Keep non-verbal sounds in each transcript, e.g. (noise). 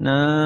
nam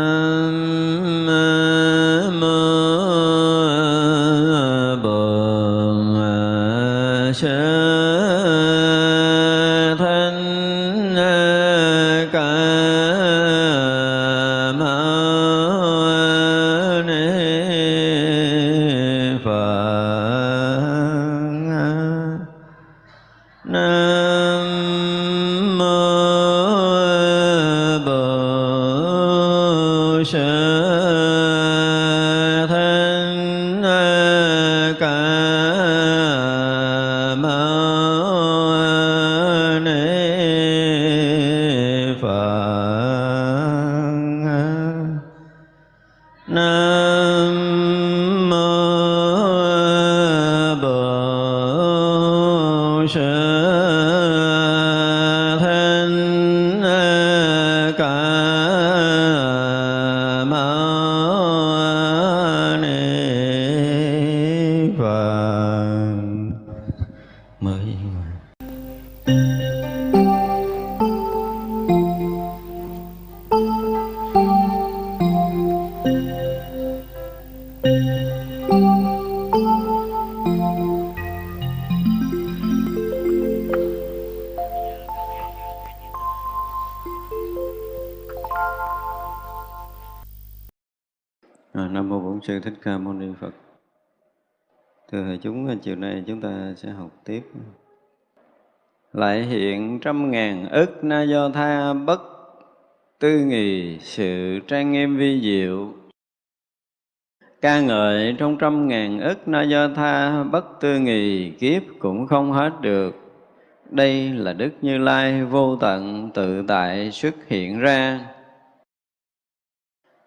chiều nay chúng ta sẽ học tiếp. Lại hiện trăm ngàn ức na do tha bất tư nghì sự trang nghiêm vi diệu. Ca ngợi trong trăm ngàn ức na do tha bất tư nghì kiếp cũng không hết được. Đây là Đức Như Lai vô tận tự tại xuất hiện ra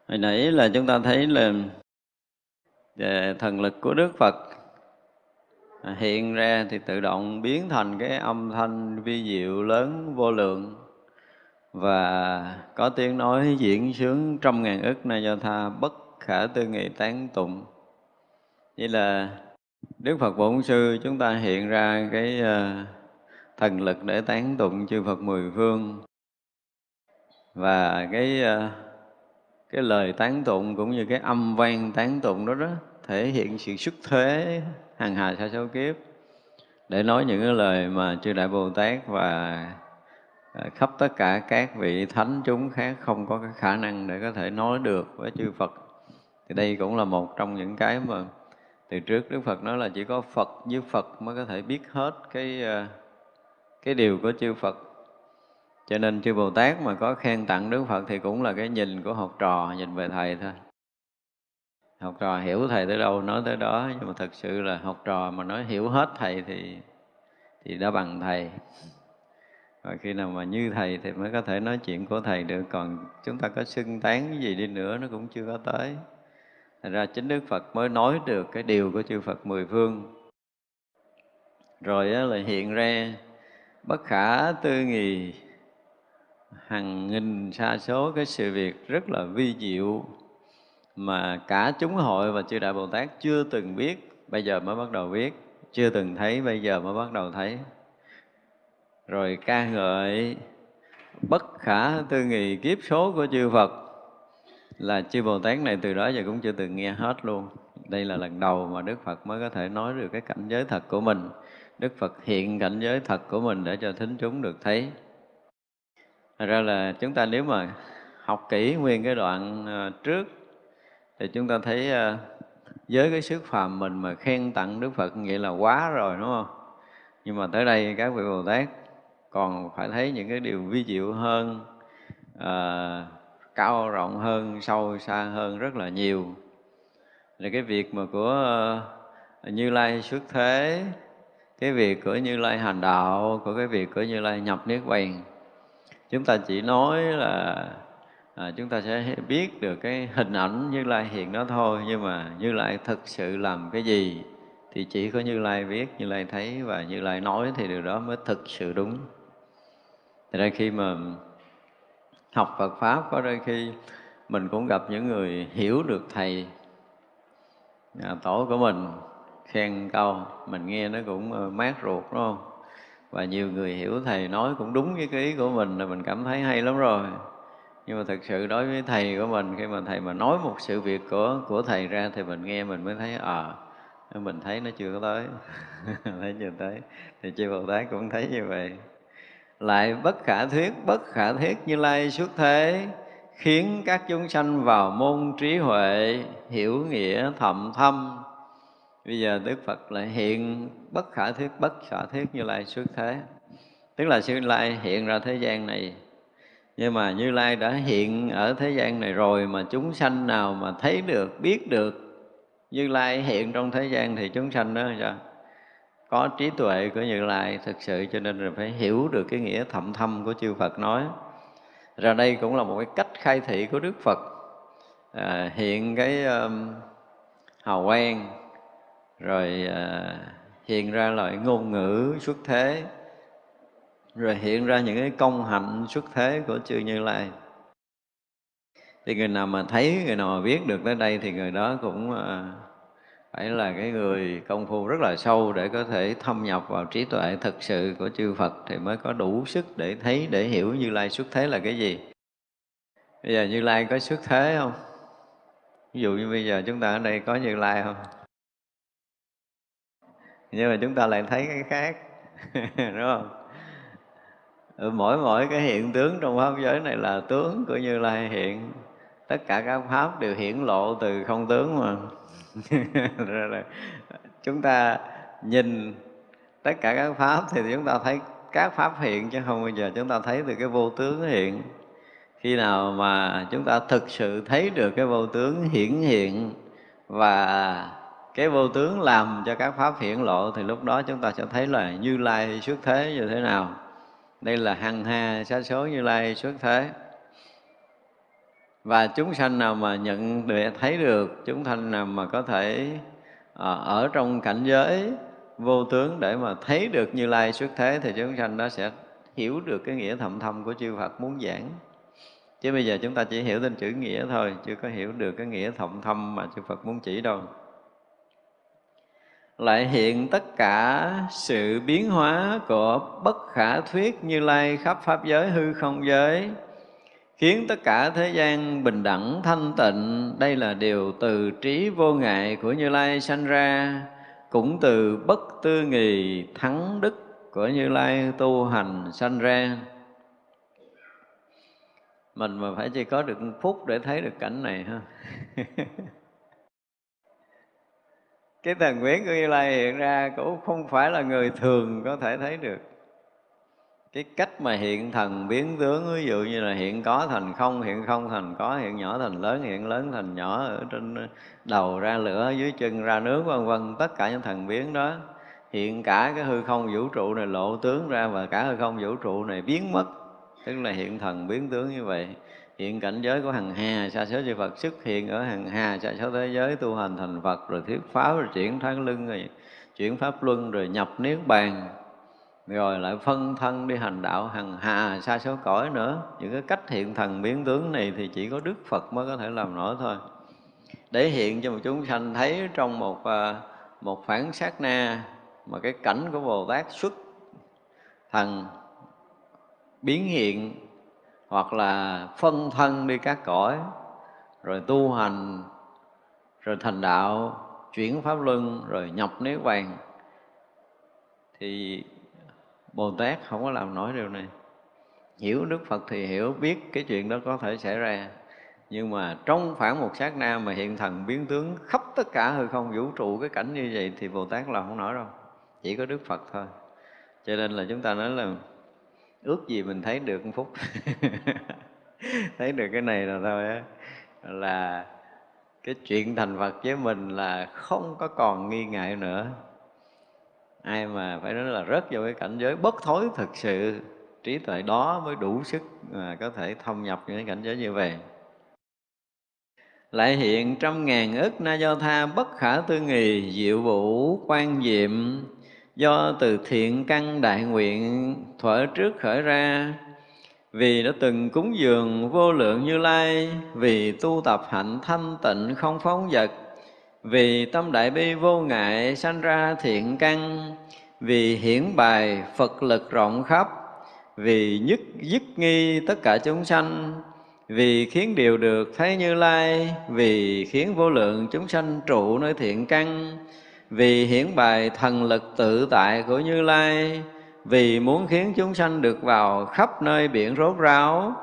hồi nãy là chúng ta thấy là về thần lực của Đức Phật hiện ra thì tự động biến thành cái âm thanh vi diệu lớn vô lượng. Và có tiếng nói diễn sướng trăm ngàn ức na do tha bất khả tư nghị tán tụng. Như là Đức Phật Bổn Sư chúng ta hiện ra cái ờ, thần lực để tán tụng chư Phật mười phương. Và cái ờ, cái lời tán tụng cũng như cái âm vang tán tụng đó đó thể hiện sự xuất thế hàng hà sa số kiếp. Để nói những cái lời mà chư đại bồ tát và ờ, khắp tất cả các vị thánh chúng khác không có cái khả năng để có thể nói được với chư Phật. Thì đây cũng là một trong những cái mà từ trước Đức Phật nói là chỉ có Phật với Phật mới có thể biết hết cái ờ, cái điều của chư Phật. Cho nên chư Bồ Tát mà có khen tặng Đức Phật thì cũng là cái nhìn của học trò, nhìn về thầy thôi học trò hiểu thầy tới đâu nói tới đó, nhưng mà thật sự là học trò mà nói hiểu hết thầy thì thì đã bằng thầy. Và khi nào mà như thầy thì mới có thể nói chuyện của thầy được. Còn chúng ta có xưng tán cái gì đi nữa, nó cũng chưa có tới. Thành ra chính Đức Phật mới nói được cái điều của chư Phật mười phương. Rồi đó là hiện ra bất khả tư nghì hàng nghìn sa số. Cái sự việc rất là vi diệu mà cả chúng hội và chư đại bồ tát chưa từng biết, bây giờ mới bắt đầu biết chưa từng thấy, bây giờ mới bắt đầu thấy rồi ca ngợi bất khả tư nghị kiếp số của chư Phật là chư Bồ Tát này từ đó giờ cũng chưa từng nghe hết luôn. Đây là lần đầu mà Đức Phật mới có thể nói được cái cảnh giới thật của mình. Đức Phật hiện cảnh giới thật của mình để cho thính chúng được thấy. Thật ra là chúng ta nếu mà học kỹ nguyên cái đoạn ờ, trước thì chúng ta thấy ờ, với cái sức phàm mình mà khen tặng Đức Phật nghĩa là quá rồi đúng không? Nhưng mà tới đây các vị Bồ Tát còn phải thấy những cái điều vi diệu hơn, à, cao rộng hơn, sâu xa hơn rất là nhiều. Là cái việc mà của uh, Như Lai xuất thế, cái việc của Như Lai hành đạo, của cái việc của Như Lai nhập niết bàn. Chúng ta chỉ nói là à, chúng ta sẽ biết được cái hình ảnh Như Lai hiện đó thôi, nhưng mà Như Lai thực sự làm cái gì thì chỉ có Như Lai biết, Như Lai thấy và Như Lai nói thì điều đó mới thực sự đúng. Thật ra khi mà học Phật Pháp có đôi khi mình cũng gặp những người hiểu được Thầy à, tổ của mình khen câu mình nghe nó cũng ờ, mát ruột đúng không? Và nhiều người hiểu Thầy nói cũng đúng với cái ý của mình là mình cảm thấy hay lắm rồi nhưng mà thực sự đối với thầy của mình khi mà thầy mà nói một sự việc của của thầy ra thì mình nghe mình mới thấy ờ à, mình thấy nó chưa có tới. (laughs) Thấy chưa tới. Thì chư bồ tát cũng thấy như vậy. Lại bất khả thuyết bất khả thiết như lai xuất thế khiến các chúng sanh vào môn trí huệ hiểu nghĩa thậm thâm. Bây giờ đức phật lại hiện bất khả thuyết bất khả thuyết như lai xuất thế. Tức là sư lai hiện ra thế gian này nhưng mà như lai đã hiện ở thế gian này rồi mà chúng sanh nào mà thấy được biết được như lai hiện trong thế gian thì chúng sanh đó sao? Có trí tuệ của như lai thực sự cho nên là phải hiểu được cái nghĩa thậm thâm của chư phật nói. Ra đây cũng là một cái cách khai thị của đức phật. À, hiện cái um, hào quang rồi à, hiện ra loại ngôn ngữ xuất thế rồi hiện ra những cái công hạnh xuất thế của chư Như Lai. Thì người nào mà thấy, người nào mà biết được tới đây thì người đó cũng ờ, phải là cái người công phu rất là sâu để có thể thâm nhập vào trí tuệ thực sự của chư Phật thì mới có đủ sức để thấy, để hiểu Như Lai xuất thế là cái gì. Bây giờ Như Lai có xuất thế không? Ví dụ như bây giờ chúng ta ở đây có Như Lai không? Nhưng mà chúng ta lại thấy cái khác, (laughs) đúng không? Ừ, mỗi mỗi cái hiện tướng trong pháp giới này là tướng của như lai hiện. Tất cả các pháp đều hiển lộ từ không tướng mà. (laughs) Chúng ta nhìn tất cả các pháp thì chúng ta thấy các pháp hiện, chứ không bao giờ chúng ta thấy từ cái vô tướng hiện. Khi nào mà chúng ta thực sự thấy được cái vô tướng hiển hiện và cái vô tướng làm cho các pháp hiển lộ, thì lúc đó chúng ta sẽ thấy là như lai xuất thế như thế nào đây là hằng hà xa số như lai xuất thế. Và chúng sanh nào mà nhận được, thấy được, chúng sanh nào mà có thể ờ, ở trong cảnh giới vô tướng để mà thấy được như lai xuất thế thì chúng sanh đó sẽ hiểu được cái nghĩa thầm thâm của chư Phật muốn giảng. Chứ bây giờ chúng ta chỉ hiểu tên chữ nghĩa thôi, chưa có hiểu được cái nghĩa thầm thâm mà chư Phật muốn chỉ đâu lại hiện tất cả sự biến hóa của bất khả thuyết như lai khắp pháp giới, hư không giới, khiến tất cả thế gian bình đẳng, thanh tịnh. Đây là điều từ trí vô ngại của như lai sanh ra, cũng từ bất tư nghì, thắng đức của như lai tu hành sanh ra. Mình mà phải chỉ có được một phút để thấy được cảnh này ha. (laughs) cái thần quyến của như lai hiện ra cũng không phải là người thường có thể thấy được. Cái cách mà hiện thần biến tướng, ví dụ như là hiện có thành không, hiện không thành có, hiện nhỏ thành lớn, hiện lớn thành nhỏ, ở trên đầu ra lửa, dưới chân ra nước, vân vân, tất cả những thần biến đó. Hiện cả cái hư không vũ trụ này lộ tướng ra và cả hư không vũ trụ này biến mất. Tức là hiện thần biến tướng như vậy hiện cảnh giới của hằng hà, sa số chư Phật xuất hiện ở hằng hà, sa số thế giới tu hành thành Phật, rồi thuyết pháp, rồi chuyển tháng lưng, rồi chuyển pháp luân, rồi nhập niết bàn, rồi lại phân thân đi hành đạo hằng hà, sa số cõi nữa. Những cái cách hiện thần biến tướng này thì chỉ có Đức Phật mới có thể làm nổi thôi. Để hiện cho một chúng sanh thấy trong một à, một phản sát na mà cái cảnh của Bồ Tát xuất thần biến hiện hoặc là phân thân đi các cõi, rồi tu hành, rồi thành đạo, chuyển pháp luân, rồi nhập niết bàn, thì bồ tát không có làm nổi điều này. Hiểu đức phật thì hiểu, biết cái chuyện đó có thể xảy ra. Nhưng mà trong khoảng một sát na mà hiện thần biến tướng khắp tất cả hư không vũ trụ cái cảnh như vậy thì bồ tát làm không nổi đâu, chỉ có đức phật thôi. Cho nên là chúng ta nói là ước gì mình thấy được một phút (laughs) thấy được cái này là thôi á? Là cái chuyện thành Phật với mình là không có còn nghi ngại nữa. Ai mà phải nói là rớt vào cái cảnh giới bất thối thực sự, trí tuệ đó mới đủ sức mà có thể thông nhập những cảnh giới như vậy. Lại hiện trăm ngàn ức na do tha bất khả tư nghì diệu vũ, quan diệm do từ thiện căn đại nguyện thuở trước khởi ra, vì đã từng cúng dường vô lượng như lai, vì tu tập hạnh thanh tịnh không phóng vật, vì tâm đại bi vô ngại sanh ra thiện căn, vì hiển bài phật lực rộng khắp, vì nhất, dứt nghi tất cả chúng sanh, vì khiến điều được thấy như lai, vì khiến vô lượng chúng sanh trụ nơi thiện căn vì hiển bài thần lực tự tại của như lai vì muốn khiến chúng sanh được vào khắp nơi biển rốt ráo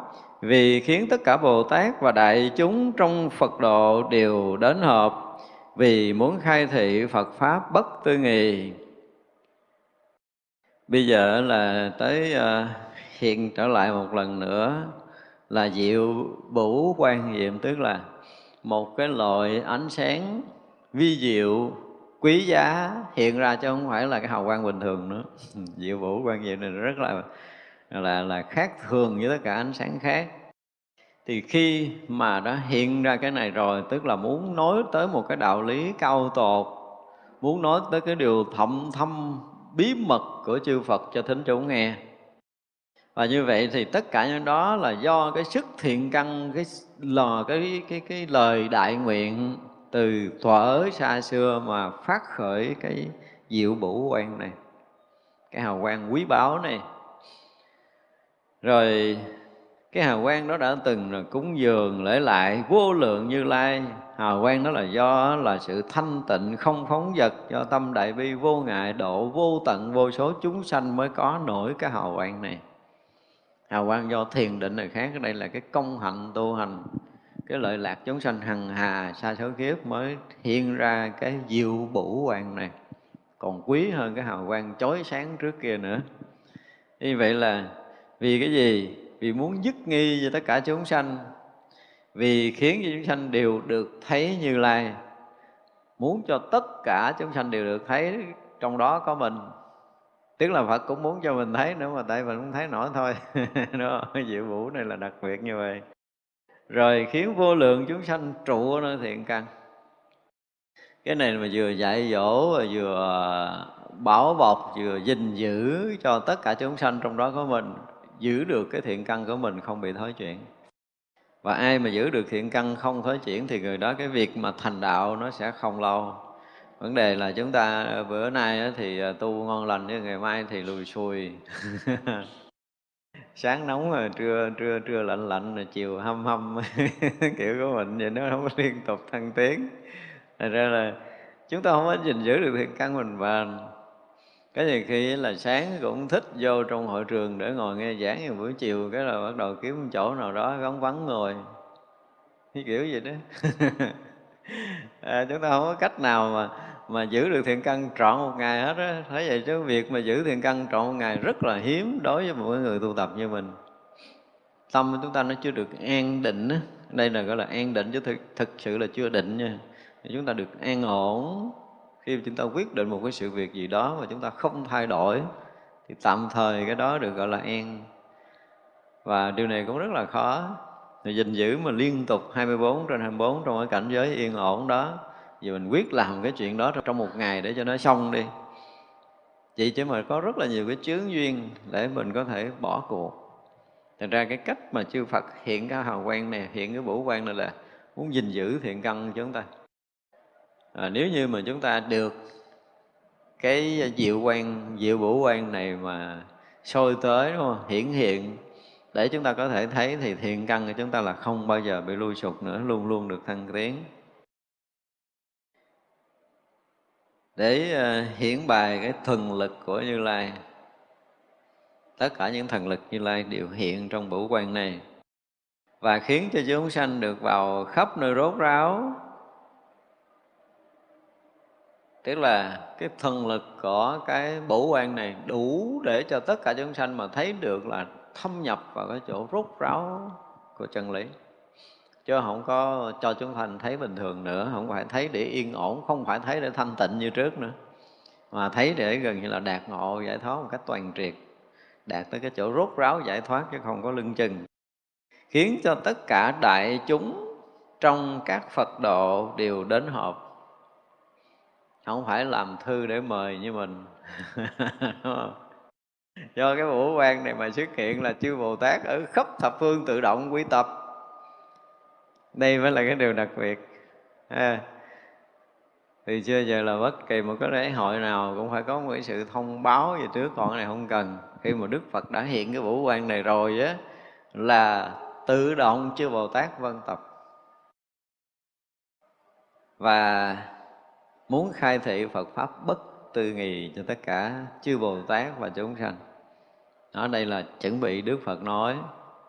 vì khiến tất cả bồ tát và đại chúng trong phật độ đều đến hợp vì muốn khai thị phật pháp bất tư nghì bây giờ là tới uh, hiện trở lại một lần nữa là diệu bủ quan diệm tức là một cái loại ánh sáng vi diệu quý giá hiện ra chứ không phải là cái hào quang bình thường nữa. (laughs) Diệu vũ quan diệu này rất là là là khác thường với tất cả ánh sáng khác. Thì khi mà đã hiện ra cái này rồi, tức là muốn nói tới một cái đạo lý cao tột, muốn nói tới cái điều thậm thâm, bí mật của chư Phật cho thính chúng nghe. Và như vậy thì tất cả những đó là do cái sức thiện căn, cái lò cái cái cái lời đại nguyện từ thuở xa xưa mà phát khởi cái diệu bổ quan này, cái hào quang quý báu này. Rồi cái hào quang đó đã từng là cúng dường lễ lại vô lượng như lai. Hào quang đó là do là sự thanh tịnh không phóng vật do tâm đại bi vô ngại độ vô tận vô số chúng sanh mới có nổi cái hào quang này. Hào quang do thiền định này khác đây là cái công hạnh tu hành cái lợi lạc chúng sanh hằng hà xa số kiếp mới hiện ra cái diệu bủ quang này. Còn quý hơn cái hào quang chói sáng trước kia nữa. Như vậy là vì cái gì? Vì muốn dứt nghi cho tất cả chúng sanh. Vì khiến cho chúng sanh đều được thấy như lai. Muốn cho tất cả chúng sanh đều được thấy, trong đó có mình. Tức là Phật cũng muốn cho mình thấy nữa mà tại mình không thấy nổi thôi. (laughs) Đó diệu vũ này là đặc biệt như vậy rồi khiến vô lượng chúng sanh trụ nơi thiện căn. Cái này mà vừa dạy dỗ và vừa bảo bọc, vừa gìn giữ cho tất cả chúng sanh trong đó có mình, giữ được cái thiện căn của mình không bị thối chuyển. Và ai mà giữ được thiện căn không thối chuyển thì người đó cái việc mà thành đạo nó sẽ không lâu. Vấn đề là chúng ta, bữa nay thì tu ngon lành, nhưng ngày mai thì lùi xùi. (laughs) sáng nóng rồi trưa trưa trưa lạnh lạnh rồi chiều hâm hâm. (laughs) Kiểu của mình vậy nó không có liên tục thăng tiến. Thành ra là chúng ta không có gìn giữ được thiện căn mình và cái gì khi là sáng cũng thích vô trong hội trường để ngồi nghe giảng nhưng buổi chiều cái là bắt đầu kiếm một chỗ nào đó vắng vắng ngồi. Cái kiểu gì đó. (laughs) À, chúng ta không có cách nào mà mà giữ được thiện căn trọn một ngày hết á thấy vậy chứ việc mà giữ thiện căn trọn một ngày rất là hiếm đối với một người tu tập như mình. Tâm của chúng ta nó chưa được an định á đây là gọi là an định chứ thực, thực sự là chưa định nha. Chúng ta được an ổn. Khi chúng ta quyết định một cái sự việc gì đó mà chúng ta không thay đổi thì tạm thời cái đó được gọi là an. Và điều này cũng rất là khó. Thì gìn giữ mà liên tục 24 trên 24 trong cái cảnh giới yên ổn đó vì mình quyết làm cái chuyện đó trong một ngày để cho nó xong đi Vậy chứ mà có rất là nhiều cái chướng duyên để mình có thể bỏ cuộc Thành ra cái cách mà chư Phật hiện cái hào quang này, hiện cái bổ quang này là muốn gìn giữ thiện căn của chúng ta à, Nếu như mà chúng ta được cái diệu quan, diệu bổ quan này mà sôi tới đúng không? hiển hiện để chúng ta có thể thấy thì thiện căn của chúng ta là không bao giờ bị lui sụt nữa, luôn luôn được thăng tiến. Để ờ, hiển bài cái thần lực của Như Lai, tất cả những thần lực Như Lai đều hiện trong bửu quan này. Và khiến cho chúng sanh được vào khắp nơi rốt ráo. Tức là cái thần lực của cái bổ quan này đủ để cho tất cả chúng sanh mà thấy được là thâm nhập vào cái chỗ rốt ráo của chân lý chứ không có cho chúng thành thấy bình thường nữa. Không phải thấy để yên ổn, không phải thấy để thanh tịnh như trước nữa. Mà thấy để gần như là đạt ngộ, giải thoát một cách toàn triệt. Đạt tới cái chỗ rốt ráo giải thoát chứ không có lưng chừng. Khiến cho tất cả đại chúng trong các Phật độ đều đến họp. Không phải làm thư để mời như mình. (laughs) Do cái vũ quan này mà xuất hiện là chư Bồ Tát ở khắp thập phương tự động quy tập đây mới là cái điều đặc biệt. À, thì chưa giờ là bất kỳ một cái lễ hội nào cũng phải có một cái sự thông báo về trước còn cái này không cần. Khi mà Đức Phật đã hiện cái vũ quan này rồi á là tự động chư bồ tát vân tập. Và muốn khai thị phật pháp bất tư nghì cho tất cả chư bồ tát và chúng sanh. Ở đây là chuẩn bị đức phật nói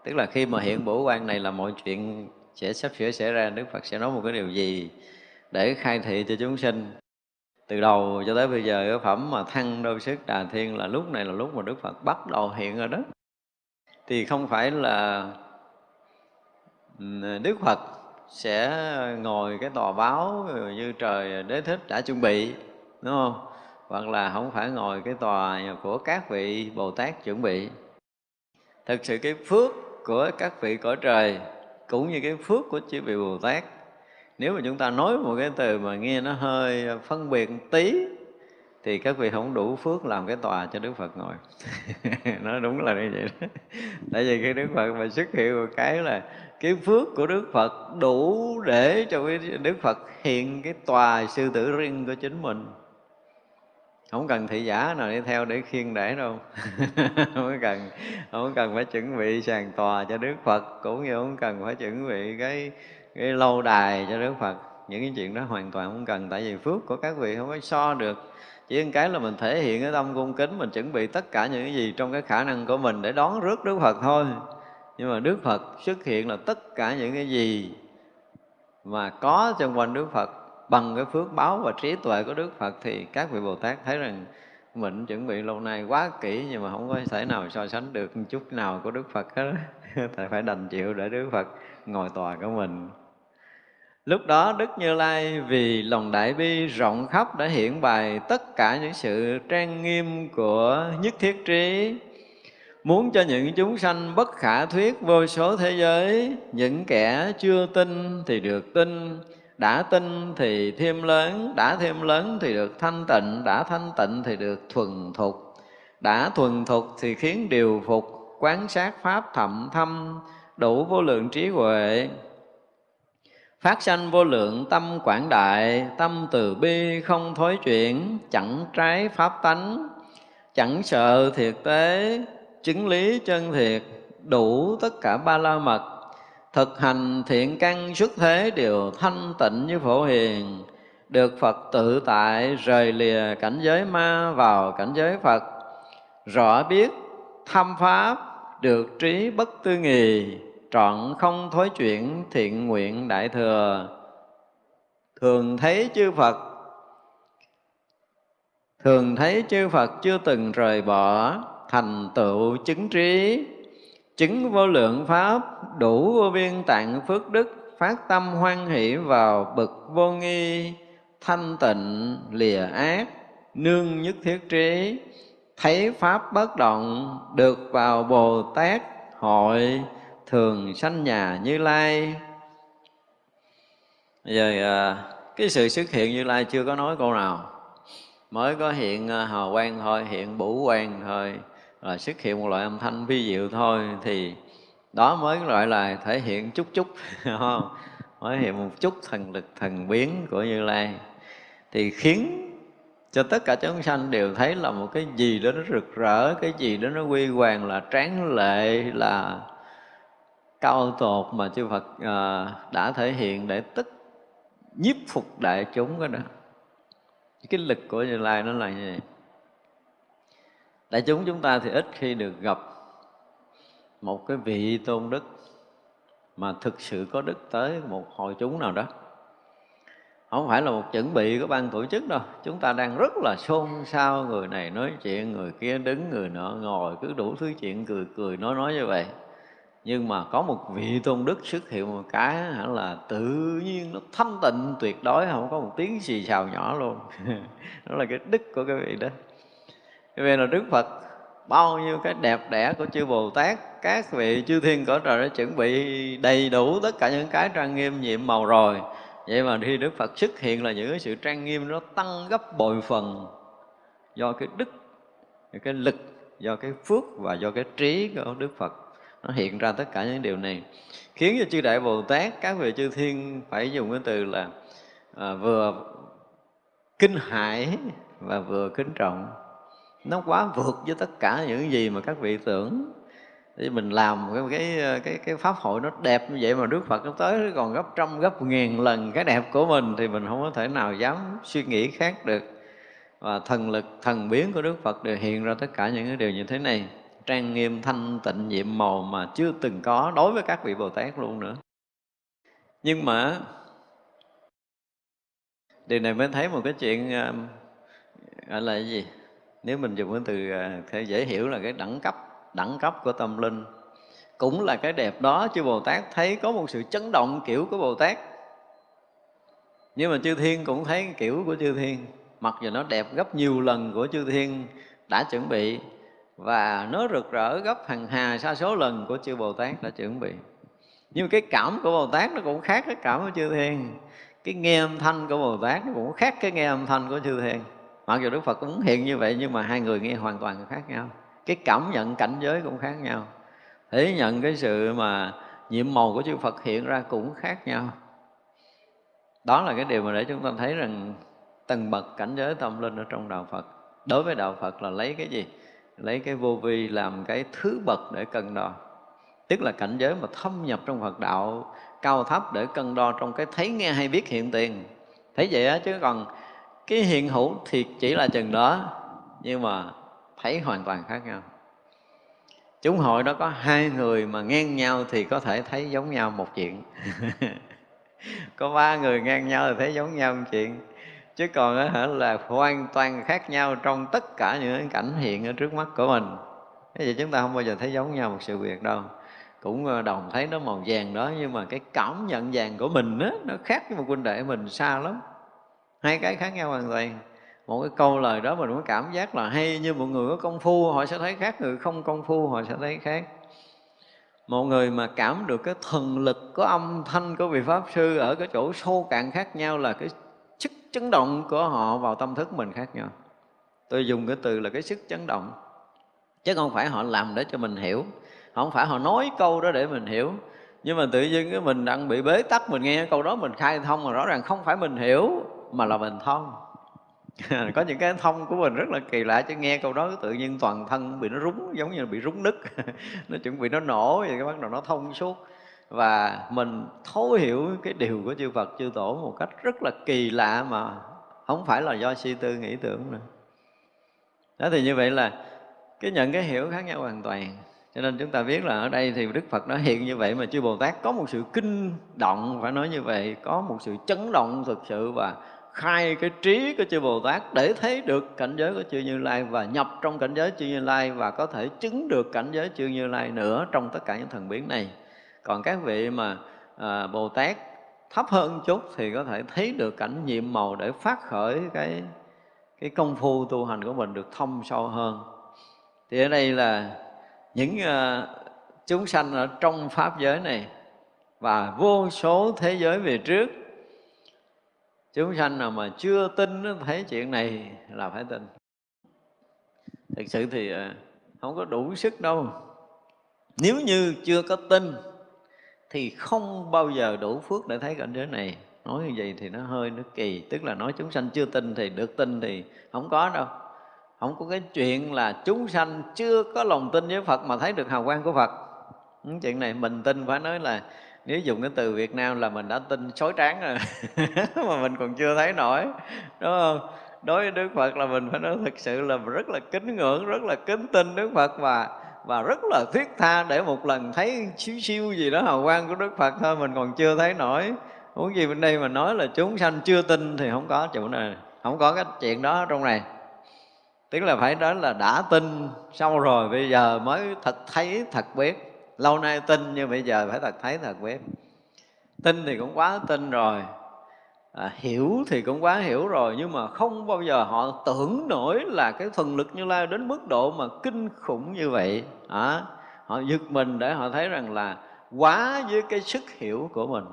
tức là khi mà hiện bổ quan này là mọi chuyện sẽ sắp sửa xảy ra, đức phật sẽ nói một cái điều gì để khai thị cho chúng sinh. Từ đầu cho tới bây giờ, cái phẩm mà thăng đôi sức đà thiên là lúc này là lúc mà đức phật bắt đầu hiện ở đó thì không phải là đức phật sẽ ngồi cái tòa báo như trời đế thích đã chuẩn bị, đúng không? Hoặc là không phải ngồi cái tòa của các vị bồ tát chuẩn bị. Thực sự cái phước của các vị cõi trời cũng như cái phước của chư vị bồ tát. Nếu mà chúng ta nói một cái từ mà nghe nó hơi phân biệt tí, thì các vị không đủ phước làm cái tòa cho Đức Phật ngồi. (laughs) Nó đúng là như vậy đó. Tại vì cái Đức Phật mà xuất hiện một cái là cái phước của Đức Phật đủ để cho cái Đức Phật hiện cái tòa sư tử riêng của chính mình không cần thị giả nào đi theo để khiêng để đâu. (laughs) Không cần không cần phải chuẩn bị sàn tòa cho Đức Phật, cũng như không cần phải chuẩn bị cái cái lâu đài cho Đức Phật. Những cái chuyện đó hoàn toàn không cần, tại vì phước của các vị không có so được. Chỉ một cái là mình thể hiện cái tâm cung kính, mình chuẩn bị tất cả những cái gì trong cái khả năng của mình để đón rước Đức Phật thôi. Nhưng mà Đức Phật xuất hiện là tất cả những cái gì mà có trong quanh Đức Phật bằng cái phước báo và trí tuệ của Đức Phật thì các vị Bồ Tát thấy rằng mình chuẩn bị lâu nay quá kỹ nhưng mà không có thể nào so sánh được một chút nào của Đức Phật hết. (laughs) Thì phải đành chịu để Đức Phật ngồi tòa của mình. Lúc đó Đức Như Lai vì lòng đại bi rộng khắp đã hiện bày tất cả những sự trang nghiêm của nhất thiết trí, Muốn cho những chúng sanh bất khả thuyết vô số thế giới, Những kẻ chưa tin thì được tin đã tin thì thêm lớn Đã thêm lớn thì được thanh tịnh Đã thanh tịnh thì được thuần thục. Đã thuần thục thì khiến điều phục Quán sát Pháp thậm thâm Đủ vô lượng trí huệ. Phát sanh vô lượng tâm quảng đại, tâm từ bi không thối chuyển, chẳng trái pháp tánh, chẳng sợ thiệt tế, chứng lý chân thiệt, đủ tất cả ba la mật, thực hành thiện căn xuất thế đều thanh tịnh như phổ hiền, được Phật tự tại rời lìa cảnh giới ma vào cảnh giới Phật, rõ biết thâm pháp được trí bất tư nghì trọn không thối chuyển thiện nguyện đại thừa. Thường thấy chư phật thường thấy chư phật chưa từng rời bỏ thành tựu chứng trí chứng vô lượng pháp, đủ vô biên tạng phước đức, phát tâm hoan hỷ vào bậc vô nghi, thanh tịnh, lìa ác, nương nhất thiết trí. Thấy pháp bất động, được vào bồ tát hội, thường sanh nhà như lai. Giờ à, cái sự xuất hiện như lai chưa có nói câu nào. Mới có hiện à, hào quang thôi, hiện bủ quang thôi là xuất hiện một loại âm thanh vi diệu thôi thì đó mới gọi là thể hiện chút chút (laughs) không? Mới hiện một chút thần lực thần biến của như lai. Thì khiến cho tất cả chúng sanh đều thấy là một cái gì đó nó rực rỡ cái gì đó nó quy hoàng là tráng lệ là cao tột mà chư Phật à, đã thể hiện để tức nhiếp phục đại chúng cái đó. Cái lực của Như Lai nó là như vậy đại chúng chúng ta thì ít khi được gặp một cái vị tôn đức mà thực sự có đức tới một hội chúng nào đó. Không phải là một chuẩn bị của ban tổ chức đâu. Chúng ta đang rất là xôn xao người này nói chuyện, người kia đứng, người nọ ngồi, cứ đủ thứ chuyện cười cười, nói nói như vậy. Nhưng mà có một vị tôn đức xuất hiện một cái là tự nhiên nó thanh tịnh, tuyệt đối, không có một tiếng xì xào nhỏ luôn. (laughs) Đó là cái đức của cái vị đó cái là đức phật bao nhiêu cái đẹp đẽ của chư bồ tát các vị chư thiên cõi trời đã chuẩn bị đầy đủ tất cả những cái trang nghiêm nhiệm màu rồi. Vậy mà khi đức phật xuất hiện là những cái sự trang nghiêm nó tăng gấp bội phần do cái đức cái lực do cái phước và do cái trí của đức phật. Nó hiện ra tất cả những điều này khiến cho chư đại bồ tát các vị chư thiên phải dùng cái từ là à, vừa kinh hãi và vừa kính trọng nó quá vượt với tất cả những gì mà các vị tưởng. Thì mình làm cái cái cái cái pháp hội nó đẹp như vậy mà Đức Phật nó tới còn gấp trăm, gấp ngàn lần cái đẹp của mình thì mình không có thể nào dám suy nghĩ khác được. Và thần lực, thần biến của Đức Phật đều hiện ra tất cả những cái điều như thế này. Trang nghiêm, thanh tịnh, nhiệm màu mà chưa từng có đối với các vị Bồ Tát luôn nữa. Nhưng mà, điều này mới thấy một cái chuyện à, gọi là cái gì? Nếu mình dùng cái từ à, thể dễ hiểu là cái đẳng cấp đẳng cấp của tâm linh. Cũng là cái đẹp đó chư Bồ Tát thấy có một sự chấn động kiểu của Bồ Tát. Nhưng mà chư thiên cũng thấy kiểu của chư thiên. Mặc dù nó đẹp gấp nhiều lần của chư thiên đã chuẩn bị và nó rực rỡ gấp hàng hà sa số lần của chư Bồ Tát đã chuẩn bị. Nhưng cái cảm của Bồ Tát nó cũng khác cái cảm của chư thiên. Cái nghe âm thanh của Bồ Tát nó cũng khác cái nghe âm thanh của chư thiên mặc dù Đức Phật cũng hiện như vậy, nhưng mà hai người nghe hoàn toàn khác nhau. Cái cảm nhận cảnh giới cũng khác nhau. Thể nhận cái sự mà nhiệm màu của chư Phật hiện ra cũng khác nhau. Đó là cái điều mà để chúng ta thấy rằng tầng bậc cảnh giới tâm linh ở trong đạo Phật. Đối với đạo Phật là lấy cái gì? Lấy cái vô vi làm cái thứ bậc để cân đo. Tức là cảnh giới mà thâm nhập trong Phật đạo, cao thấp để cân đo trong cái thấy, nghe, hay, biết, hiện tiền. Thấy vậy á, chứ còn cái hiện hữu thì chỉ là chừng đó, nhưng mà thấy hoàn toàn khác nhau. Chúng hội đó có hai người mà ngang nhau thì có thể thấy giống nhau một chuyện. (laughs) Có ba người ngang nhau thì thấy giống nhau một chuyện. Chứ còn á là hoàn toàn khác nhau trong tất cả những cảnh hiện ở trước mắt của mình. Thế vậy chúng ta không bao giờ thấy giống nhau một sự việc đâu. Cũng ờ, đồng thấy nó màu vàng đó, nhưng mà cái cảm nhận vàng của mình á, nó khác với một huynh đệ mình xa lắm hai cái khác nhau hoàn toàn. Một cái câu lời đó mình có cảm giác là hay như một người có công phu, họ sẽ thấy khác, người không công phu, họ sẽ thấy khác. Một người mà cảm được cái thần lực, có âm thanh của vị pháp sư ở cái chỗ sâu cạn khác nhau là cái sức chấn động của họ vào tâm thức mình khác nhau. Tôi dùng cái từ là cái sức chấn động. Chứ không phải họ làm để cho mình hiểu. Không phải họ nói câu đó để mình hiểu. Nhưng mà tự nhiên cái mình đang bị bế tắc, mình nghe câu đó mình khai thông mà rõ ràng không phải mình hiểu mà là mình thông. (laughs) Có những cái thông của mình rất là kỳ lạ, chứ nghe câu đó tự nhiên toàn thân bị nó rúng, giống như là bị rúng nứt. (laughs) Nó chuẩn bị nó nổ vậy, cái bắt đầu nó thông suốt. Và mình thấu hiểu cái điều của chư Phật, chư Tổ một cách rất là kỳ lạ mà không phải là do suy tư nghĩ tưởng nữa. Đó, thì như vậy là cái nhận cái hiểu khác nhau hoàn toàn. Cho nên chúng ta biết là ở đây thì Đức Phật nó hiện như vậy mà chư Bồ Tát có một sự kinh động phải nói như vậy, có một sự chấn động thực sự và khai cái trí của chư Bồ Tát để thấy được cảnh giới của chư Như Lai và nhập trong cảnh giới chư Như Lai và có thể chứng được cảnh giới chư Như Lai nữa trong tất cả những thần biến này. Còn các vị mà à, Bồ Tát thấp hơn chút thì có thể thấy được cảnh nhiệm màu để phát khởi cái cái công phu tu hành của mình được thông sâu hơn. Thì ở đây là những à, chúng sanh ở trong pháp giới này và vô số thế giới về trước chúng sanh nào mà chưa tin thấy chuyện này là phải tin. Thực sự thì ờ, không có đủ sức đâu. Nếu như chưa có tin, thì không bao giờ đủ phước để thấy cảnh giới này. Nói như vậy thì nó hơi nó kỳ, tức là nói chúng sanh chưa tin thì được tin thì không có đâu. Không có cái chuyện là chúng sanh chưa có lòng tin với Phật mà thấy được hào quang của Phật. Chuyện này mình tin phải nói là nếu dùng cái từ Việt Nam là mình đã tin xối tráng rồi, (laughs) mà mình còn chưa thấy nổi, đúng không? Đối với Đức Phật là mình phải nói thật sự là rất là kính ngưỡng, rất là kính tin Đức Phật và và rất là thiết tha để một lần thấy xíu xíu gì đó hào quang của Đức Phật thôi, mình còn chưa thấy nổi. Muốn gì bên đây mà nói là chúng sanh chưa tin thì không có chỗ này không có cái chuyện đó trong này. Tức là phải nói là đã tin, xong rồi bây giờ mới thật thấy, thật biết lâu nay tin nhưng bây giờ phải thật thấy thật biết tin thì cũng quá tin rồi. À, hiểu thì cũng quá hiểu rồi nhưng mà không bao giờ họ tưởng nổi là cái thần lực như lai đến mức độ mà kinh khủng như vậy. À, họ giật mình để họ thấy rằng là quá với cái sức hiểu của mình.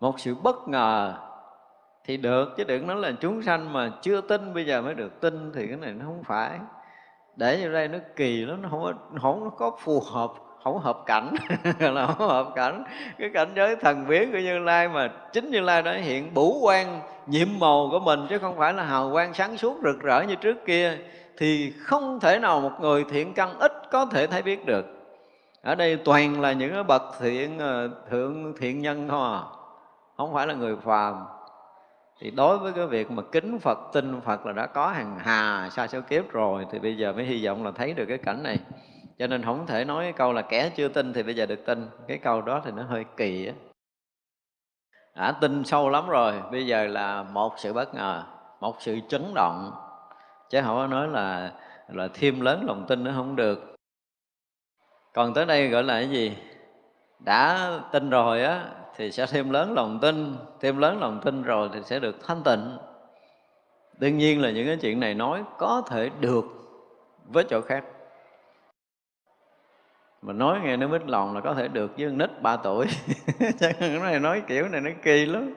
Một sự bất ngờ thì được chứ đừng nói là chúng sanh mà chưa tin bây giờ mới được tin thì cái này nó không phải. Để như đây nó kỳ lắm nó không nó không có phù hợp không hợp cảnh, (laughs) là không hợp cảnh. Cái cảnh giới thần biến của như lai mà chính như lai đã hiện bủ quan, nhiệm màu của mình, chứ không phải là hào quang sáng suốt rực rỡ như trước kia, thì không thể nào một người thiện căn ít có thể thấy biết được. Ở đây toàn là những bậc thiện ờ, thượng thiện nhân thôi à không phải là người phàm. Thì đối với cái việc mà kính Phật, tin Phật là đã có hàng hà, xa số kiếp rồi, thì bây giờ mới hy vọng là thấy được cái cảnh này cho nên không thể nói cái câu là kẻ chưa tin thì bây giờ được tin. Cái câu đó thì nó hơi kỳ á. Đã tin sâu lắm rồi, bây giờ là một sự bất ngờ, một sự chấn động. Chứ không có nói là là thêm lớn lòng tin nó không được. Còn tới đây gọi là cái gì? Đã tin rồi á, thì sẽ thêm lớn lòng tin, thêm lớn lòng tin rồi thì sẽ được thanh tịnh. Đương nhiên là những cái chuyện này nói có thể được với chỗ khác mà nói nghe nó mít lòng là có thể được với nít 3 tuổi. (laughs) Cái này nói kiểu này nó kỳ lắm.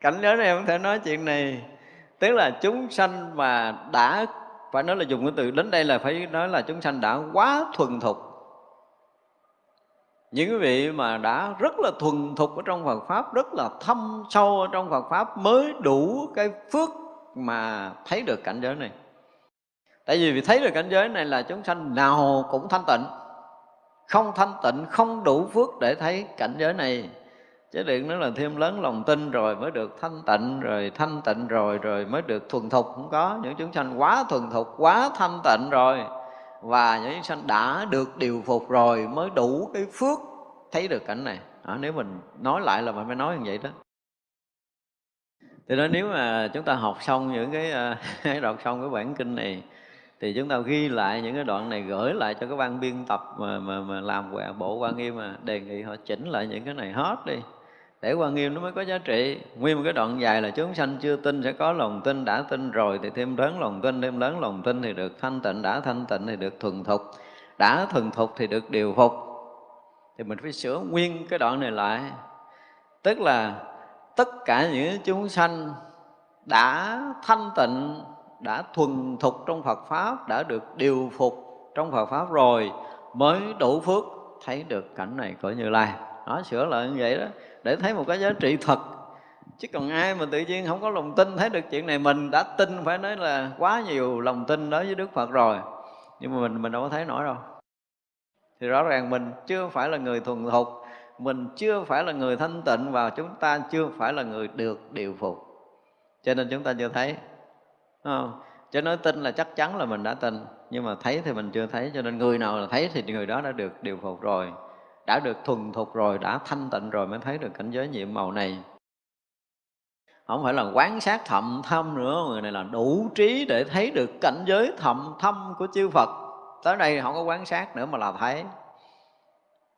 Cảnh giới này không thể nói chuyện này. Tức là chúng sanh mà đã, phải nói là dùng cái từ đến đây là phải nói là chúng sanh đã quá thuần thục. Những quý vị mà đã rất là thuần thục ở trong Phật pháp, rất là thâm sâu ở trong Phật pháp mới đủ cái phước mà thấy được cảnh giới này. Tại vì vì thấy được cảnh giới này là chúng sanh nào cũng thanh tịnh không thanh tịnh không đủ phước để thấy cảnh giới này. Chứ đừng nói là thêm lớn lòng tin rồi mới được thanh tịnh rồi thanh tịnh rồi rồi mới được thuần thục. Không có. Những chúng sanh quá thuần thục quá thanh tịnh rồi và những chúng sanh đã được điều phục rồi mới đủ cái phước thấy được cảnh này. À, nếu mình nói lại là mình phải nói như vậy đó. Thì đó nếu mà chúng ta học xong những cái đọc ờ, xong (laughs) cái bản kinh này thì chúng ta ghi lại những cái đoạn này gửi lại cho cái ban biên tập mà mà, mà làm bộ quan nghiêm mà đề nghị họ chỉnh lại những cái này hết đi. Để quan nghiêm nó mới có giá trị. Nguyên một cái đoạn dài là chúng sanh chưa tin sẽ có lòng tin đã tin rồi thì thêm lớn lòng tin thêm lớn lòng tin thì được thanh tịnh đã thanh tịnh thì được thuần thục đã thuần thục thì được điều phục. Thì mình phải sửa nguyên cái đoạn này lại. Tức là tất cả những chúng sanh đã thanh tịnh đã thuần thục trong Phật pháp, đã được điều phục trong Phật pháp rồi, mới đủ phước. Thấy được cảnh này của Như Lai. Nó sửa lại như vậy đó, để thấy một cái giá trị thật. Chứ còn ai mà tự nhiên không có lòng tin thấy được chuyện này, mình đã tin phải nói là quá nhiều lòng tin đối với Đức Phật rồi. Nhưng mà mình mình đâu có thấy nổi đâu. Thì rõ ràng mình chưa phải là người thuần thục, mình chưa phải là người thanh tịnh và chúng ta chưa phải là người được điều phục. Cho nên chúng ta chưa thấy không? chứ nói tin là chắc chắn là mình đã tin. Nhưng mà thấy thì mình chưa thấy, cho nên người nào là thấy thì người đó đã được điều phục rồi, đã được thuần thục rồi, đã thanh tịnh rồi mới thấy được cảnh giới nhiệm màu này. Không phải là quán sát thậm thâm nữa, người này là đủ trí để thấy được cảnh giới thậm thâm của chư Phật. Tới đây không có quán sát nữa mà là thấy.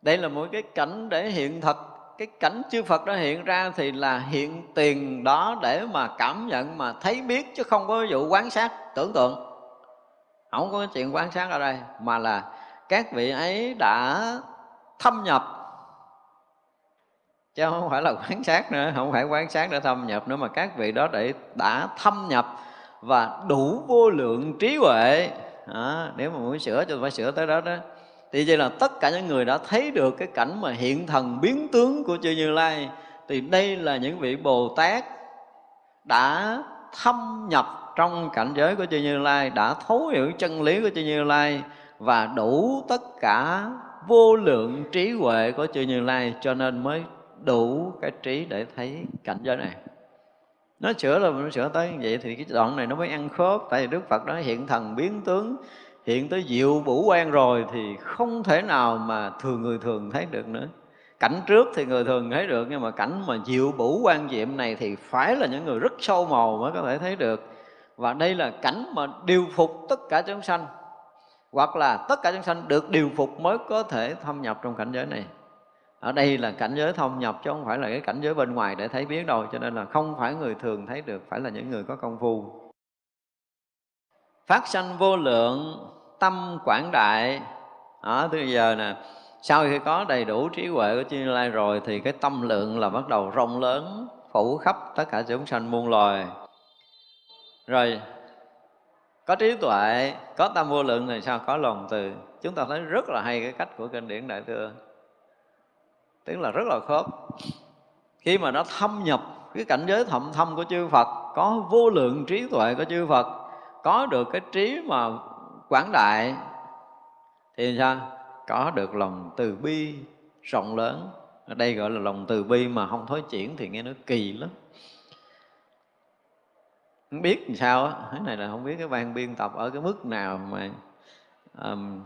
Đây là một cái cảnh để hiện thực cái cảnh chư Phật đó hiện ra thì là hiện tiền đó để mà cảm nhận mà thấy biết chứ không có vụ quán sát tưởng tượng. Không có chuyện quán sát ở đây mà là các vị ấy đã thâm nhập. Chứ không phải là quán sát nữa không phải quán sát để thâm nhập nữa mà các vị đó để đã thâm nhập và đủ vô lượng trí huệ. À, nếu mà muốn sửa cho phải sửa tới đó đó thì vậy là tất cả những người đã thấy được cái cảnh mà hiện thần biến tướng của chư Như Lai, thì đây là những vị Bồ Tát đã thâm nhập trong cảnh giới của chư Như Lai, đã thấu hiểu chân lý của chư Như Lai và đủ tất cả vô lượng trí huệ của chư Như Lai, cho nên mới đủ cái trí để thấy cảnh giới này. Nó sửa là nó sửa tới như vậy thì cái đoạn này nó mới ăn khớp, tại vì đức phật nó hiện thần biến tướng hiện tới diệu bủ quan rồi thì không thể nào mà thường người thường thấy được nữa. Cảnh trước thì người thường thấy được, nhưng mà cảnh mà diệu bủ quan diệm này thì phải là những người rất sâu màu mới có thể thấy được. Và đây là cảnh mà điều phục tất cả chúng sanh, hoặc là tất cả chúng sanh được điều phục mới có thể thâm nhập trong cảnh giới này. Ở đây là cảnh giới thông nhập chứ không phải là cái cảnh giới bên ngoài để thấy biết đâu, cho nên là không phải người thường thấy được, phải là những người có công phu. Phát sanh vô lượng tâm quảng đại. Ở từ giờ nè, sau khi có đầy đủ trí huệ của chư lai rồi thì cái tâm lượng là bắt đầu rộng lớn, phủ khắp tất cả chúng sanh muôn loài. Rồi, có trí tuệ, có tâm vô lượng thì sao? Có lòng từ. Chúng ta thấy rất là hay cái cách của kinh điển đại thừa. Tức là rất là khớp. Khi mà nó thâm nhập cái cảnh giới thậm thâm của chư Phật, có vô lượng trí tuệ của chư Phật, có được cái trí mà quảng đại thì sao? Có được lòng từ bi rộng lớn. Ở đây gọi là lòng từ bi mà không thối chuyển thì nghe nó kỳ lắm. Không biết làm sao á cái này là không biết cái ban biên tập ở cái mức nào mà um,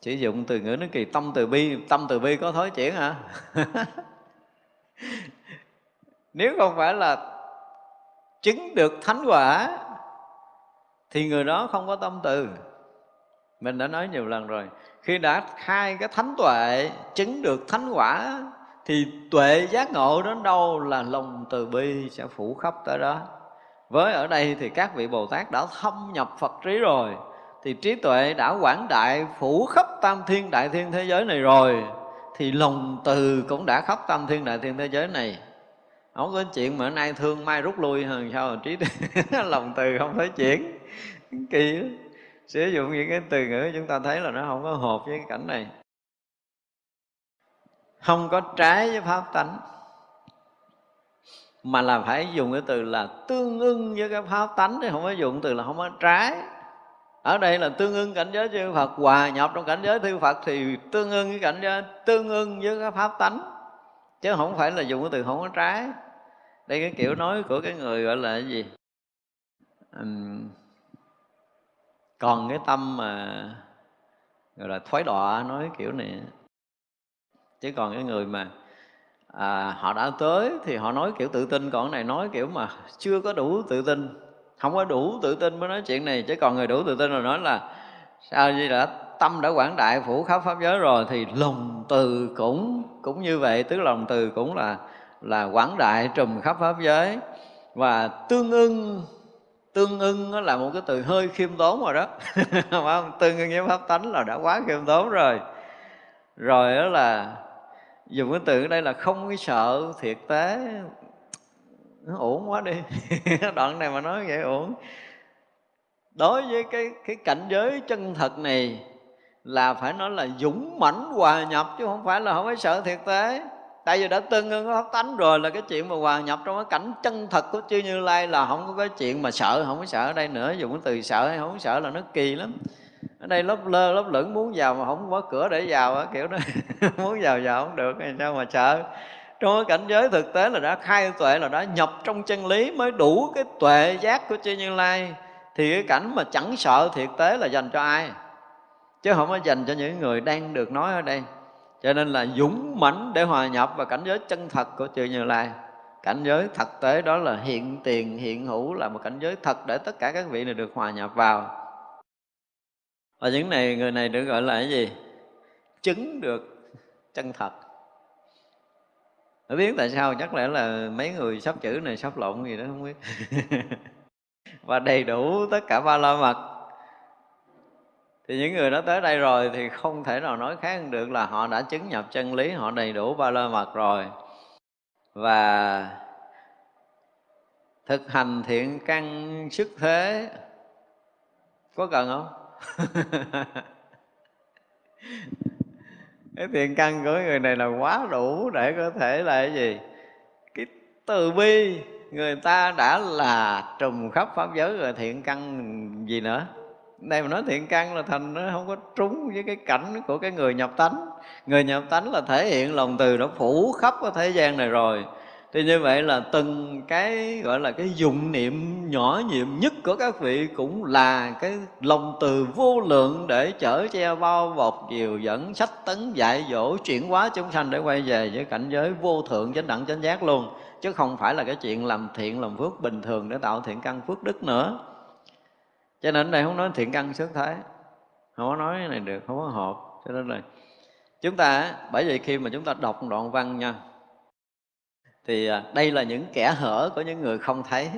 sử dụng từ ngữ nó kỳ. Tâm từ bi tâm từ bi có thối chuyển hả? (laughs) Nếu không phải là chứng được thánh quả thì người đó không có tâm từ mình đã nói nhiều lần rồi. Khi đã khai cái thánh tuệ, chứng được thánh quả, thì tuệ giác ngộ đến đâu là lòng từ bi sẽ phủ khắp tới đó. Với ở đây thì các vị bồ tát đã thâm nhập phật trí rồi, thì trí tuệ đã quảng đại, phủ khắp tam thiên đại thiên thế giới này rồi, thì lòng từ cũng đã khắp tam thiên đại thiên thế giới này. Không có chuyện mà nay thương mai rút lui hơn sao trí (laughs) lòng từ không thấy chuyển kỳ đó sử dụng những cái từ ngữ chúng ta thấy là nó không có hợp với cái cảnh này. Không có trái với pháp tánh mà là phải dùng cái từ là tương ưng với cái pháp tánh chứ không có dùng từ là không có trái. Ở đây là tương ưng cảnh giới chư Phật hòa nhập trong cảnh giới thư Phật thì tương ưng với cảnh giới tương ưng với cái pháp tánh chứ không phải là dùng cái từ không có trái. Đây cái kiểu nói của cái người gọi là cái gì? Uhm, còn cái tâm mà gọi là thoái đọa nói kiểu này chứ còn cái người mà à, họ đã tới thì họ nói kiểu tự tin còn cái này nói kiểu mà chưa có đủ tự tin không có đủ tự tin mới nói chuyện này chứ còn người đủ tự tin rồi nói là sao như đã tâm đã quảng đại phủ khắp pháp giới rồi? Thì lòng từ cũng cũng như vậy tức lòng từ cũng là là quảng đại trùm khắp pháp giới. Và tương ưng tương ưng nó là một cái từ hơi khiêm tốn rồi đó. (laughs) Không? Tương ưng với pháp tánh là đã quá khiêm tốn rồi. Rồi đó là dùng cái từ ở đây là không cái sợ thiệt tế. Nó ổn quá đi. (laughs) Đoạn này mà nói vậy ổn đối với cái cái cảnh giới chân thật này là phải nói là dũng mãnh hòa nhập chứ không phải là không phải sợ thiệt tế tại vì đã tương ưng pháp tánh rồi là cái chuyện mà hòa nhập trong cái cảnh chân thật của chư như lai là không có cái chuyện mà sợ, không có sợ ở đây nữa. Dùng cái từ sợ hay không có sợ là nó kỳ lắm. Ở đây lớp lơ, lớp lửng muốn vào mà không có cửa để vào á, kiểu đó. (laughs) Muốn vào vào không được, thì sao mà sợ? Trong cái cảnh giới thực tế là đã khai tuệ, là đã nhập trong chân lý mới đủ cái tuệ giác của chư như lai. Thì cái cảnh mà chẳng sợ thiệt tế là dành cho ai? Chứ không có dành cho những người đang được nói ở đây cho nên là dũng mãnh để hòa nhập vào cảnh giới chân thật của chư như lai. Cảnh giới thực tế đó là hiện tiền, hiện hữu là một cảnh giới thật để tất cả các vị này được hòa nhập vào. Và những này, người này được gọi là cái gì? Chứng được chân thật. Không biết tại sao, chắc lẽ là mấy người sắp chữ này sắp lộn gì đó, không biết. (laughs) Và đầy đủ tất cả ba la mật thì những người đó tới đây rồi thì không thể nào nói khác được là họ đã chứng nhập chân lý, họ đầy đủ ba la mật rồi. Và thực hành thiện căn sức thế, có cần không? (laughs) Cái thiện căn của người này là quá đủ để có thể là cái gì? Cái từ bi người ta đã là trùm khắp pháp giới rồi, thiện căn gì nữa? Đây mà nói thiện căn là thành nó không có trúng với cái cảnh của cái người nhập tánh. Người nhập tánh là thể hiện lòng từ nó phủ khắp cái thế gian này rồi. Thì như vậy là từng cái, gọi là cái dụng niệm nhỏ nhiệm nhất của các vị cũng là cái lòng từ vô lượng để chở che bao bọc, dìu dẫn, sách tấn, dạy dỗ, chuyển hóa chúng sanh để quay về với cảnh giới vô thượng, chánh đẳng, chánh giác luôn. Chứ không phải là cái chuyện làm thiện, làm phước bình thường để tạo thiện căn phước đức nữa cho nên đây không nói thiện căn sướng thái, không có nói cái này được không có hợp. Cho nên là chúng ta bởi vậy khi mà chúng ta đọc đoạn văn nha thì à, đây là những kẻ hở của những người không thấy.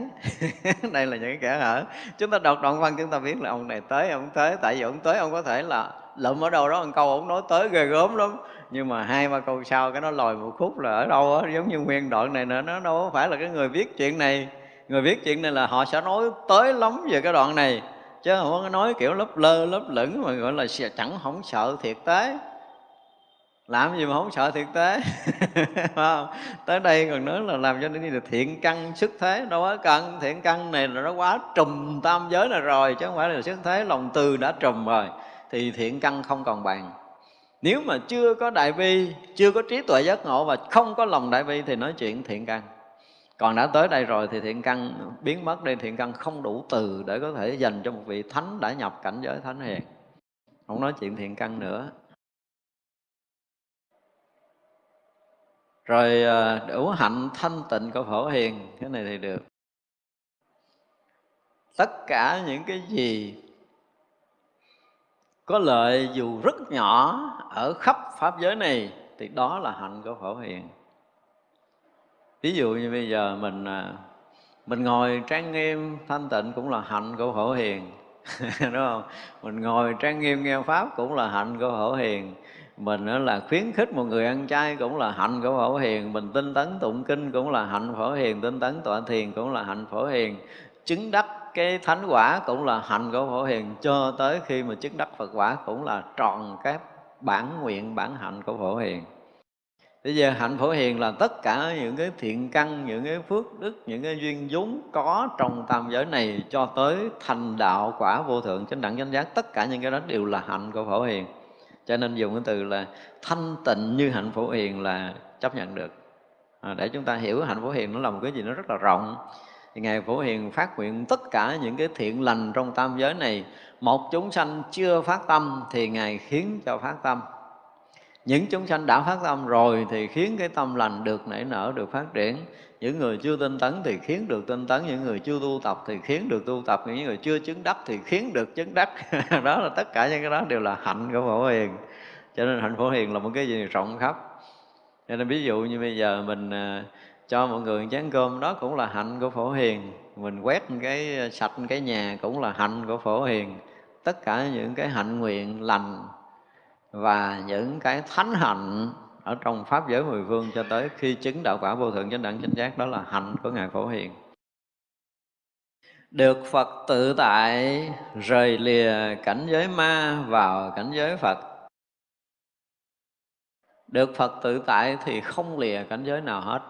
(laughs) Đây là những kẻ hở. Chúng ta đọc đoạn văn chúng ta biết là ông này tới ông tới. Tại vì ông tới ông có thể là lụm ở đâu đó một câu ông nói tới ghê gớm lắm. Nhưng mà hai ba câu sau cái nó lòi một khúc là ở đâu á giống như nguyên đoạn này nữa nó đâu có phải là cái người viết chuyện này. Người viết chuyện này là họ sẽ nói tới lắm về cái đoạn này chứ không có nói kiểu lấp lơ lấp lửng mà gọi là chẳng không sợ thiệt tế. Làm gì mà không sợ thiệt tế? (laughs) Không? tới đây còn nói là làm cho nên là thiện căn, sức thế, đâu có cần. Thiện căn này là nó quá trùm tam giới này rồi, chứ không phải là sức thế, lòng từ đã trùm rồi, thì thiện căn không còn bàn. Nếu mà chưa có đại bi, chưa có trí tuệ giác ngộ và không có lòng đại bi thì nói chuyện thiện căn còn đã tới đây rồi thì thiện căn biến mất đi, thiện căn không đủ từ để có thể dành cho một vị thánh đã nhập cảnh giới thánh hiền. Không nói chuyện thiện căn nữa. Rồi ờ, đủ hạnh thanh tịnh của phổ hiền, cái này thì được. Tất cả những cái gì có lợi dù rất nhỏ ở khắp pháp giới này thì đó là hạnh của phổ hiền ví dụ như bây giờ mình à, mình ngồi trang nghiêm, thanh tịnh cũng là hạnh của hổ hiền, (laughs) đúng không? Mình ngồi trang nghiêm nghe pháp cũng là hạnh của hổ hiền, mình là khuyến khích một người ăn chay cũng là hạnh của phổ hiền, mình tinh tấn tụng kinh cũng là hạnh phổ hiền, tinh tấn tọa thiền cũng là hạnh phổ hiền, chứng đắc cái thánh quả cũng là hạnh của phổ hiền, cho tới khi mà chứng đắc phật quả cũng là tròn các bản nguyện bản hạnh của phổ hiền. Bây giờ hạnh phổ hiền là tất cả những cái thiện căn, những cái phước đức, những cái duyên vốn có trong tam giới này cho tới thành đạo quả vô thượng chánh đẳng chánh giác. Tất cả những cái đó đều là hạnh của phổ hiền. Cho nên dùng cái từ là thanh tịnh như hạnh phổ hiền là chấp nhận được. À, để chúng ta hiểu hạnh phổ hiền nó là một cái gì nó rất là rộng. Thì Ngài Phổ Hiền phát nguyện tất cả những cái thiện lành trong tam giới này Một chúng sanh chưa phát tâm thì Ngài khiến cho phát tâm những chúng sanh đã phát tâm rồi thì khiến cái tâm lành được nảy nở, được phát triển. Những người chưa tinh tấn thì khiến được tinh tấn, những người chưa tu tập thì khiến được tu tập, những người chưa chứng đắc thì khiến được chứng đắc. (laughs) Đó là tất cả những cái đó đều là hạnh của phổ hiền. Cho nên hạnh phổ hiền là một cái gì rộng khắp. Cho nên ví dụ như bây giờ mình à, cho mọi người chén cơm, đó cũng là hạnh của phổ hiền. Mình quét cái à, sạch cái nhà cũng là hạnh của phổ hiền. Tất cả những cái hạnh nguyện, lành và những cái thánh hạnh ở trong pháp giới mười phương cho tới khi chứng đạo quả vô thượng chánh đẳng chánh giác, đó là hạnh của ngài phổ hiền. Được Phật tự tại, rời lìa cảnh giới ma vào cảnh giới Phật. Được Phật tự tại thì không lìa cảnh giới nào hết.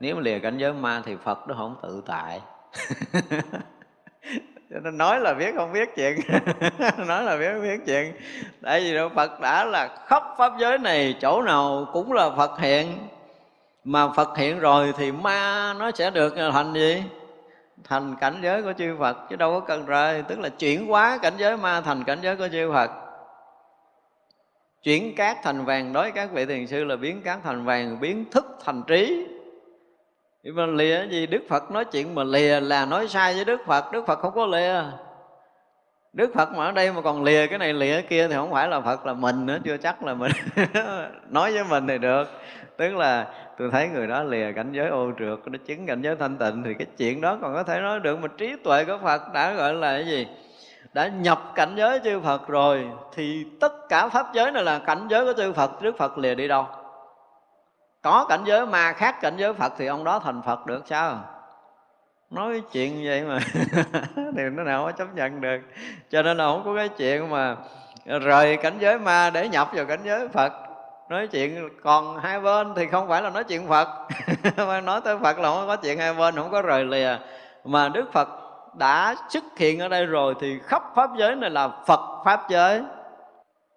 Nếu lìa cảnh giới ma thì Phật nó không tự tại. (laughs) cho nên nói là biết, không biết chuyện. (laughs) Nói là biết, không biết chuyện. Tại vì đâu, phật đã là khắp pháp giới này, chỗ nào cũng là phật hiện. Mà phật hiện rồi thì ma nó sẽ được thành gì? Thành cảnh giới của chư phật, chứ đâu có cần rời. Tức là chuyển hóa cảnh giới ma thành cảnh giới của chư phật. Chuyển cát thành vàng, đối các vị thiền sư là biến cát thành vàng, biến thức thành trí nhưng mà lìa gì? Đức phật nói chuyện mà lìa là nói sai với đức phật. Đức phật không có lìa. Đức phật mà ở đây mà còn lìa cái này lìa cái kia thì không phải là phật, là mình nữa. Chưa chắc là mình. (laughs) Nói với mình thì được. Tức là tôi thấy người đó lìa cảnh giới ô trượt, nó chứng cảnh giới thanh tịnh thì cái chuyện đó còn có thể nói được. Mà trí tuệ của phật đã gọi là cái gì? Đã nhập cảnh giới chư phật rồi thì tất cả pháp giới này là cảnh giới của chư phật. Đức phật lìa đi đâu? Có cảnh giới ma khác cảnh giới phật thì ông đó thành phật được, sao? Nói chuyện vậy mà (laughs) thì nó nào có chấp nhận được. Cho nên là không có cái chuyện mà rời cảnh giới ma để nhập vào cảnh giới phật. Nói chuyện còn hai bên thì không phải là nói chuyện phật. (laughs) Mà nói tới phật là không có chuyện hai bên, không có rời lìa. Mà đức phật đã xuất hiện ở đây rồi thì khắp pháp giới này là phật pháp giới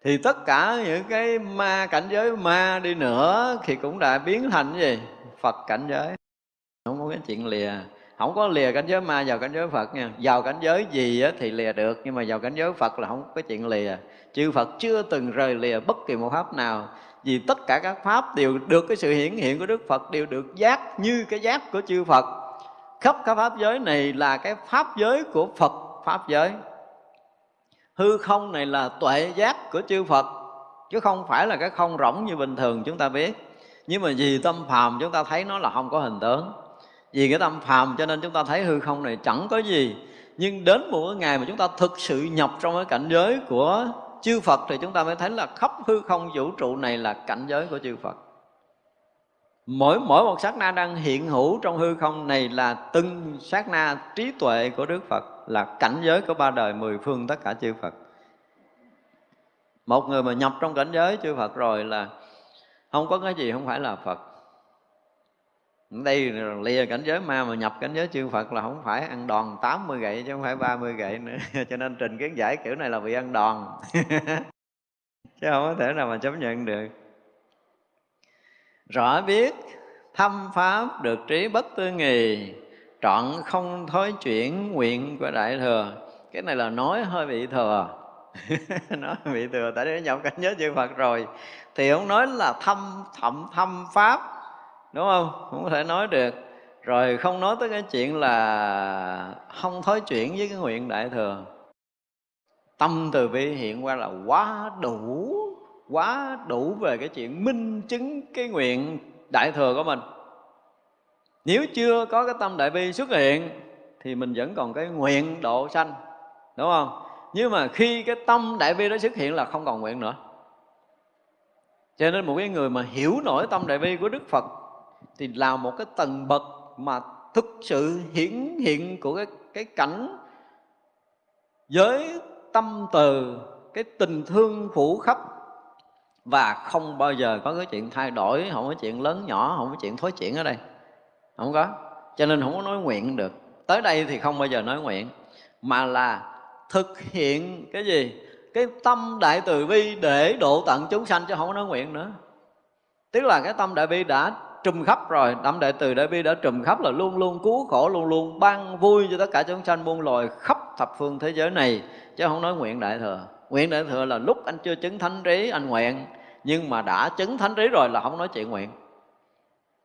thì tất cả những cái ma cảnh giới, ma đi nữa thì cũng đã biến thành gì? Phật cảnh giới. Không có cái chuyện lìa. Không có lìa cảnh giới ma, vào cảnh giới phật nha. Vào cảnh giới gì thì lìa được, nhưng mà vào cảnh giới phật là không có chuyện lìa. Chư phật chưa từng rời lìa bất kỳ một pháp nào. Vì tất cả các pháp đều được cái sự hiển hiện của đức phật, đều được giác như cái giác của chư phật. Khắp các pháp giới này là cái pháp giới của phật, pháp giới hư không này là tuệ giác của chư Phật, chứ không phải là cái không rỗng như bình thường chúng ta biết. Nhưng mà vì tâm phàm chúng ta thấy nó là không có hình tướng. Vì cái tâm phàm cho nên chúng ta thấy hư không này chẳng có gì. Nhưng đến một cái ngày mà chúng ta thực sự nhập trong cái cảnh giới của chư Phật thì chúng ta mới thấy là khắp hư không vũ trụ này là cảnh giới của chư Phật. Mỗi mỗi một sát na đang hiện hữu trong hư không này là từng sát na trí tuệ của Đức Phật là cảnh giới của ba đời mười phương tất cả chư Phật. Một người mà nhập trong cảnh giới chư Phật rồi là không có cái gì không phải là Phật. Đây lìa cảnh giới ma mà nhập cảnh giới chư Phật là không phải ăn đòn 80 gậy chứ không phải 30 gậy nữa. (laughs) Cho nên trình kiến giải kiểu này là bị ăn đòn. (laughs) Chứ không có thể nào mà chấp nhận được. Rõ biết thâm pháp được trí bất tư nghì trọn không thối chuyển nguyện của đại thừa. Cái này là nói hơi bị thừa. (laughs) Nói bị thừa, tại vì nhập cảnh giới chư Phật rồi. Thì ông nói là thâm, thậm thâm pháp, đúng không? Không có thể nói được. Rồi không nói tới cái chuyện là không thối chuyển với cái nguyện đại thừa. Tâm từ bi hiện qua là quá đủ quá đủ về cái chuyện minh chứng cái nguyện đại thừa của mình nếu chưa có cái tâm đại bi xuất hiện, thì mình vẫn còn cái nguyện độ sanh, đúng không? Nhưng mà khi cái tâm đại bi đó xuất hiện là không còn nguyện nữa. Cho nên một cái người mà hiểu nổi tâm đại bi của đức phật, thì là một cái tầng bậc mà thực sự hiển hiện của cái cái cảnh giới tâm từ, cái tình thương phủ khắp. Và không bao giờ có cái chuyện thay đổi, không có chuyện lớn nhỏ, không có chuyện thối chuyển ở đây không có. Cho nên không có nói nguyện được. Tới đây thì không bao giờ nói nguyện, mà là thực hiện cái gì? Cái tâm đại từ bi để độ tận chúng sanh chứ không có nói nguyện nữa. Tức là cái tâm đại bi đã trùm khắp rồi, tâm đại từ đại bi đã trùm khắp là luôn luôn cứu khổ, luôn luôn ban vui cho tất cả chúng sanh muôn loài khắp thập phương thế giới này, chứ không nói nguyện đại thừa. Nguyện đại thừa là lúc anh chưa chứng thánh trí, anh nguyện. Nhưng mà đã chứng thánh trí rồi là không nói chuyện nguyện.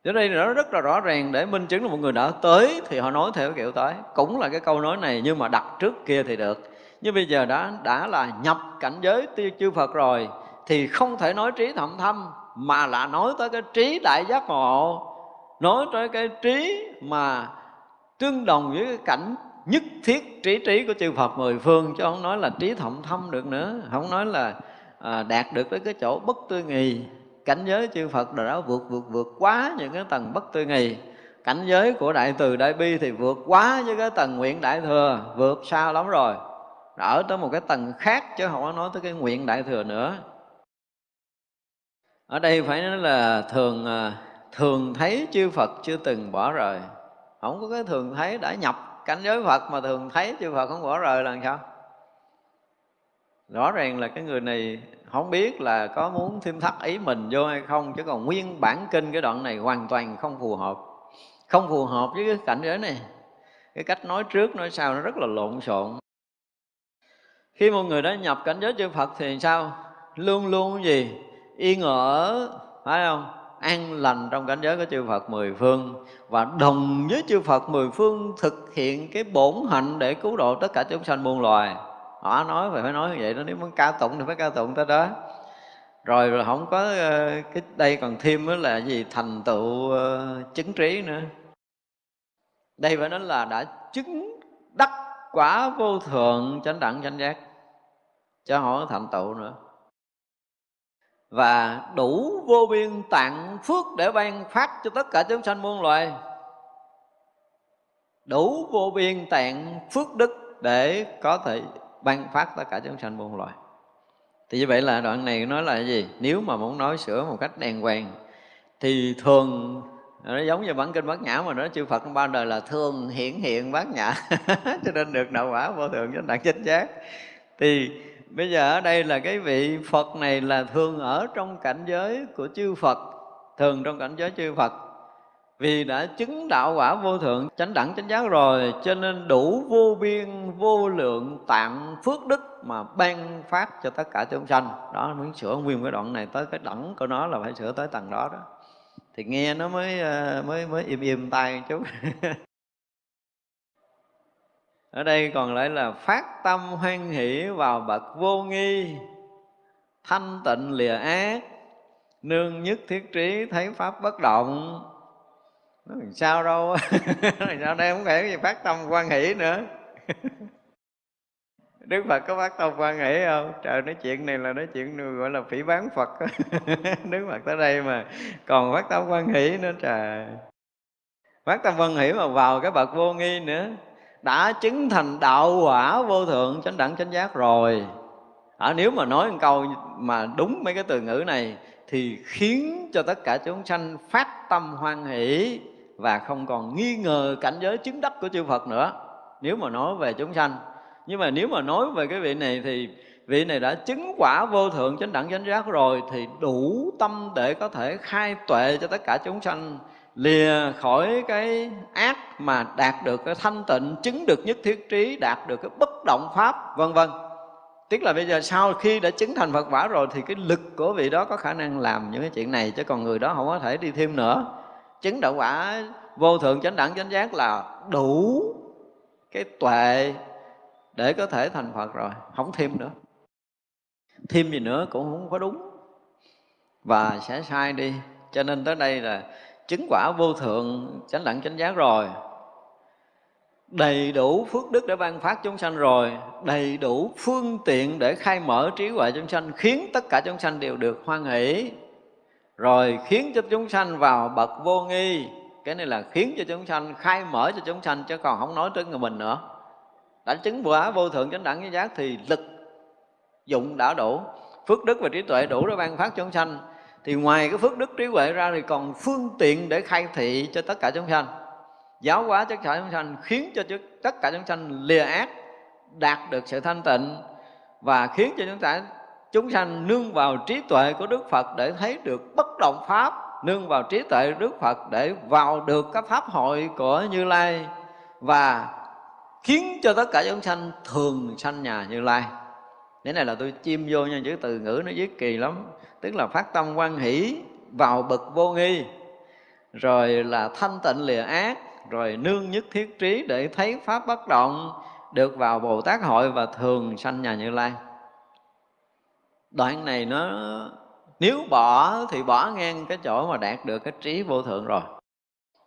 Thế đây nó rất là rõ ràng để minh chứng là một người đã tới thì họ nói theo kiểu tới. Cũng là cái câu nói này nhưng mà đặt trước kia thì được. Nhưng bây giờ đã đã là nhập cảnh giới tiêu chư Phật rồi thì không thể nói trí thậm thâm mà là nói tới cái trí đại giác ngộ. Nói tới cái trí mà tương đồng với cái cảnh nhất thiết trí trí của chư Phật mười phương chứ không nói là trí thậm thâm được nữa. Không nói là à, đạt được tới cái chỗ bất tư nghì cảnh giới chư Phật đã vượt vượt vượt quá những cái tầng bất tư nghì cảnh giới của đại từ đại bi thì vượt quá với cái tầng nguyện đại thừa, vượt xa lắm rồi. Ở tới một cái tầng khác chứ không có nói tới cái nguyện đại thừa nữa. Ở đây phải nói là thường à, thường thấy chư Phật chưa từng bỏ rời. Không có cái thường thấy đã nhập cảnh giới Phật mà thường thấy chư Phật không bỏ rời là sao? Rõ ràng là cái người này không biết là có muốn thêm thắt ý mình vô hay không, chứ còn nguyên bản kinh cái đoạn này hoàn toàn không phù hợp. Không phù hợp với cái cảnh giới này. Cái cách nói trước, nói sau nó rất là lộn xộn. Khi một người đã nhập cảnh giới chư Phật thì sao? Luôn luôn gì? Yên ở, phải không? An lành trong cảnh giới của chư Phật mười phương. Và đồng với chư Phật mười phương thực hiện cái bổn hạnh để cứu độ tất cả chúng sanh muôn loài họ nói phải phải nói như vậy đó, nếu muốn ca tụng thì phải ca tụng tới đó. Rồi là không có ờ, cái đây còn thêm nữa là gì? Thành tựu ờ, chứng trí nữa. Đây phải nói là đã chứng đắc quả vô thượng chánh đẳng chánh giác cho họ thành tựu nữa. Và đủ vô biên tặng phước để ban phát cho tất cả chúng sanh muôn loài. Đủ vô biên tặng phước đức để có thể ban phát tất cả chúng sanh muôn loài. Thì như vậy là đoạn này nói là gì? Nếu mà muốn nói sửa một cách đàng hoàng, thì thường, nó giống như bản kinh bát nhã mà nó chư phật ba đời là thường hiển hiện bát nhã. (laughs) Cho nên được đạo quả vô thượng chánh đẳng chánh giác. Thì bây giờ ở đây là cái vị phật này là thường ở trong cảnh giới của chư phật, thường trong cảnh giới chư phật vì đã chứng đạo quả vô thượng, chánh đẳng, chánh giác rồi, cho nên đủ vô biên, vô lượng tạng phước đức mà ban phát cho tất cả chúng sanh. Đó, muốn sửa nguyên cái đoạn này tới cái đẳng của nó là phải sửa tới tầng đó đó. Thì nghe nó mới ờ, mới mới im im tay chút. (laughs) Ở đây còn lại là phát tâm hoan hỷ vào bậc vô nghi, thanh tịnh lìa ác, nương nhất thiết trí thấy pháp bất động nó làm sao đâu. (laughs) Sao đây không phải gì phát tâm quan hỷ nữa. (laughs) Đức Phật có phát tâm quan hỷ không? Trời nói chuyện này là nói chuyện gọi là phỉ bán Phật. (laughs) Đức Phật tới đây mà còn phát tâm quan hỷ nữa trời. Phát tâm quan hỷ mà vào cái bậc vô nghi nữa. Đã chứng thành đạo quả vô thượng chánh đẳng chánh giác rồi. À, Nếu mà nói một câu mà đúng mấy cái từ ngữ này Thì khiến cho tất cả chúng sanh phát tâm hoan hỷ và không còn nghi ngờ cảnh giới chứng đắc của chư Phật nữa. Nếu mà nói về chúng sanh. Nhưng mà nếu mà nói về cái vị này thì vị này đã chứng quả vô thượng chánh đẳng chánh giác rồi, thì đủ tâm để có thể khai tuệ cho tất cả chúng sanh, lìa khỏi cái ác mà đạt được cái thanh tịnh, chứng được nhất thiết trí, đạt được cái bất động pháp, vân vân. Tức là bây giờ sau khi đã chứng thành phật quả rồi, thì cái lực của vị đó có khả năng làm những cái chuyện này, chứ còn người đó không có thể đi thêm nữa chứng đạo quả vô thượng chánh đẳng chánh giác là đủ cái tuệ để có thể thành phật rồi, không thêm nữa. Thêm gì nữa cũng không có đúng. Và sẽ sai đi. Cho nên tới đây là chứng quả vô thượng chánh đẳng chánh giác rồi. Đầy đủ phước đức để ban phát chúng sanh rồi. Đầy đủ phương tiện để khai mở trí huệ chúng sanh khiến tất cả chúng sanh đều được hoan hỷ rồi khiến cho chúng sanh vào bậc vô nghi. Cái này là khiến cho chúng sanh, khai mở cho chúng sanh, chứ còn không nói tới người mình nữa. Đã chứng quả vô thượng chánh đẳng chánh giác thì lực, dụng đã đủ. Phước đức và trí tuệ đủ để ban phát chúng sanh. Thì ngoài cái phước đức trí huệ ra thì còn phương tiện để khai thị cho tất cả chúng sanh. Giáo hóa tất cả chúng sanh, khiến cho tất cả chúng sanh lìa ác, đạt được sự thanh tịnh. Và khiến cho chúng ta chúng sanh nương vào trí tuệ của Đức Phật để thấy được bất động pháp, nương vào trí tuệ Đức Phật để vào được các pháp hội của Như Lai và khiến cho tất cả chúng sanh thường sanh nhà Như Lai. Cái này là tôi chim vô nha, chữ từ ngữ nó viết kỳ lắm. Tức là phát tâm quan hỷ vào bậc vô nghi, rồi là thanh tịnh lìa ác, rồi nương nhất thiết trí để thấy pháp bất động, được vào bồ tát hội và thường sanh nhà như lai đoạn này nó, nếu bỏ thì bỏ ngang cái chỗ mà đạt được cái trí vô thượng rồi.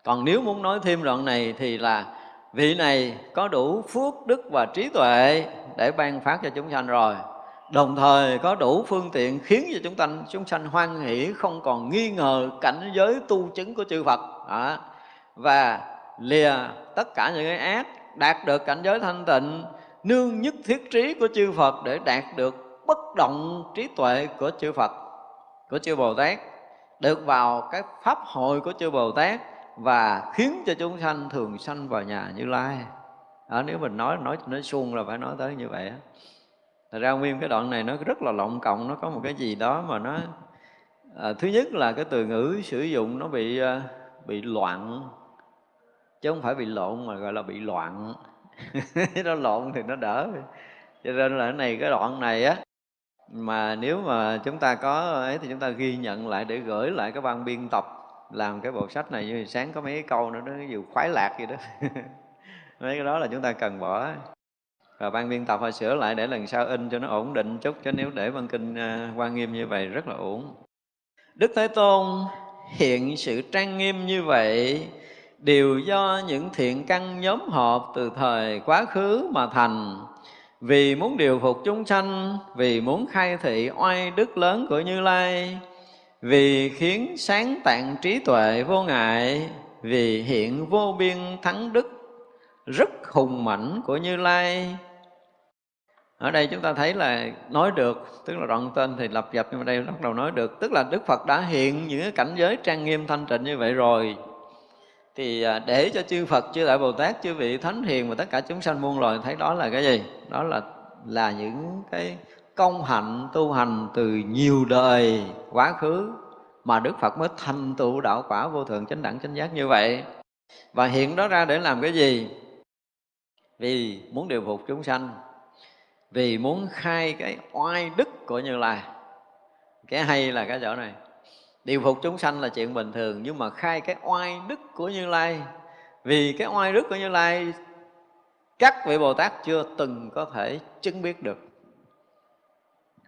Còn nếu muốn nói thêm đoạn này thì là vị này có đủ phước, đức và trí tuệ để ban phát cho chúng sanh rồi. Đồng thời có đủ phương tiện khiến cho chúng sanh chúng sanh hoan hỷ, không còn nghi ngờ cảnh giới tu chứng của chư Phật. Đó. và lìa tất cả những cái ác, đạt được cảnh giới thanh tịnh, nương nhất thiết trí của chư Phật để đạt được bất động trí tuệ của chư Phật của chư Bồ Tát được vào cái pháp hội của chư Bồ Tát và khiến cho chúng sanh thường sanh vào nhà Như Lai. À, nếu mình nói nói nói suông là phải nói tới như vậy. Thật ra nguyên cái đoạn này nó rất là lộng cộng, nó có một cái gì đó mà nó à, thứ nhất là cái từ ngữ sử dụng nó bị à, bị loạn chứ không phải bị lộn mà gọi là bị loạn (laughs) nó lộn thì nó đỡ cho nên là cái này cái đoạn này á mà nếu mà chúng ta có ấy thì chúng ta ghi nhận lại để gửi lại cái ban biên tập làm cái bộ sách này. Như sáng có mấy cái câu nữa nó dù khoái lạc gì đó. (laughs) Mấy cái đó là chúng ta cần bỏ. Và ban biên tập phải sửa lại để lần sau in cho nó ổn định chút, chứ nếu để văn kinh à, quan nghiêm như vậy rất là ổn đức thế tôn, hiện sự trang nghiêm như vậy, đều do những thiện căn nhóm họp từ thời quá khứ mà thành vì muốn điều phục chúng sanh, vì muốn khai thị oai đức lớn của như lai, vì khiến sáng tạng trí tuệ vô ngại, vì hiện vô biên thắng đức rất hùng mãnh của như lai. Ở đây chúng ta thấy là nói được, tức là đoạn tên thì lập dập, nhưng mà đây bắt đầu nói được, tức là đức phật đã hiện những cái cảnh giới trang nghiêm thanh tịnh như vậy rồi thì à, để cho chư Phật, chư Đại Bồ Tát, chư vị Thánh Hiền và tất cả chúng sanh muôn loài thấy đó là cái gì? Đó là là những cái công hạnh tu hành từ nhiều đời quá khứ mà Đức Phật mới thành tựu đạo quả vô thượng chánh đẳng chánh giác như vậy. Và hiện đó ra để làm cái gì? Vì muốn điều phục chúng sanh, vì muốn khai cái oai đức của Như Lai. Cái hay là cái chỗ này điều phục chúng sanh là chuyện bình thường, nhưng mà khai cái oai đức của như lai. Vì cái oai đức của như lai, các vị bồ tát chưa từng có thể chứng biết được.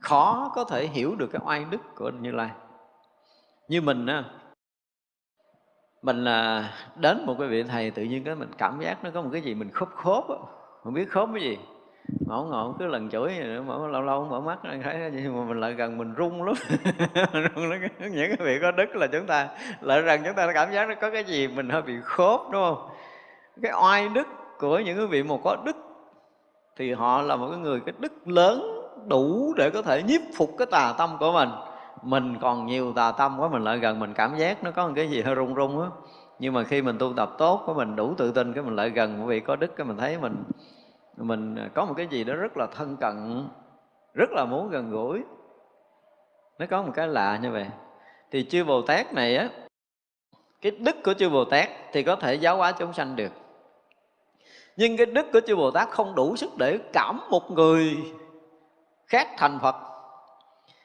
Khó có thể hiểu được cái oai đức của như lai. Như mình á, mình là đến một cái vị thầy tự nhiên cái mình cảm giác nó có một cái gì mình khớp khớp không biết khớp cái gì? Ngộ ngộ cứ lần chửi mở lâu lâu mở mắt thấy nhưng mà mình lại gần mình rung lắm. (laughs) Rung lắm. Những cái vị có đức là chúng ta, lại rằng chúng ta, cảm giác nó có cái gì mình hơi bị khốp đúng không? Cái oai đức của những cái vị một có đức thì họ là một cái người cái đức lớn đủ để có thể nhiếp phục cái tà tâm của mình. Mình còn nhiều tà tâm quá, mình lại gần mình, cảm giác nó có một cái gì hơi rung rung á. Nhưng mà khi mình tu tập tốt của mình đủ tự tin, cái mình lại gần một vị có đức, cái mình thấy mình mình à, có một cái gì đó rất là thân cận, rất là muốn gần gũi. Nó có một cái lạ như vậy. Thì chư bồ tát này á, cái đức của chư bồ tát thì có thể giáo hóa chúng sanh được. Nhưng cái đức của chư bồ tát không đủ sức để cảm một người khác thành phật.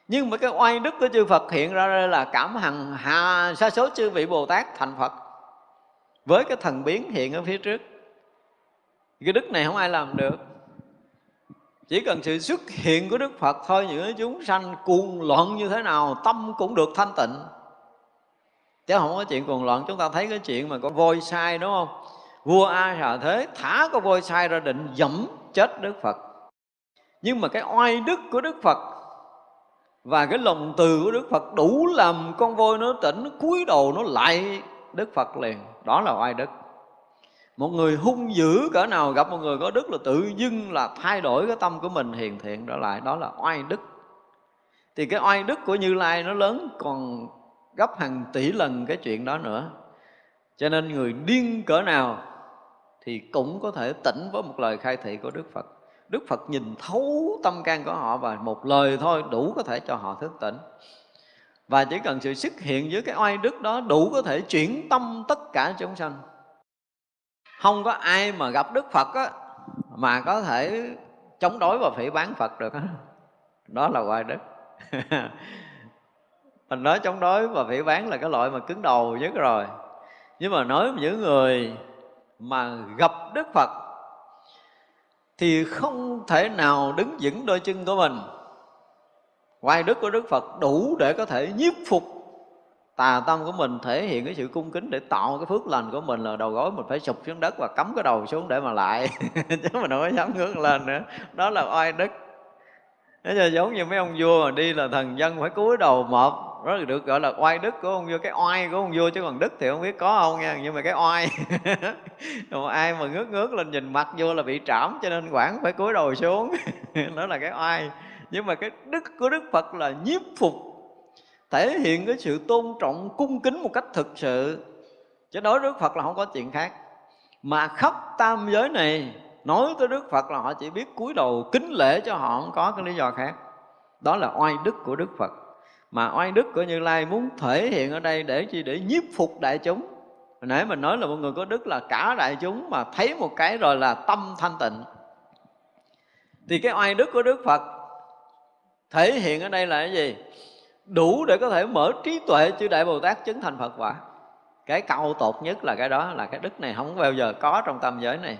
Nhưng mà cái oai đức của chư Phật hiện ra đây là cảm hằng hà sa số chư vị Bồ Tát thành Phật. Với cái thần biến hiện ở phía trước cái đức này không ai làm được. Chỉ cần sự xuất hiện của Đức Phật thôi, những chúng sanh cuồng loạn như thế nào, tâm cũng được thanh tịnh. Chứ không có chuyện cuồng loạn, chúng ta thấy cái chuyện mà có voi sai, đúng không? Vua a sợ thế thả con voi sai ra định dẫm chết Đức Phật. Nhưng mà cái oai đức của Đức Phật và cái lòng từ của Đức Phật đủ làm con voi nó tỉnh nó cúi đầu nó lại Đức Phật liền. Đó là oai đức một người hung dữ cỡ nào, gặp một người có đức là tự dưng là thay đổi cái tâm của mình hiền thiện trở lại, đó là oai đức. Thì cái oai đức của như lai nó lớn, còn gấp hàng tỷ lần cái chuyện đó nữa. Cho nên người điên cỡ nào thì cũng có thể tỉnh với một lời khai thị của đức phật. Đức phật nhìn thấu tâm can của họ và một lời thôi đủ có thể cho họ thức tỉnh. Và chỉ cần sự xuất hiện với cái oai đức đó đủ có thể chuyển tâm tất cả chúng sanh không có ai mà gặp đức phật á, mà có thể chống đối và phỉ bán phật được đó là hoài đức. (laughs) Mình nói chống đối và phỉ bán là cái loại mà cứng đầu nhất rồi. Nhưng mà nói những người mà gặp đức phật thì không thể nào đứng vững đôi chân của mình. Oai đức của Đức Phật đủ để có thể nhiếp phục tà tâm của mình thể hiện cái sự cung kính để tạo cái phước lành của mình là đầu gối mình phải sụp xuống đất và cắm cái đầu xuống để mà lại. (laughs) Chứ mình không có dám ngước lên nữa. Đó là oai đức. Thế là giống như mấy ông vua mà đi là thần dân phải cúi đầu mọt, rất là được gọi là oai đức của ông vua. Cái oai của ông vua chứ còn đức thì không biết có không nha. Nhưng mà cái oai. (laughs) Mà ai mà ngước ngước lên nhìn mặt vua là bị trảm cho nên quản phải cúi đầu xuống. (laughs) Đó là cái oai. Nhưng mà cái đức của đức phật là nhiếp phục thể hiện cái sự tôn trọng, cung kính một cách thực sự. Chứ đối với đức phật là không có chuyện khác. Mà khắp tam giới này, nói tới đức phật là họ chỉ biết cúi đầu kính lễ cho họ, không có cái lý do khác. Đó là oai đức của đức phật. Mà oai đức của như lai muốn thể hiện ở đây để chi? Để nhiếp phục đại chúng. Hồi nãy mình nói là một người có đức là cả đại chúng, mà thấy một cái rồi là tâm thanh tịnh. Thì cái oai đức của đức phật thể hiện ở đây là cái gì? Đủ để có thể mở trí tuệ chư đại bồ tát chứng thành phật quả. Cái cao tột nhất là cái đó là cái đức này không bao giờ có trong tam giới này.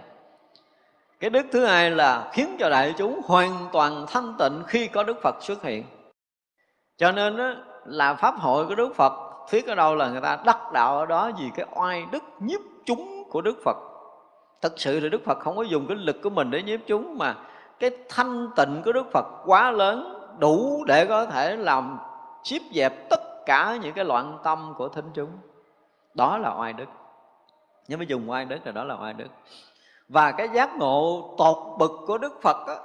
Cái đức thứ hai là khiến cho đại chúng hoàn toàn thanh tịnh khi có đức phật xuất hiện. Cho nên đó, là pháp hội của đức phật thuyết ở đâu là người ta đắc đạo ở đó vì cái oai đức nhiếp chúng của đức phật. Thật sự thì đức phật không có dùng cái lực của mình để nhiếp chúng mà cái thanh tịnh của đức phật quá lớn đủ để có thể làm chiếp dẹp tất cả những cái loạn tâm của thính chúng. Đó là oai đức. Nếu mà dùng oai đức là đó là oai đức. Và cái giác ngộ tột bực của đức phật đó,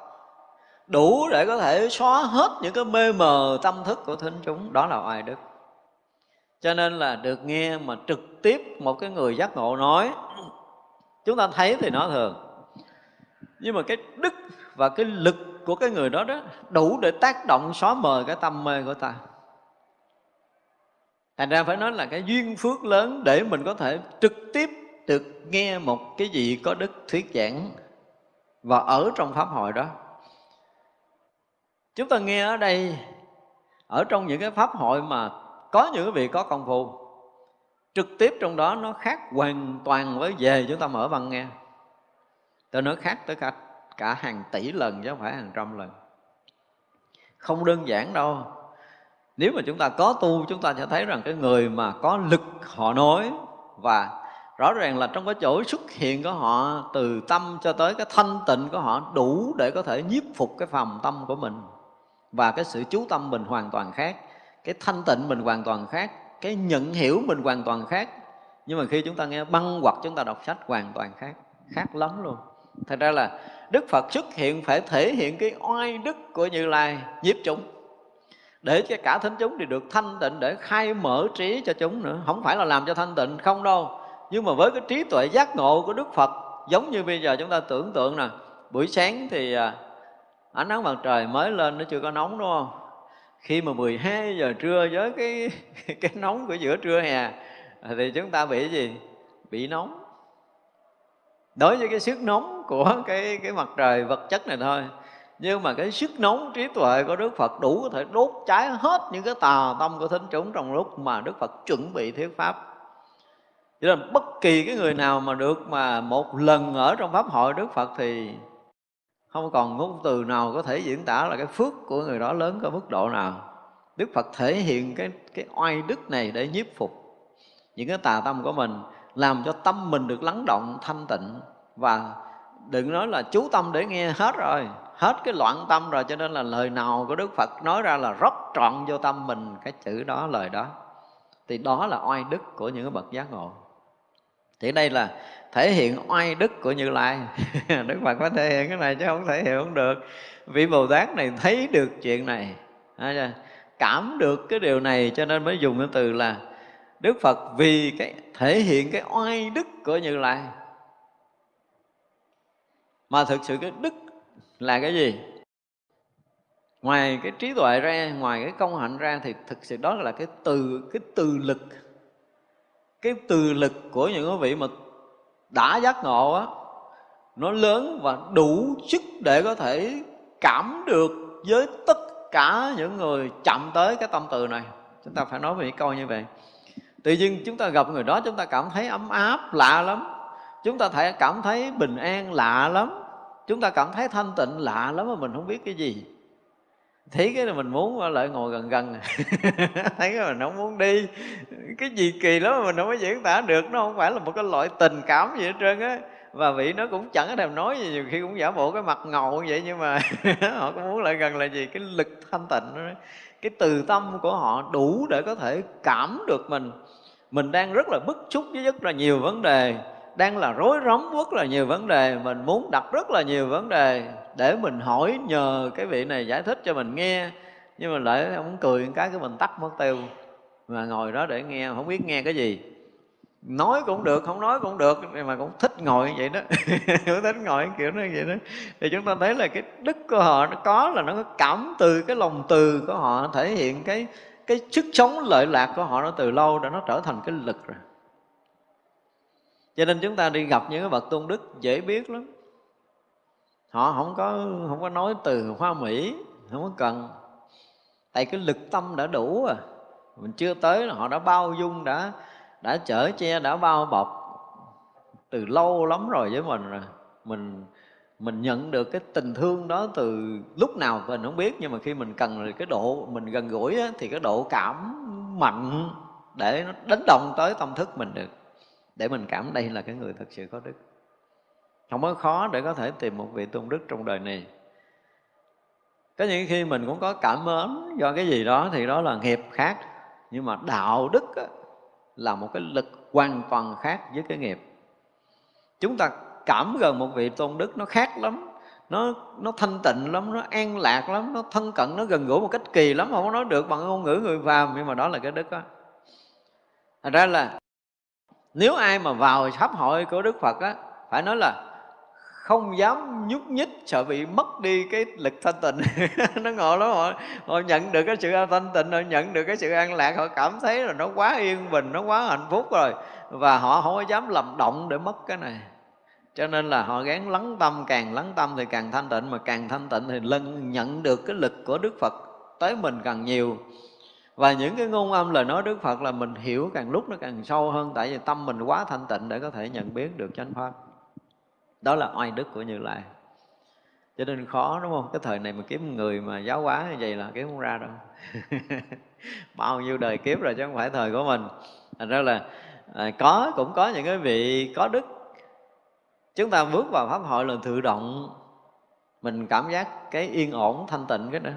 đủ để có thể xóa hết những cái mê mờ tâm thức của thính chúng. Đó là oai đức. Cho nên là được nghe mà trực tiếp một cái người giác ngộ nói chúng ta thấy thì nó thường. Nhưng mà cái đức và cái lực của cái người đó đó đủ để tác động xóa mờ cái tâm mê của ta thành ra phải nói là cái duyên phước lớn để mình có thể trực tiếp được nghe một cái gì có đức thuyết giảng và ở trong pháp hội đó. Chúng ta nghe ở đây, ở trong những cái pháp hội mà có những cái vị có công phu, trực tiếp trong đó nó khác hoàn toàn với về chúng ta mở văn nghe. Tôi nói khác tới cả cả hàng tỷ lần chứ không phải hàng trăm lần. Không đơn giản đâu nếu mà chúng ta có tu, chúng ta sẽ thấy rằng cái người mà có lực họ nói và rõ ràng là trong cái chỗ xuất hiện của họ, từ tâm cho tới cái thanh tịnh của họ đủ để có thể nhiếp phục cái phòng tâm của mình và cái sự chú tâm mình hoàn toàn khác, cái thanh tịnh mình hoàn toàn khác, cái nhận hiểu mình hoàn toàn khác. Nhưng mà khi chúng ta nghe băng hoặc chúng ta đọc sách hoàn toàn khác khác lắm luôn. Thật ra là đức phật xuất hiện phải thể hiện cái oai đức của như lai, nhiếp chúng để cho cả thính chúng thì được thanh tịnh để khai mở trí cho chúng nữa. Không phải là làm cho thanh tịnh, không đâu. Nhưng mà với cái trí tuệ giác ngộ của đức phật, giống như bây giờ chúng ta tưởng tượng nè, buổi sáng thì à, ánh nắng mặt trời mới lên, nó chưa có nóng, đúng không? Khi mà 12 giờ trưa với cái (laughs) cái nóng của giữa trưa hè, thì chúng ta bị gì? Bị nóng. Đối với cái sức nóng của cái cái mặt trời vật chất này thôi nhưng mà cái sức nóng trí tuệ của Đức Phật đủ có thể đốt cháy hết những cái tà tâm của thính chúng trong lúc mà Đức Phật chuẩn bị thuyết pháp. Cho nên bất kỳ cái người nào mà được mà một lần ở trong pháp hội Đức Phật thì không còn ngôn từ nào có thể diễn tả là cái phước của người đó lớn ở mức độ nào. Đức Phật thể hiện cái cái oai đức này để nhiếp phục những cái tà tâm của mình, làm cho tâm mình được lắng động thanh tịnh. Và đừng nói là chú tâm để nghe hết rồi hết cái loạn tâm rồi, cho nên là lời nào của Đức Phật nói ra là rót trọn vô tâm mình, cái chữ đó, lời đó. Thì đó là oai đức của những cái bậc giác ngộ. Thì đây là thể hiện oai đức của Như Lai. (laughs) Đức Phật có thể hiện cái này chứ không thể hiện không được. Vị Bồ Tát này thấy được chuyện này. Cảm được cái điều này, cho nên mới dùng cái từ là Đức Phật vì cái, thể hiện cái oai đức của Như Lai. Mà thực sự cái đức là cái gì? Ngoài cái trí tuệ ra, ngoài cái công hạnh ra thì thực sự đó là cái từ cái từ lực. Cái từ lực của những quý vị mà đã giác ngộ á, nó lớn và đủ sức để có thể cảm được với tất cả những người chậm tới cái tâm từ này. Chúng ta phải nói về những câu như vậy. Tự nhiên chúng ta gặp người đó, chúng ta cảm thấy ấm áp, lạ lắm. Chúng ta thể cảm thấy bình an, lạ lắm chúng ta cảm thấy thanh tịnh, lạ lắm mà mình không biết cái gì. Thấy cái là mình muốn lại ngồi gần gần. (laughs) Thấy cái mình không muốn đi. Cái gì kỳ lắm mà mình không có diễn tả được. Nó không phải là một cái loại tình cảm gì hết trơn á. Và vị nó cũng chẳng có thèm nói gì. Nhiều khi cũng giả bộ cái mặt ngầu vậy nhưng mà (laughs) họ cũng muốn lại gần là gì? Cái lực thanh tịnh đó. Cái từ tâm của họ đủ để có thể cảm được mình. Mình đang rất là bức xúc với rất là nhiều vấn đề đang là rối rắm rất là nhiều vấn đề. Mình muốn đặt rất là nhiều vấn đề để mình hỏi nhờ cái vị này giải thích cho mình nghe. Nhưng mà lại ông cười cái cái mình tắt mất tiêu. Mà ngồi đó để nghe, không biết nghe cái gì. Nói cũng được, không nói cũng được mà cũng thích ngồi như vậy đó. (laughs) Cũng thích ngồi kiểu như vậy đó. Thì chúng ta thấy là cái đức của họ, nó có là nó có cảm từ, cái lòng từ của họ, thể hiện cái cái sức sống lợi lạc của họ nó từ lâu đã nó trở thành cái lực rồi cho nên chúng ta đi gặp những cái bậc tôn đức dễ biết lắm. Họ không có không có nói từ hoa mỹ không có cần. Tại cái lực tâm đã đủ à. Mình chưa tới là họ đã bao dung đã đã chở che đã bao bọc từ lâu lắm rồi với mình rồi. Mình mình nhận được cái tình thương đó từ lúc nào mình không biết nhưng mà khi mình cần rồi cái độ mình gần gũi á, thì cái độ cảm mạnh để nó đánh động tới tâm thức mình được để mình cảm đây là cái người thật sự có đức. Không có khó để có thể tìm một vị tôn đức trong đời này. Có những khi mình cũng có cảm mến do cái gì đó thì đó là nghiệp khác nhưng mà đạo đức á, là một cái lực hoàn toàn khác với cái nghiệp. Chúng ta cảm gần một vị tôn đức nó khác lắm nó nó thanh tịnh lắm nó an lạc lắm nó thân cận nó gần gũi một cách kỳ lắm không có nói được bằng ngôn ngữ người phàm nhưng mà đó là cái đức đó thành ra là nếu ai mà vào pháp hội của đức phật á, phải nói là không dám nhúc nhích, sợ bị mất đi cái lực thanh tịnh. (laughs) Nó ngộ lắm, họ họ nhận được cái sự thanh tịnh, họ nhận được cái sự an lạc, họ cảm thấy là nó quá yên bình, nó quá hạnh phúc rồi. Và họ không có dám làm động để mất cái này. Cho nên là họ gán lắng tâm, càng lắng tâm thì càng thanh tịnh, mà càng thanh tịnh thì lân nhận được cái lực của đức phật tới mình càng nhiều và những cái ngôn âm lời nói đức phật là mình hiểu càng lúc nó càng sâu hơn tại vì tâm mình quá thanh tịnh để có thể nhận biết được chánh pháp. Đó là oai đức của như lai. Cho nên khó đúng không? Cái thời này mà kiếm người mà giáo hóa như vậy là kiếm không ra đâu. (laughs) Bao nhiêu đời kiếp rồi chứ không phải thời của mình. Thành ra là à, có cũng có những cái vị có đức. Chúng ta bước vào pháp hội là tự động mình cảm giác cái yên ổn thanh tịnh cái đó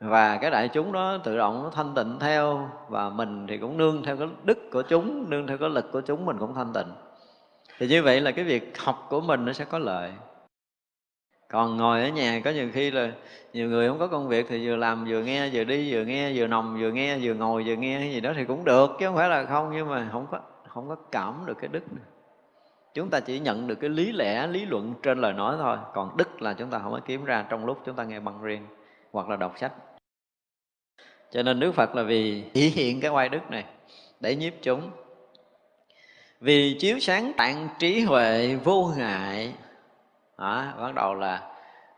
và cái đại chúng đó tự động nó thanh tịnh theo, và mình thì cũng nương theo cái đức của chúng, nương theo cái lực của chúng, mình cũng thanh tịnh. Thì như vậy là cái việc học của mình nó sẽ có lợi. Còn ngồi ở nhà có nhiều khi là nhiều người không có công việc thì vừa làm vừa nghe, vừa đi vừa nghe, vừa nằm vừa nghe, vừa ngồi vừa nghe hay gì đó thì cũng được, chứ không phải là không, nhưng mà không có không có cảm được cái đức này. chúng ta chỉ nhận được cái lý lẽ, lý luận trên lời nói thôi, còn đức là chúng ta không có kiếm ra trong lúc chúng ta nghe băng riêng hoặc là đọc sách cho nên đức phật là vì (laughs) chỉ hiện cái oai đức này để nhiếp chúng. Vì chiếu sáng tạng trí huệ vô ngại đó, bắt đầu là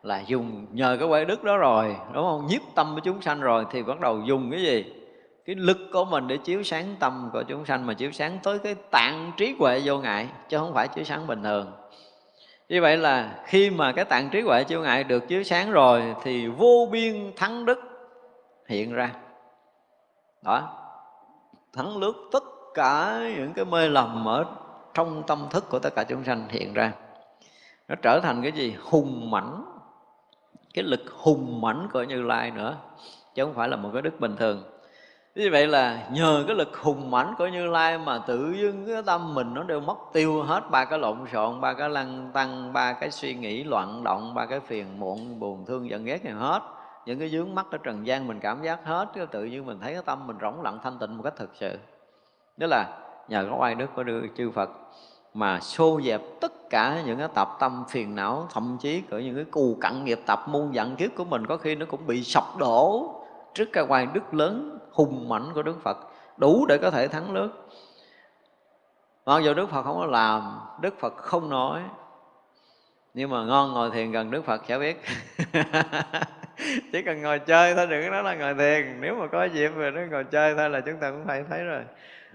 là dùng nhờ cái quay đức đó rồi đúng không? Nhiếp tâm của chúng sanh rồi thì bắt đầu dùng cái gì? Cái lực của mình để chiếu sáng tâm của chúng sanh mà chiếu sáng tới cái tạng trí huệ vô ngại chứ không phải chiếu sáng bình thường. Như vậy là khi mà cái tạng trí huệ vô ngại được chiếu sáng rồi thì vô biên thắng đức hiện ra. Đó. Thắng lướt tất cả những cái mê lầm ở trong tâm thức của tất cả chúng sanh hiện ra. Nó trở thành cái gì? Hùng mãnh. Cái lực hùng mãnh của như lai nữa, chứ không phải là một cái đức bình thường. Như vậy là nhờ cái lực hùng mãnh của như lai mà tự dưng cái tâm mình nó đều mất tiêu hết ba cái lộn xộn, ba cái lăng tăng, ba cái suy nghĩ loạn động, ba cái phiền muộn, buồn thương giận ghét này hết những cái dướng mắt ở trần gian mình cảm giác hết, cái tự nhiên mình thấy cái tâm mình rỗng lặng thanh tịnh một cách thực sự. Đó là nhờ có oai đức của đưa chư Phật mà xô dẹp tất cả những cái tập tâm phiền não, thậm chí cả những cái cù cặn nghiệp tập muôn dặn kiếp của mình có khi nó cũng bị sập đổ trước cái oai đức lớn, hùng mạnh của Đức Phật, đủ để có thể thắng nước. Mặc dù Đức Phật không có làm, Đức Phật không nói, nhưng mà ngon ngồi thiền gần Đức Phật sẽ biết. (laughs) (laughs) chỉ cần ngồi chơi thôi đừng nói là ngồi thiền. Nếu mà có dịp rồi nó ngồi chơi thôi là chúng ta cũng phải thấy rồi.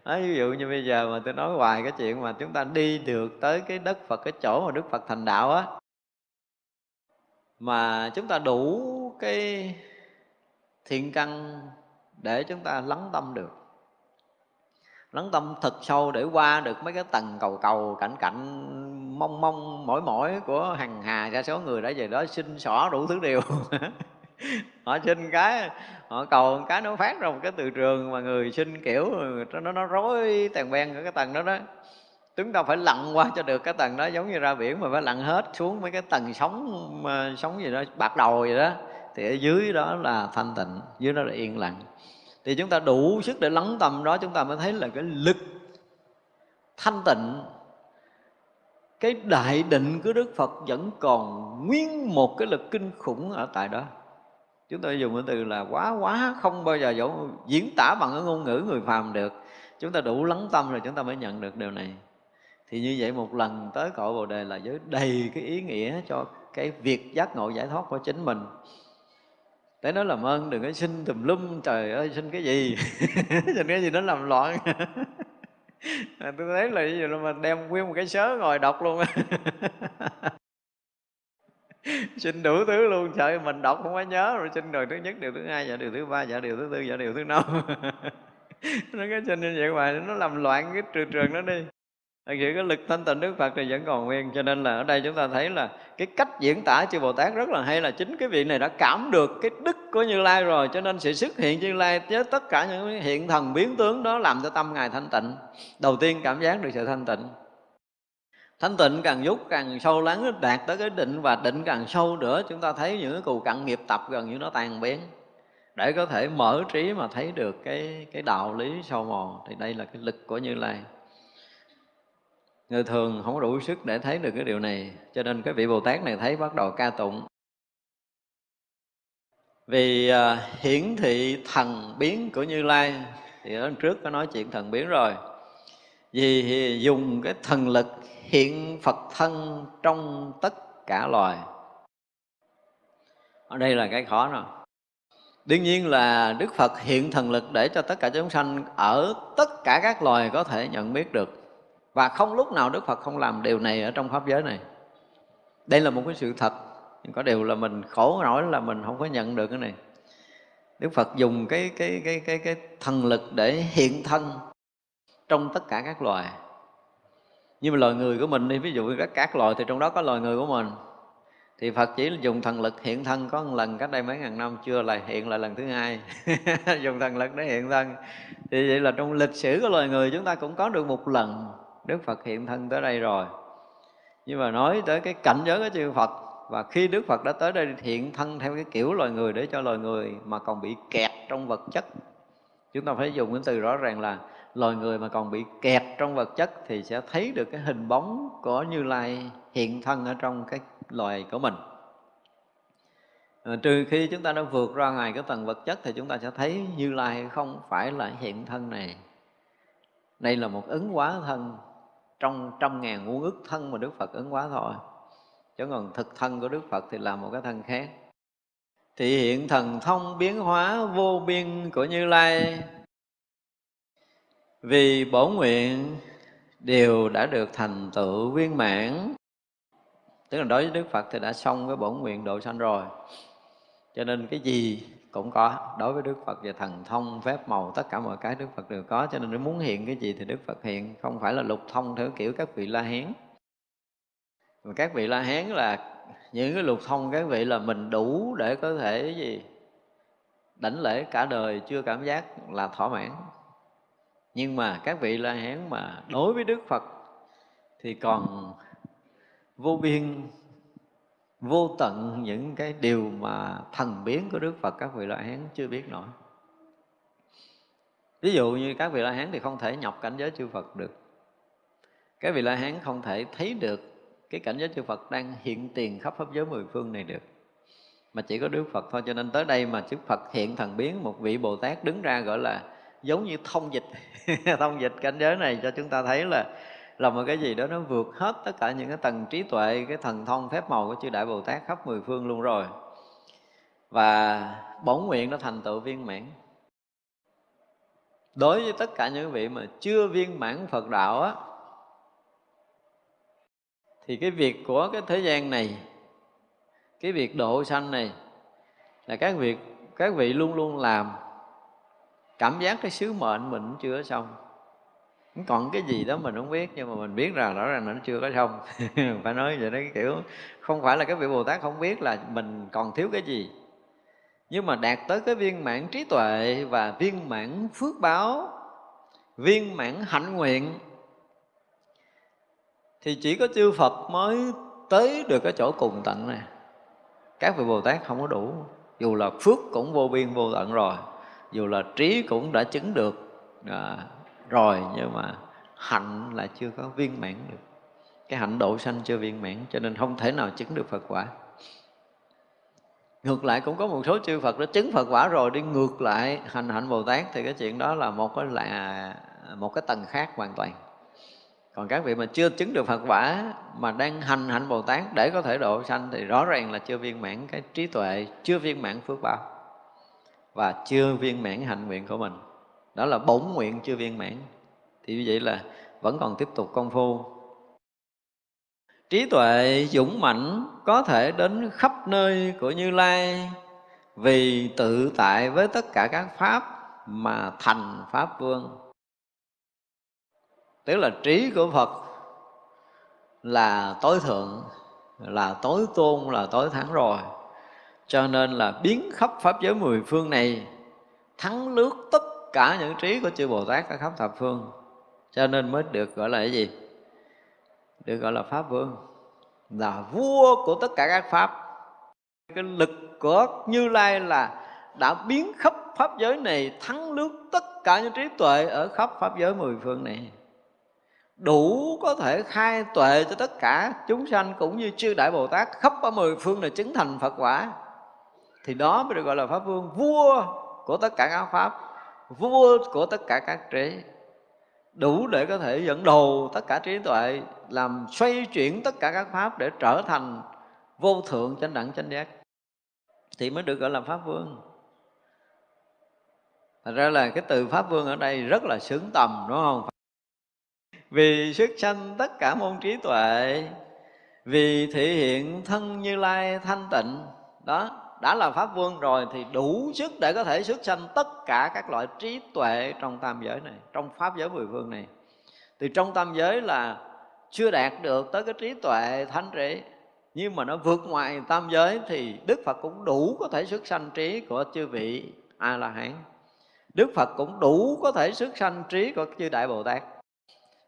Đó, ví dụ như bây giờ mà tôi nói hoài cái chuyện mà chúng ta đi được tới cái đất Phật cái chỗ mà Đức Phật thành đạo á mà chúng ta đủ cái thiện căn để chúng ta lắng tâm được lắng tâm thật sâu để qua được mấy cái tầng cầu cầu cảnh cảnh mong mong mỏi mỏi của hàng hà ra số người đã về đó xin xỏ đủ thứ điều. (laughs) Họ xin cái, họ cầu cái nó phát ra một cái từ trường mà người xin, kiểu, nó nó rối tàn ben ở cái tầng đó đó. Chúng ta phải lặn qua cho được cái tầng đó, giống như ra biển mà phải lặn hết xuống mấy cái tầng sóng ờ, sóng gì đó, bạc đầu gì đó. Thì ở dưới đó là thanh tịnh, dưới đó là yên lặng thì chúng ta đủ sức để lắng tâm đó, chúng ta mới thấy là cái lực thanh tịnh, cái đại định của Đức Phật vẫn còn nguyên một cái lực kinh khủng ở tại đó. Chúng tôi dùng cái từ là quá quá không bao giờ dẫu diễn tả bằng cái ngôn ngữ người phàm được. Chúng ta đủ lắng tâm rồi chúng ta mới nhận được điều này. Thì như vậy một lần tới cội bồ đề là với đầy cái ý nghĩa cho cái việc giác ngộ giải thoát của chính mình để nó làm ơn đừng có xin tùm lum, trời ơi, xin cái gì? (laughs) Xin cái gì nó làm loạn. (laughs) Tôi thấy là ví dụ là mình đem nguyên một cái sớ ngồi đọc luôn (laughs) xin đủ thứ luôn sợ mình đọc không có nhớ rồi, xin điều thứ nhất điều thứ hai dạ điều thứ ba dạ điều thứ tư dạ điều thứ năm. Nó cái xin như vậy mà nó làm loạn cái trường trường nó đi. Thật sự cái lực thanh tịnh Đức Phật thì vẫn còn nguyên Cho nên là ở đây chúng ta thấy là Cái cách diễn tả chư Bồ Tát rất là hay là Chính cái vị này đã cảm được cái đức của Như Lai rồi Cho nên sự xuất hiện Như Lai với tất cả những hiện thần biến tướng đó Làm cho tâm Ngài thanh tịnh. Đầu tiên cảm giác được sự thanh tịnh. Thanh tịnh càng giúp càng sâu lắng Đạt tới cái định và định càng sâu nữa Chúng ta thấy những cái cù cặn nghiệp tập gần như nó tàn biến. Để có thể mở trí mà thấy được cái, cái đạo lý sâu mòn Thì đây là cái lực của Như Lai người thường không có đủ sức để thấy được cái điều này cho nên cái vị bồ tát này thấy bắt đầu ca tụng. Vì uh, hiển thị thần biến của như lai thì ở trước có nói chuyện thần biến rồi. Vì dùng cái thần lực hiện phật thân trong tất cả loài. Ở đây là cái khó rồi đương nhiên là đức phật hiện thần lực để cho tất cả chúng sanh ở tất cả các loài có thể nhận biết được và không lúc nào Đức Phật không làm điều này ở trong pháp giới này. Đây là một cái sự thật. Có điều là mình khổ nổi là mình không có nhận được cái này. Đức Phật dùng cái cái cái cái cái thần lực để hiện thân trong tất cả các loài. Nhưng mà loài người của mình đi, ví dụ các các loài thì trong đó có loài người của mình. Thì Phật chỉ dùng thần lực hiện thân, có một lần cách đây mấy ngàn năm chưa lại hiện lại lần thứ hai. (laughs) Dùng thần lực để hiện thân. Thì vậy là trong lịch sử của loài người chúng ta cũng có được một lần. Đức Phật hiện thân tới đây rồi. Nhưng mà nói tới cái cảnh giới của chư Phật và khi Đức Phật đã tới đây hiện thân theo cái kiểu loài người để cho loài người mà còn bị kẹt trong vật chất. Chúng ta phải dùng cái từ rõ ràng là loài người mà còn bị kẹt trong vật chất thì sẽ thấy được cái hình bóng của Như Lai hiện thân ở trong cái loài của mình. À, trừ khi chúng ta đã vượt ra ngoài cái tầng vật chất thì chúng ta sẽ thấy Như Lai không phải là hiện thân này. Đây là một ứng hóa thân trong trăm ngàn muôn ức thân mà Đức Phật ứng hóa thôi. Chứ còn thực thân của Đức Phật thì là một cái thân khác. Thì hiện thần thông biến hóa vô biên của Như Lai. Vì bổ nguyện, đều đã được thành tựu viên mãn. Tức là đối với Đức Phật thì đã xong cái bổn nguyện độ sanh rồi. Cho nên cái gì cũng có. Đối với Đức Phật về thần thông, phép màu, tất cả mọi cái Đức Phật đều có, cho nên nếu muốn hiện cái gì thì Đức Phật hiện, không phải là lục thông theo kiểu các vị La Hán. Mà các vị La Hán là những cái lục thông các vị là mình đủ để có thể gì? Đảnh lễ cả đời, chưa cảm giác là thỏa mãn. Nhưng mà các vị la hán mà đối với đức phật thì còn vô biên vô tận những cái điều mà thần biến của đức phật các vị la hán chưa biết nổi. Ví dụ như các vị la hán thì không thể nhập cảnh giới chư phật được. Các vị la hán không thể thấy được cái cảnh giới chư Phật đang hiện tiền khắp pháp giới mười phương này được. Mà chỉ có Đức Phật thôi, cho nên tới đây mà Đức Phật hiện thần biến, một vị Bồ Tát đứng ra gọi là giống như thông dịch. (laughs) Thông dịch cảnh giới này cho chúng ta thấy là là một cái gì đó nó vượt hết tất cả những cái tầng trí tuệ, cái thần thông phép màu của chư đại Bồ Tát khắp mười phương luôn rồi. Và bổn nguyện nó thành tựu viên mãn. Đối với tất cả những vị mà chưa viên mãn Phật đạo á, thì cái việc của cái thế gian này, cái việc độ sanh này, là các việc, các vị luôn luôn làm. Cảm giác cái sứ mệnh mình chưa xong còn cái gì đó mình không biết nhưng mà mình biết rằng rõ ràng nó chưa có xong (laughs) phải nói vậy đó cái kiểu không phải là cái vị bồ tát không biết là mình còn thiếu cái gì. Nhưng mà đạt tới cái viên mãn trí tuệ và viên mãn phước báo viên mãn hạnh nguyện thì chỉ có chư Phật mới tới được cái chỗ cùng tận này. Các vị Bồ Tát không có đủ. Dù là phước cũng vô biên vô tận rồi dù là trí cũng đã chứng được à, rồi nhưng mà hạnh là chưa có viên mãn được. Cái hạnh độ sanh chưa viên mãn cho nên không thể nào chứng được Phật quả. Ngược lại cũng có một số chư Phật đã chứng Phật quả rồi đi ngược lại hành hạnh Bồ Tát thì cái chuyện đó là một cái là một cái tầng khác hoàn toàn. Còn các vị mà chưa chứng được Phật quả mà đang hành hạnh Bồ Tát để có thể độ sanh thì rõ ràng là chưa viên mãn cái trí tuệ, chưa viên mãn phước báo và chưa viên mãn hạnh nguyện của mình. Đó là bổn nguyện chưa viên mãn. Thì như vậy là vẫn còn tiếp tục công phu. Trí tuệ dũng mãnh có thể đến khắp nơi của Như Lai vì tự tại với tất cả các pháp mà thành pháp vương tức là trí của phật là tối thượng, là tối tôn, là tối thắng rồi cho nên là biến khắp pháp giới mười phương này thắng lướt tất cả những trí của chư bồ tát ở khắp thập phương, cho nên mới được gọi là cái gì? Được gọi là pháp vương. Là vua của tất cả các pháp. Cái lực của như lai là đã biến khắp pháp giới này, thắng lướt tất cả những trí tuệ ở khắp pháp giới mười phương này. Đủ có thể khai tuệ cho tất cả chúng sanh cũng như chư đại bồ tát khắp ở mười phương này chứng thành phật quả. Thì đó mới được gọi là pháp vương, vua của tất cả các pháp vua của tất cả các trí, đủ để có thể dẫn đầu tất cả trí tuệ, làm xoay chuyển tất cả các pháp để trở thành vô thượng chánh đẳng, chánh giác. Thì mới được gọi là pháp vương. Thật ra là cái từ Pháp Vương ở đây rất là sướng tầm, đúng không? vì xuất sanh tất cả môn trí tuệ, vì thể hiện thân như lai thanh tịnh, đó đã là pháp vương rồi thì đủ sức để có thể xuất sanh tất cả các loại trí tuệ trong tam giới này, trong pháp giới mười phương này. Thì trong tam giới là chưa đạt được tới cái trí tuệ thánh trí, nhưng mà nó vượt ngoài tam giới thì đức phật cũng đủ có thể xuất sanh trí của chư vị a la hán đức phật cũng đủ có thể xuất sanh trí của chư đại bồ tát.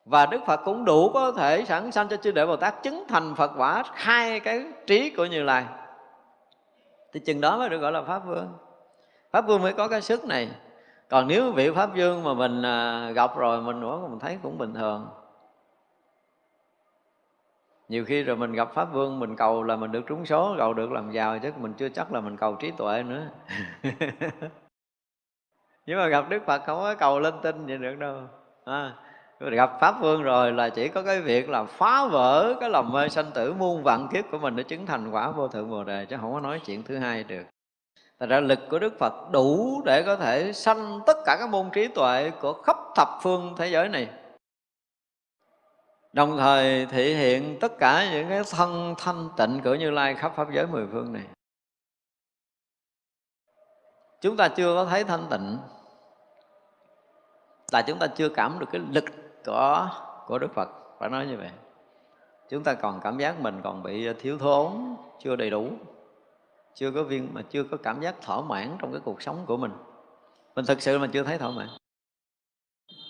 Và Đức Phật cũng đủ có thể sẵn sanh cho chư đệ Bồ Tát, chứng thành Phật quả hai cái trí của Như Lai thì chừng đó mới được gọi là Pháp Vương. Pháp Vương mới có cái sức này. Còn nếu vị pháp vương mà mình à, gặp rồi mình nữa mình thấy cũng bình thường. Nhiều khi rồi mình gặp pháp vương mình cầu là mình được trúng số cầu được làm giàu chứ mình chưa chắc là mình cầu trí tuệ nữa. (laughs) Nhưng mà gặp đức phật không có cầu lên tinh vậy được đâu. À, gặp pháp vương rồi là chỉ có cái việc là phá vỡ cái lòng mê sanh tử muôn vạn kiếp của mình để chứng thành quả vô thượng bồ đề, chứ không có nói chuyện thứ hai được. Thật ra lực của Đức Phật đủ để có thể sanh tất cả các môn trí tuệ của khắp thập phương thế giới này. Đồng thời thể hiện tất cả những cái thân thanh tịnh của Như Lai khắp pháp giới mười phương này. Chúng ta chưa có thấy thanh tịnh, Là chúng ta chưa cảm được cái lực có, của Đức Phật, Phải nói như vậy. Chúng ta còn cảm giác mình còn bị ờ, thiếu thốn, Chưa đầy đủ, chưa có viên, mà chưa có cảm giác thỏa mãn trong cái cuộc sống của mình. Mình thực sự mình chưa thấy thỏa mãn.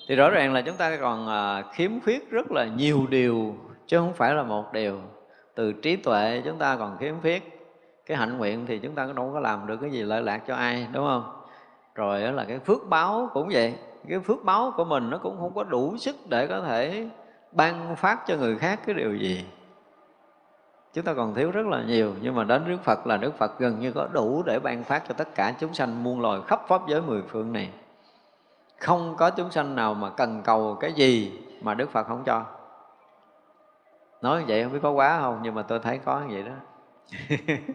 Thì rõ ràng là chúng ta còn ờ, khiếm khuyết rất là nhiều điều, chứ không phải là một điều. Từ trí tuệ chúng ta còn khiếm khuyết, cái hạnh nguyện thì chúng ta cũng đâu có làm được cái gì lợi lạc cho ai, đúng không? Rồi đó là cái phước báo cũng vậy cái phước báo của mình nó cũng không có đủ sức để có thể ban phát cho người khác cái điều gì. Chúng ta còn thiếu rất là nhiều, nhưng mà đến Đức Phật là Đức Phật gần như có đủ để ban phát cho tất cả chúng sanh muôn loài khắp pháp giới mười phương này. Không có chúng sanh nào mà cần cầu cái gì mà Đức Phật không cho. Nói vậy không biết có quá không, nhưng mà tôi thấy có như vậy đó. (laughs)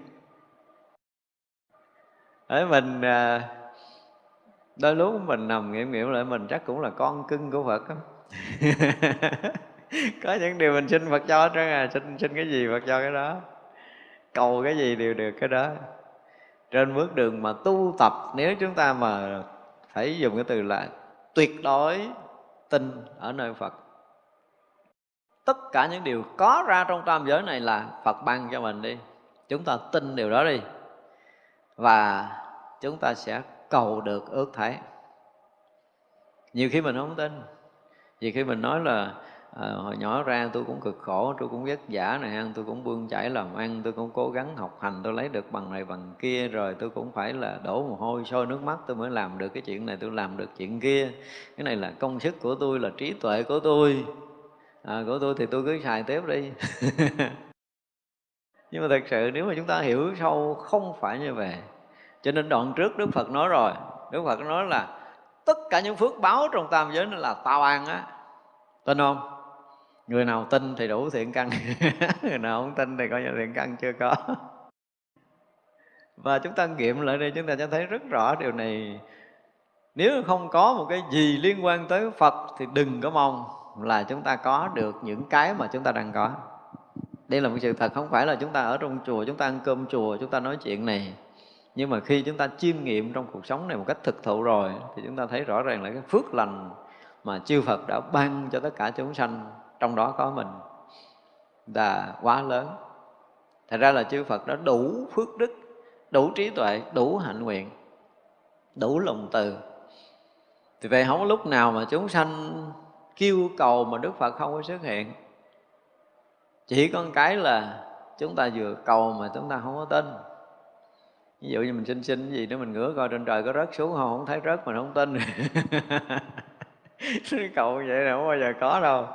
Đấy mình à, đôi lúc mình nằm nghiệm nghiệm lại, mình chắc cũng là con cưng của Phật (laughs) có những điều mình xin Phật cho hết trơn à xin xin cái gì Phật cho cái đó. Cầu cái gì đều được cái đó. Trên bước đường mà tu tập, nếu chúng ta mà phải dùng cái từ là tuyệt đối tin ở nơi Phật, tất cả những điều có ra trong tam giới này là Phật ban cho mình đi. Chúng ta tin điều đó đi. Và chúng ta sẽ cầu được ước thấy nhiều khi mình không tin. Vì khi mình nói là à, hồi nhỏ ra tôi cũng cực khổ tôi cũng vất vả này ăn tôi cũng bươn chải làm ăn tôi cũng cố gắng học hành tôi lấy được bằng này bằng kia rồi tôi cũng phải là đổ mồ hôi sôi nước mắt tôi mới làm được cái chuyện này tôi làm được chuyện kia. Cái này là công sức của tôi là trí tuệ của tôi. À, của tôi thì tôi cứ xài tiếp đi. (laughs) Nhưng mà thật sự nếu mà chúng ta hiểu sâu không phải như vậy cho nên đoạn trước đức phật nói rồi. Đức phật nói là tất cả những phước báo trong tam giới nó là tao ăn á. Tin không? Người nào tin thì đủ thiện căn. (laughs) Người nào không tin thì coi như thiện căn chưa có. Và chúng ta nghiệm lại đây, chúng ta sẽ thấy rất rõ điều này. Nếu không có một cái gì liên quan tới phật thì đừng có mong là chúng ta có được những cái mà chúng ta đang có. Đây là một sự thật, không phải là chúng ta ở trong chùa, chúng ta ăn cơm chùa, chúng ta nói chuyện này nhưng mà khi chúng ta chiêm nghiệm trong cuộc sống này một cách thực thụ rồi, thì chúng ta thấy rõ ràng là cái phước lành mà chư Phật đã ban cho tất cả chúng sanh trong đó có mình là quá lớn. Thật ra là chư phật đã đủ phước đức, đủ trí tuệ, đủ hạnh nguyện, đủ lòng từ. Thì vậy không có lúc nào mà chúng sanh kêu cầu mà đức phật không có xuất hiện. Chỉ có một cái là chúng ta vừa cầu mà chúng ta không có tin ví dụ như mình xin xin gì nữa mình ngửa coi trên trời có rớt xuống không? Không thấy rớt mình không tin. (laughs) Cậu vậy là không bao giờ có đâu.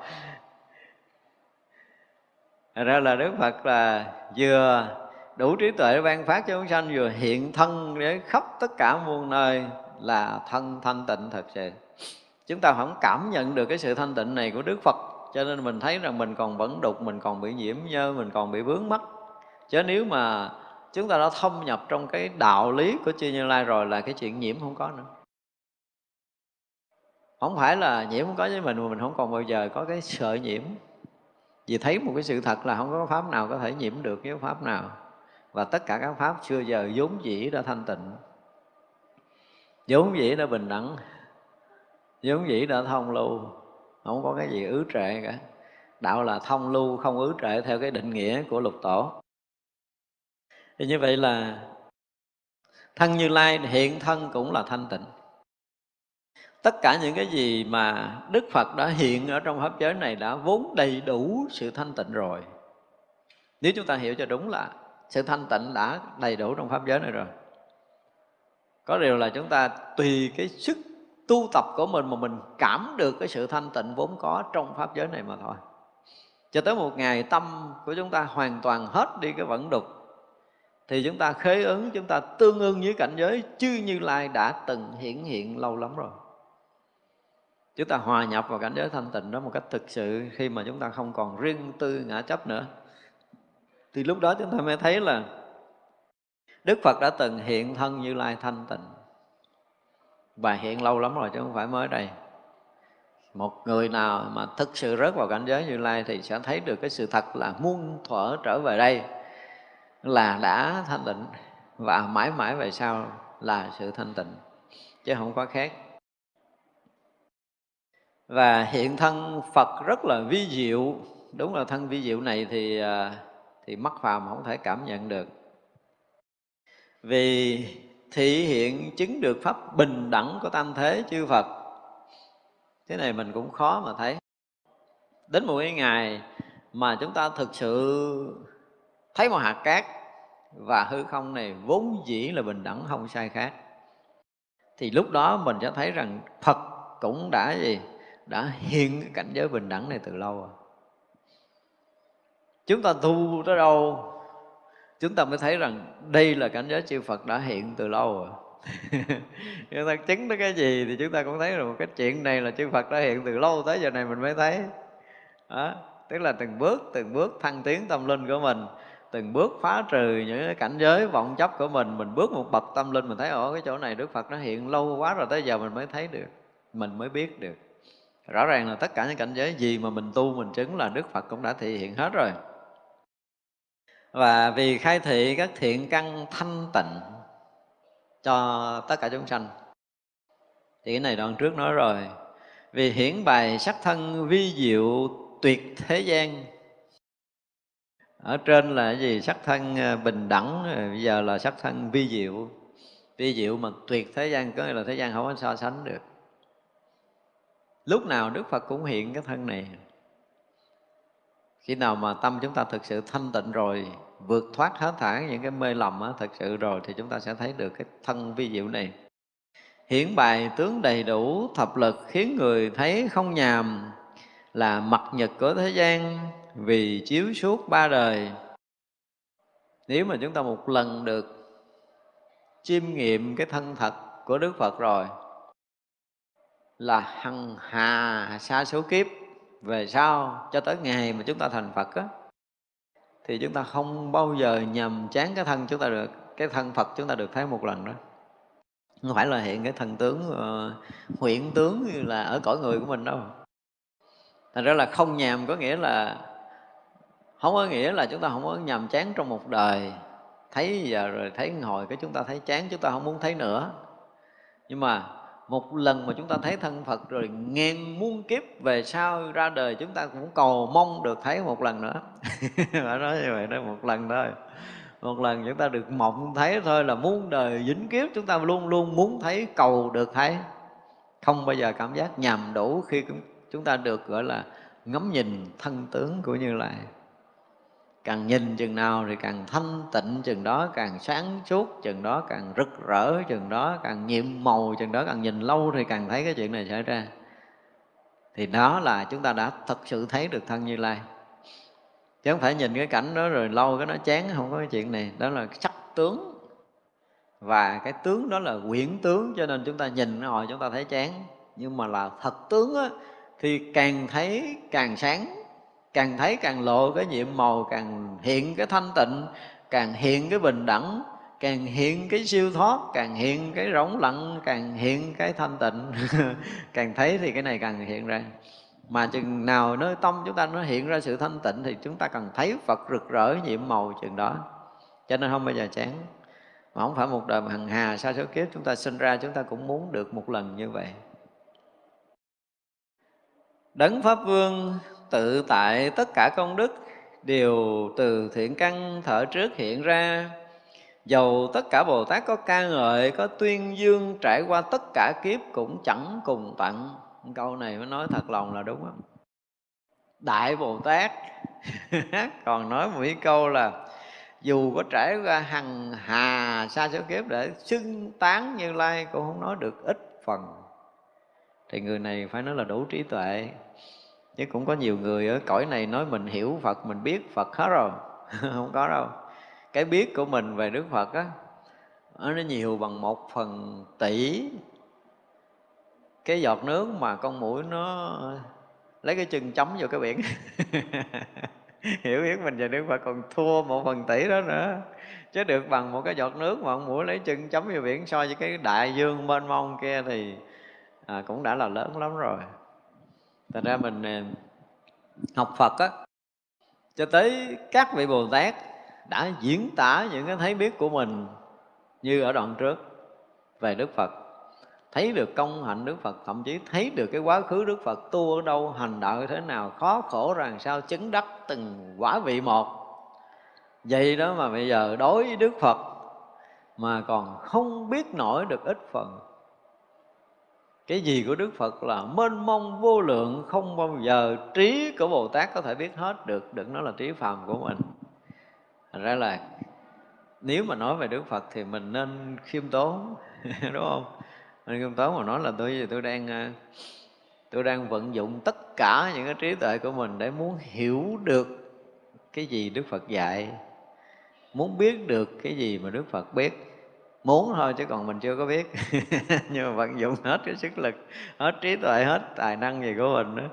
Thật ra là Đức Phật là vừa đủ trí tuệ ban phát cho chúng sanh, vừa hiện thân để khắp tất cả muôn nơi là thân thanh tịnh thật sự. Chúng ta không cảm nhận được cái sự thanh tịnh này của Đức Phật, cho nên mình thấy rằng mình còn vẫn đục, mình còn bị nhiễm nhơ, mình còn bị vướng mắc. Chứ nếu mà chúng ta đã thâm nhập trong cái đạo lý của chư Như Lai rồi là cái chuyện nhiễm không có nữa. Không phải là nhiễm không có với mình mà mình không còn bao giờ có cái sợ nhiễm. Vì thấy một cái sự thật là không có pháp nào có thể nhiễm được với pháp nào. Và tất cả các pháp xưa giờ vốn dĩ đã thanh tịnh. Vốn dĩ đã bình đẳng. Vốn dĩ đã thông lưu. Không có cái gì ứ trệ cả. Đạo là thông lưu, không ứ trệ theo cái định nghĩa của lục tổ thì như vậy là thân như lai, hiện thân cũng là thanh tịnh. Tất cả những cái gì mà đức phật đã hiện ở trong pháp giới này đã vốn đầy đủ sự thanh tịnh rồi. Nếu chúng ta hiểu cho đúng là sự thanh tịnh đã đầy đủ trong pháp giới này rồi. Có điều là chúng ta tùy cái sức tu tập của mình mà mình cảm được cái sự thanh tịnh vốn có trong pháp giới này mà thôi. Cho tới một ngày tâm của chúng ta hoàn toàn hết đi cái vận đục thì chúng ta khế ứng chúng ta tương ưng với cảnh giới chư như lai đã từng hiển hiện lâu lắm rồi. Chúng ta hòa nhập vào cảnh giới thanh tịnh đó một cách thực sự khi mà chúng ta không còn riêng tư ngã chấp nữa. Thì lúc đó chúng ta mới thấy là Đức Phật đã từng hiện thân Như Lai thanh tịnh. Và hiện lâu lắm rồi chứ không phải mới đây. Một người nào mà thực sự rớt vào cảnh giới Như Lai thì sẽ thấy được cái sự thật là muôn thuở trở về đây là đã thanh tịnh và mãi mãi về sau là sự thanh tịnh, chứ không có khác. Và hiện thân Phật rất là vi diệu. Đúng là thân vi diệu này thì à, thì mắt phàm không thể cảm nhận được. Vì thị hiện chứng được pháp bình đẳng của tam thế chư Phật. Cái này mình cũng khó mà thấy. Đến một cái ngày mà chúng ta thực sự thấy một hạt cát và hư không này vốn dĩ là bình đẳng, không sai khác. Thì lúc đó mình sẽ thấy rằng Phật cũng đã gì? Đã hiện cái cảnh giới bình đẳng này từ lâu rồi. Chúng ta tu tới đâu, chúng ta mới thấy rằng đây là cảnh giới chư Phật đã hiện từ lâu rồi. (laughs) Chúng ta chứng tới cái gì thì chúng ta cũng thấy rằng cái chuyện này là chư Phật đã hiện từ lâu tới giờ này mình mới thấy. Đó, tức là từng bước từng bước thăng tiến tâm linh của mình từng bước phá trừ những cái cảnh giới vọng chấp của mình. Mình bước một bậc tâm linh, mình thấy ở cái chỗ này Đức Phật nó hiện lâu quá rồi, tới giờ mình mới thấy được, mình mới biết được. Rõ ràng là tất cả những cảnh giới gì mà mình tu mình chứng là Đức Phật cũng đã thể hiện hết rồi. Và vì khai thị các thiện căn thanh tịnh cho tất cả chúng sanh. Thì cái này đoạn trước nói rồi. Vì hiển bài sắc thân vi diệu tuyệt thế gian ở trên là cái gì? Sắc thân ờ, bình đẳng. Ờ, bây giờ là sắc thân vi diệu. Vi diệu mà tuyệt thế gian có nghĩa là thế gian không có so sánh được. Lúc nào đức phật cũng hiện cái thân này. Khi nào mà tâm chúng ta thực sự thanh tịnh rồi vượt thoát hết thảy những cái mê lầm á, thực sự rồi thì chúng ta sẽ thấy được cái thân vi diệu này. Hiển bài tướng đầy đủ thập lực khiến người thấy không nhàm là mặt nhật của thế gian vì chiếu suốt ba đời. Nếu mà chúng ta một lần được chiêm nghiệm cái thân thật của đức phật rồi là hằng hà xa số kiếp về sau cho tới ngày mà chúng ta thành Phật á thì chúng ta không bao giờ nhầm chán cái thân chúng ta được cái thân Phật chúng ta được thấy một lần đó. Không phải là hiện cái thần tướng uh, huyện tướng như là ở cõi người của mình đâu. Thành ra là không nhàm có nghĩa là không có nghĩa là chúng ta không có nhàm chán trong một đời. Thấy giờ rồi thấy hồi cái chúng ta thấy chán, chúng ta không muốn thấy nữa. Nhưng mà một lần mà chúng ta thấy thân Phật rồi ngàn muôn kiếp về sau ra đời, chúng ta cũng cầu mong được thấy một lần nữa. (laughs) Phải nói như vậy đó, một lần thôi. Một lần chúng ta được mộng thấy thôi là muôn đời dính kiếp, chúng ta luôn luôn muốn thấy, cầu được thấy. Không bao giờ cảm giác nhầm đủ khi chúng ta được, gọi là, ngắm nhìn thân tướng của như lai càng nhìn chừng nào thì càng thanh tịnh chừng đó càng sáng suốt chừng đó càng rực rỡ chừng đó càng nhiệm màu chừng đó càng nhìn lâu thì càng thấy cái chuyện này xảy ra. Thì đó là chúng ta đã thật sự thấy được thân như lai. Chứ không phải nhìn cái cảnh đó rồi lâu cái nó chán không có cái chuyện này. Đó là sắc tướng. Và cái tướng đó là quyển tướng cho nên chúng ta nhìn hồi chúng ta thấy chán. Nhưng mà là thật tướng á, thì càng thấy càng sáng càng thấy càng lộ cái nhiệm màu, càng hiện cái thanh tịnh, càng hiện cái bình đẳng, càng hiện cái siêu thoát, càng hiện cái rỗng lặng, càng hiện cái thanh tịnh. (laughs) Càng thấy thì cái này càng hiện ra. Mà chừng nào nơi tâm chúng ta nó hiện ra sự thanh tịnh thì chúng ta cần thấy Phật rực rỡ nhiệm màu chừng đó. Cho nên không bao giờ chán. Mà không phải một đời mà hằng hà sa số kiếp chúng ta sinh ra chúng ta cũng muốn được một lần như vậy. Đấng pháp vương tự tại tất cả công đức, đều từ thiện căn thở trước hiện ra. Dầu tất cả bồ tát có ca ngợi, có tuyên dương, trải qua tất cả kiếp cũng chẳng cùng tận. Câu này mới nói thật lòng là đúng không đại bồ tát, (laughs) còn nói một cái câu là, dù có trải qua hằng hà xa số kiếp để xưng tán như lai, cũng không nói được ít phần. Thì người này phải nói là đủ trí tuệ chứ cũng có nhiều người ở cõi này nói mình hiểu phật mình biết phật hết rồi. (laughs) Không có đâu. Cái biết của mình về đức phật á nó nhiều bằng một phần tỷ. Cái giọt nước mà con mũi nó lấy cái chân chấm vô cái biển. (laughs) Hiểu biết mình về đức phật còn thua một phần tỷ đó nữa. Chứ được bằng một cái giọt nước mà con mũi lấy chân chấm vào biển so với cái đại dương mênh mông kia thì à, cũng đã là lớn lắm rồi thành ra mình à, học phật á, cho tới các vị bồ tát đã diễn tả những cái thấy biết của mình như ở đoạn trước về đức phật. Thấy được công hạnh đức phật, thậm chí thấy được cái quá khứ đức phật tu ở đâu, hành đạo như thế nào, khó khổ ra làm sao, chứng đắc từng quả vị một. Vậy đó mà bây giờ đối với đức phật mà còn không biết nổi được ít phần cái gì của đức phật là mênh mông vô lượng, không bao giờ trí của bồ tát có thể biết hết được, đừng nói là trí phàm của mình. Thành ra là nếu mà nói về đức phật thì mình nên khiêm tốn, (laughs) đúng không? Nên khiêm tốn mà nói là tôi tôi đang ờ, tôi đang vận dụng tất cả những cái trí tuệ của mình để muốn hiểu được cái gì đức phật dạy, muốn biết được cái gì mà đức phật biết muốn thôi chứ còn mình chưa có biết. (laughs) Nhưng mà vận dụng hết cái sức lực, hết trí tuệ, hết tài năng gì của mình đó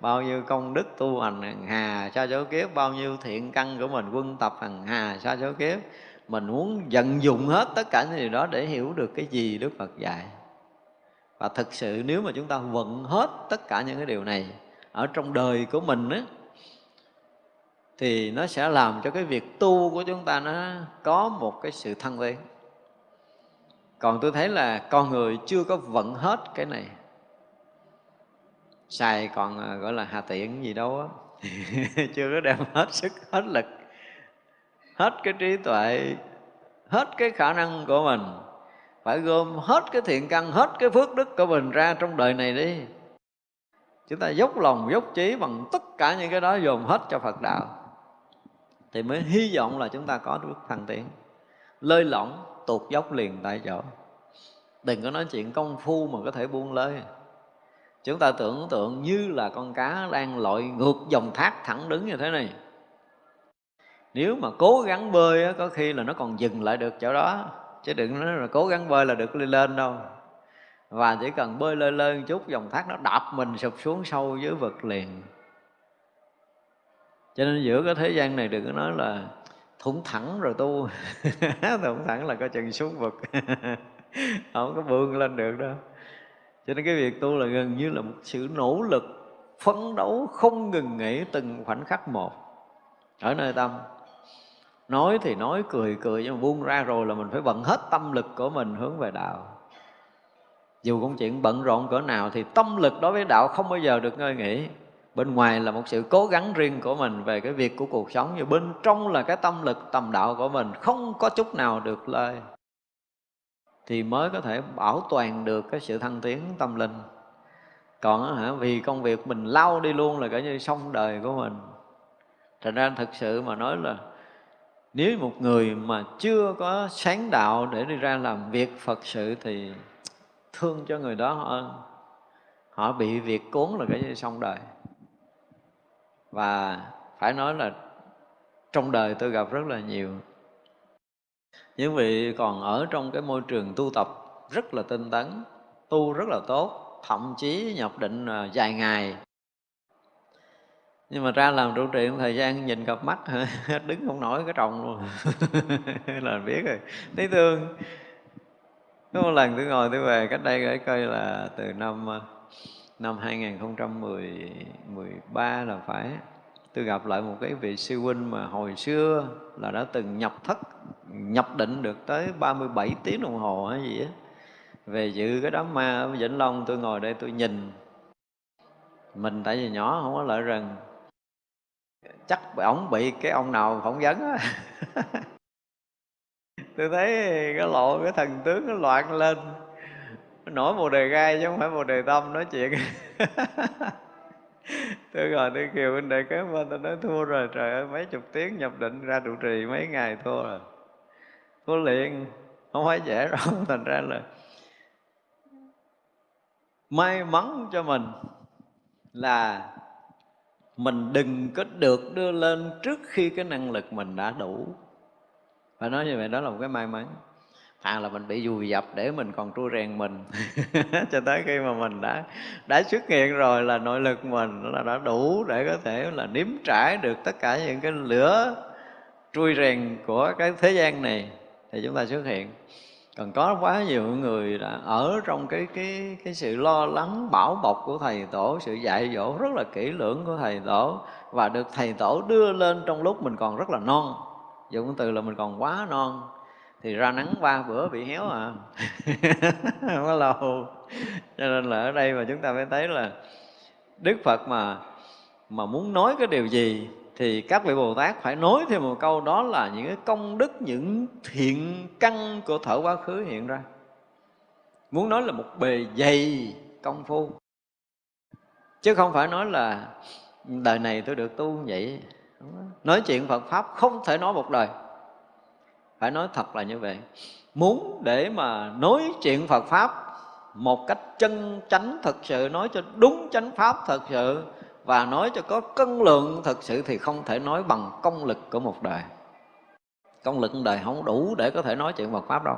bao nhiêu công đức tu hành hằng hà, sa số kiếp, bao nhiêu thiện căn của mình quân tập hằng hà, sa số kiếp. Mình muốn vận dụng hết tất cả những điều đó để hiểu được cái gì đức phật dạy. Và thực sự nếu mà chúng ta vận hết tất cả những cái điều này ở trong đời của mình á, thì nó sẽ làm cho cái việc tu của chúng ta nó có một cái sự thăng tiến còn tôi thấy là con người chưa có vận hết cái này. Xài còn à, gọi là hà tiện gì đâu á. (laughs) Chưa có đem hết sức, hết lực, hết cái trí tuệ, hết cái khả năng của mình. Phải gom hết cái thiện căn, hết cái phước đức của mình ra trong đời này đi. Chúng ta dốc lòng, dốc trí bằng tất cả những cái đó dồn hết cho phật đạo, thì mới hy vọng là chúng ta có được thăng tiến. Lơi lỏng tuột dốc liền tại chỗ. Đừng có nói chuyện công phu mà có thể buông lơi chúng ta tưởng tượng như là con cá đang lội ngược dòng thác thẳng đứng như thế này. Nếu mà cố gắng bơi có khi là nó còn dừng lại được chỗ đó, chứ đừng nói là cố gắng bơi là được lên lên đâu. Và chỉ cần bơi lơi lên chút, dòng thác nó đạp mình sụp xuống sâu dưới vực liền. Cho nên giữa cái thế gian này đừng có nói là thủng thẳng rồi tu. (laughs) Thủng thẳng là có chừng xuống vực. (laughs) Không có vươn lên được đâu. Cho nên cái việc tu là gần như là một sự nỗ lực phấn đấu không ngừng nghỉ từng khoảnh khắc một. Ở nơi tâm. Nói thì nói, cười cười, nhưng mà buông ra rồi là mình phải bận hết tâm lực của mình hướng về đạo. Dù công chuyện bận rộn cỡ nào thì tâm lực đối với đạo không bao giờ được ngơi nghỉ bên ngoài là một sự cố gắng riêng của mình về cái việc của cuộc sống, nhưng bên trong là cái tâm lực, tầm đạo của mình không có chút nào được lơi. Thì mới có thể bảo toàn được cái sự thăng tiến tâm linh. Còn hả, vì công việc mình lao đi luôn là cả như xong đời của mình. Thành ra thực sự mà nói là nếu một người mà chưa có sáng đạo để đi ra làm việc phật sự thì thương cho người đó hơn. Họ bị việc cuốn là cái như xong đời và phải nói là trong đời tôi gặp rất là nhiều những vị còn ở trong cái môi trường tu tập rất là tinh tấn, tu rất là tốt, thậm chí nhập định ờ, dài ngày. Nhưng mà ra làm trụ trì thời gian nhìn cặp mắt (laughs) đứng không nổi cái trọng luôn. (laughs) Là biết rồi. Thấy thương, có một lần tôi ngồi tôi về cách đây gửi coi là từ năm ờ, năm 2013 là phải. Tôi gặp lại một cái vị sư huynh mà hồi xưa là đã từng nhập thất, nhập định được tới 37 tiếng đồng hồ hay gì á. Về dự cái đám ma ở Vĩnh Long, tôi ngồi đây tôi nhìn. Mình tại vì nhỏ không có lợi rừng chắc ổng bị cái ông nào phỏng vấn á. (laughs) Tôi thấy cái lộ, cái thần tướng nó loạn lên nổi một đề gai chứ không phải một đề tâm nói chuyện. (laughs) Tôi gọi tôi kêu bên đây kế bên, tôi nói thua rồi, trời ơi, mấy chục tiếng nhập định ra trụ trì mấy ngày thua rồi. Thua liền, không phải dễ đâu, (laughs) thành ra là may mắn cho mình là mình đừng có được đưa lên trước khi cái năng lực mình đã đủ. Phải nói như vậy, đó là một cái may mắn thà là mình bị dùi dập để mình còn trui rèn mình. (laughs) Cho tới khi mà mình đã đã xuất hiện rồi là nội lực mình là đã đủ để có thể là nếm trải được tất cả những cái lửa trui rèn của cái thế gian này thì chúng ta xuất hiện. Còn có quá nhiều người đã ở trong cái cái cái sự lo lắng bảo bọc của thầy tổ, sự dạy dỗ rất là kỹ lưỡng của thầy tổ và được thầy tổ đưa lên trong lúc mình còn rất là non. Dùng từ là mình còn quá non thì ra nắng ba bữa bị héo à. (laughs) Không có lâu. Cho nên là ở đây mà chúng ta mới thấy là đức phật mà mà muốn nói cái điều gì thì các vị bồ tát phải nói thêm một câu, đó là những cái công đức, những thiện căn của thở quá khứ hiện ra. Muốn nói là một bề dày công phu. Chứ không phải nói là đời này tôi được tu vậy. Nói chuyện phật pháp không thể nói một đời phải nói thật là như vậy. Muốn để mà nói chuyện phật pháp một cách chân chánh thật sự, nói cho đúng chánh pháp thật sự và nói cho có cân lượng thật sự thì không thể nói bằng công lực của một đời. Công lực đời không đủ để có thể nói chuyện Phật pháp đâu.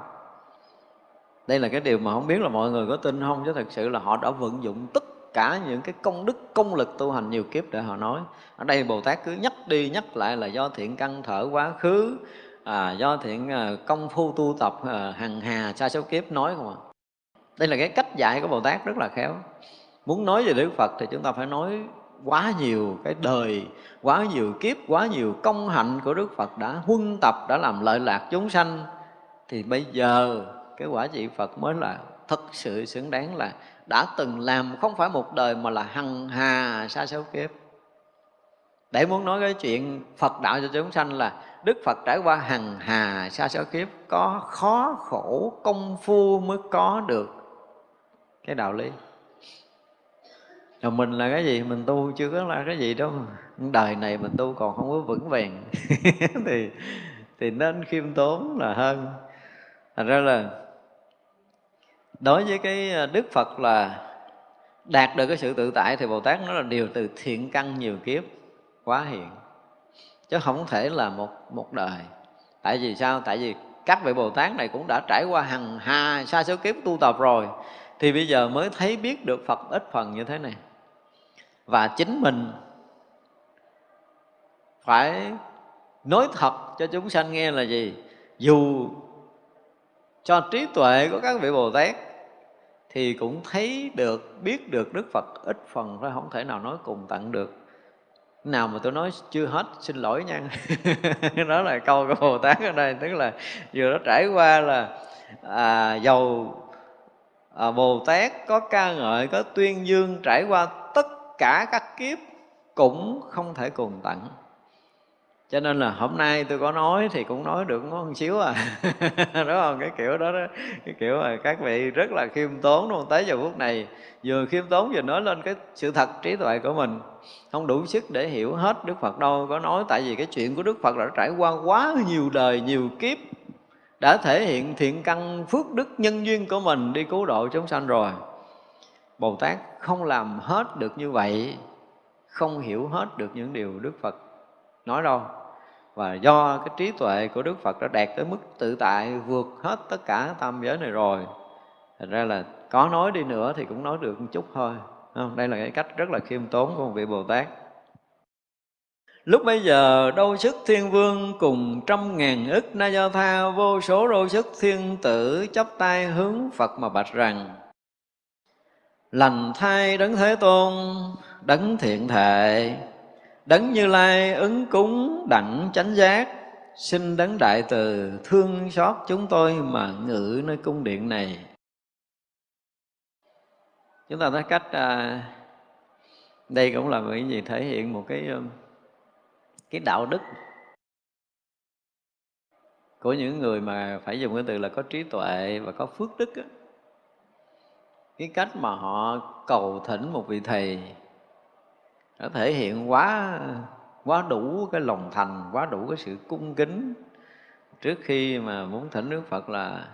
Đây là cái điều mà không biết là mọi người có tin không, chứ thật sự là họ đã vận dụng tất cả những cái công đức, công lực tu hành nhiều kiếp để họ nói. Ở đây bồ tát cứ nhắc đi nhắc lại là do thiện căn thở quá khứ à, do thiện à, công phu tu tập à, hằng hà sa số kiếp nói không ạ? À. đây là cái cách dạy của bồ tát rất là khéo. Muốn nói về đức phật thì chúng ta phải nói quá nhiều cái đời quá nhiều kiếp quá nhiều công hạnh của đức phật đã huân tập đã làm lợi lạc chúng sanh. Thì bây giờ cái quả vị phật mới là thật sự xứng đáng là đã từng làm không phải một đời mà là hằng hà sa số kiếp. Để muốn nói cái chuyện phật đạo cho chúng sanh là đức phật trải qua hằng hà sa số kiếp, có khó khổ công phu mới có được cái đạo lý. Rồi mình là cái gì? Mình tu chưa có là cái gì đâu. Đời này mình tu còn không có vững vàng. (laughs) Thì thì nên khiêm tốn là hơn. Thành ra là đối với cái ờ, đức phật là đạt được cái sự tự tại, thì bồ tát nó là điều từ thiện căn nhiều kiếp, quá hiện chứ không thể là một một đời. Tại vì sao? Tại vì các vị bồ tát này cũng đã trải qua hằng hà, sa số kiếp tu tập rồi. Thì bây giờ mới thấy biết được phật ít phần như thế này. Và chính mình phải nói thật cho chúng sanh nghe là gì? Dù cho trí tuệ của các vị bồ tát thì cũng thấy được, biết được đức phật ít phần thôi, không thể nào nói cùng tận được nào mà tôi nói chưa hết xin lỗi nha. (laughs) Đó là câu của bồ tát ở đây tức là vừa nó trải qua là à, dầu à, bồ tát có ca ngợi có tuyên dương trải qua tất cả các kiếp cũng không thể cùng tận cho nên là hôm nay tôi có nói thì cũng nói được có một xíu à. (laughs) Đúng không? Cái kiểu đó, đó. Cái kiểu mà các vị rất là khiêm tốn đúng không tới giờ phút này vừa khiêm tốn vừa nói lên cái sự thật trí tuệ của mình. Không đủ sức để hiểu hết đức phật đâu. Có nói tại vì cái chuyện của đức phật đã trải qua quá nhiều đời nhiều kiếp. Đã thể hiện thiện căn phước đức nhân duyên của mình đi cứu độ chúng sanh rồi. Bồ tát không làm hết được như vậy không hiểu hết được những điều đức phật nói đâu và do cái trí tuệ của đức phật đã đạt tới mức tự tại vượt hết tất cả tam giới này rồi, thành ra là có nói đi nữa thì cũng nói được một chút thôi không? đây là cái cách rất là khiêm tốn của một vị bồ tát Lúc bây giờ đâu sức thiên vương cùng trăm ngàn ức na do tha, vô số đâu sức thiên tử chắp tay hướng Phật mà bạch rằng, lành thai đấng thế tôn, đấng thiện thệ đấng như lai ứng cúng đặng chánh giác xin đấng đại từ thương xót chúng tôi mà ngự nơi cung điện này. Chúng ta thấy cách à, đây cũng là cái gì thể hiện một cái um, cái đạo đức của những người mà phải dùng cái từ là có trí tuệ và có phước đức á. Cái cách mà họ cầu thỉnh một vị thầy nó thể hiện quá quá đủ cái lòng thành quá đủ cái sự cung kính. Trước khi mà muốn thỉnh Đức Phật là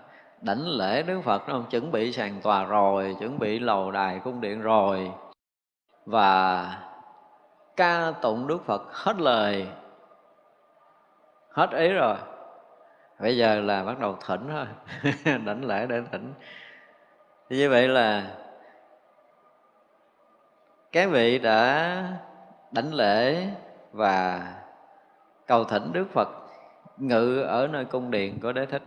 đảnh lễ Đức Phật nó không? Chuẩn bị sàn tòa rồi, chuẩn bị lầu đài cung điện rồi. Và ca tụng Đức Phật hết lời hết ý rồi. Bây giờ là bắt đầu thỉnh thôi (laughs) đảnh lễ để thỉnh. Thì như vậy là các vị đã đánh lễ và cầu thỉnh Đức Phật ngự ở nơi cung điện của Đế Thích.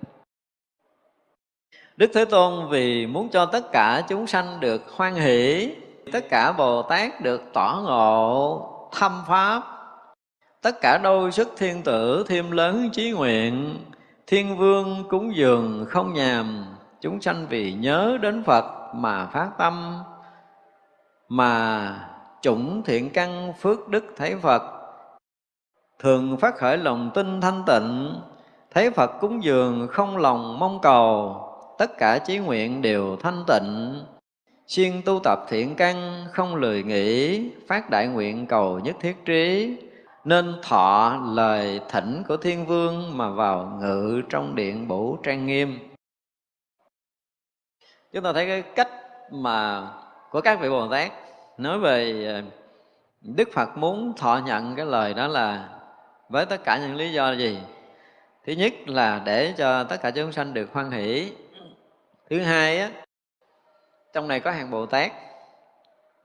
Đức Thế Tôn vì muốn cho tất cả chúng sanh được hoan hỷ, tất cả Bồ Tát được tỏ ngộ thâm pháp, tất cả đôi sức thiên tử thêm lớn trí nguyện, thiên vương cúng dường không nhàm, chúng sanh vì nhớ đến Phật mà phát tâm, mà chủng thiện căn phước đức thấy Phật. Thường phát khởi lòng tin thanh tịnh thấy phật cúng dường không lòng mong cầu, tất cả chí nguyện đều thanh tịnh. Siêng tu tập thiện căn không lười nghĩ, phát đại nguyện cầu nhất thiết trí, nên thọ lời thỉnh của thiên vương mà vào ngự trong điện bổ trang nghiêm. Chúng ta thấy cái cách mà của các vị bồ tát nói về ờ, đức phật muốn thọ nhận cái lời đó là với tất cả những lý do gì? Thứ nhất là để cho tất cả chúng sanh được hoan hỷ. Thứ hai á, trong này có hàng bồ tát,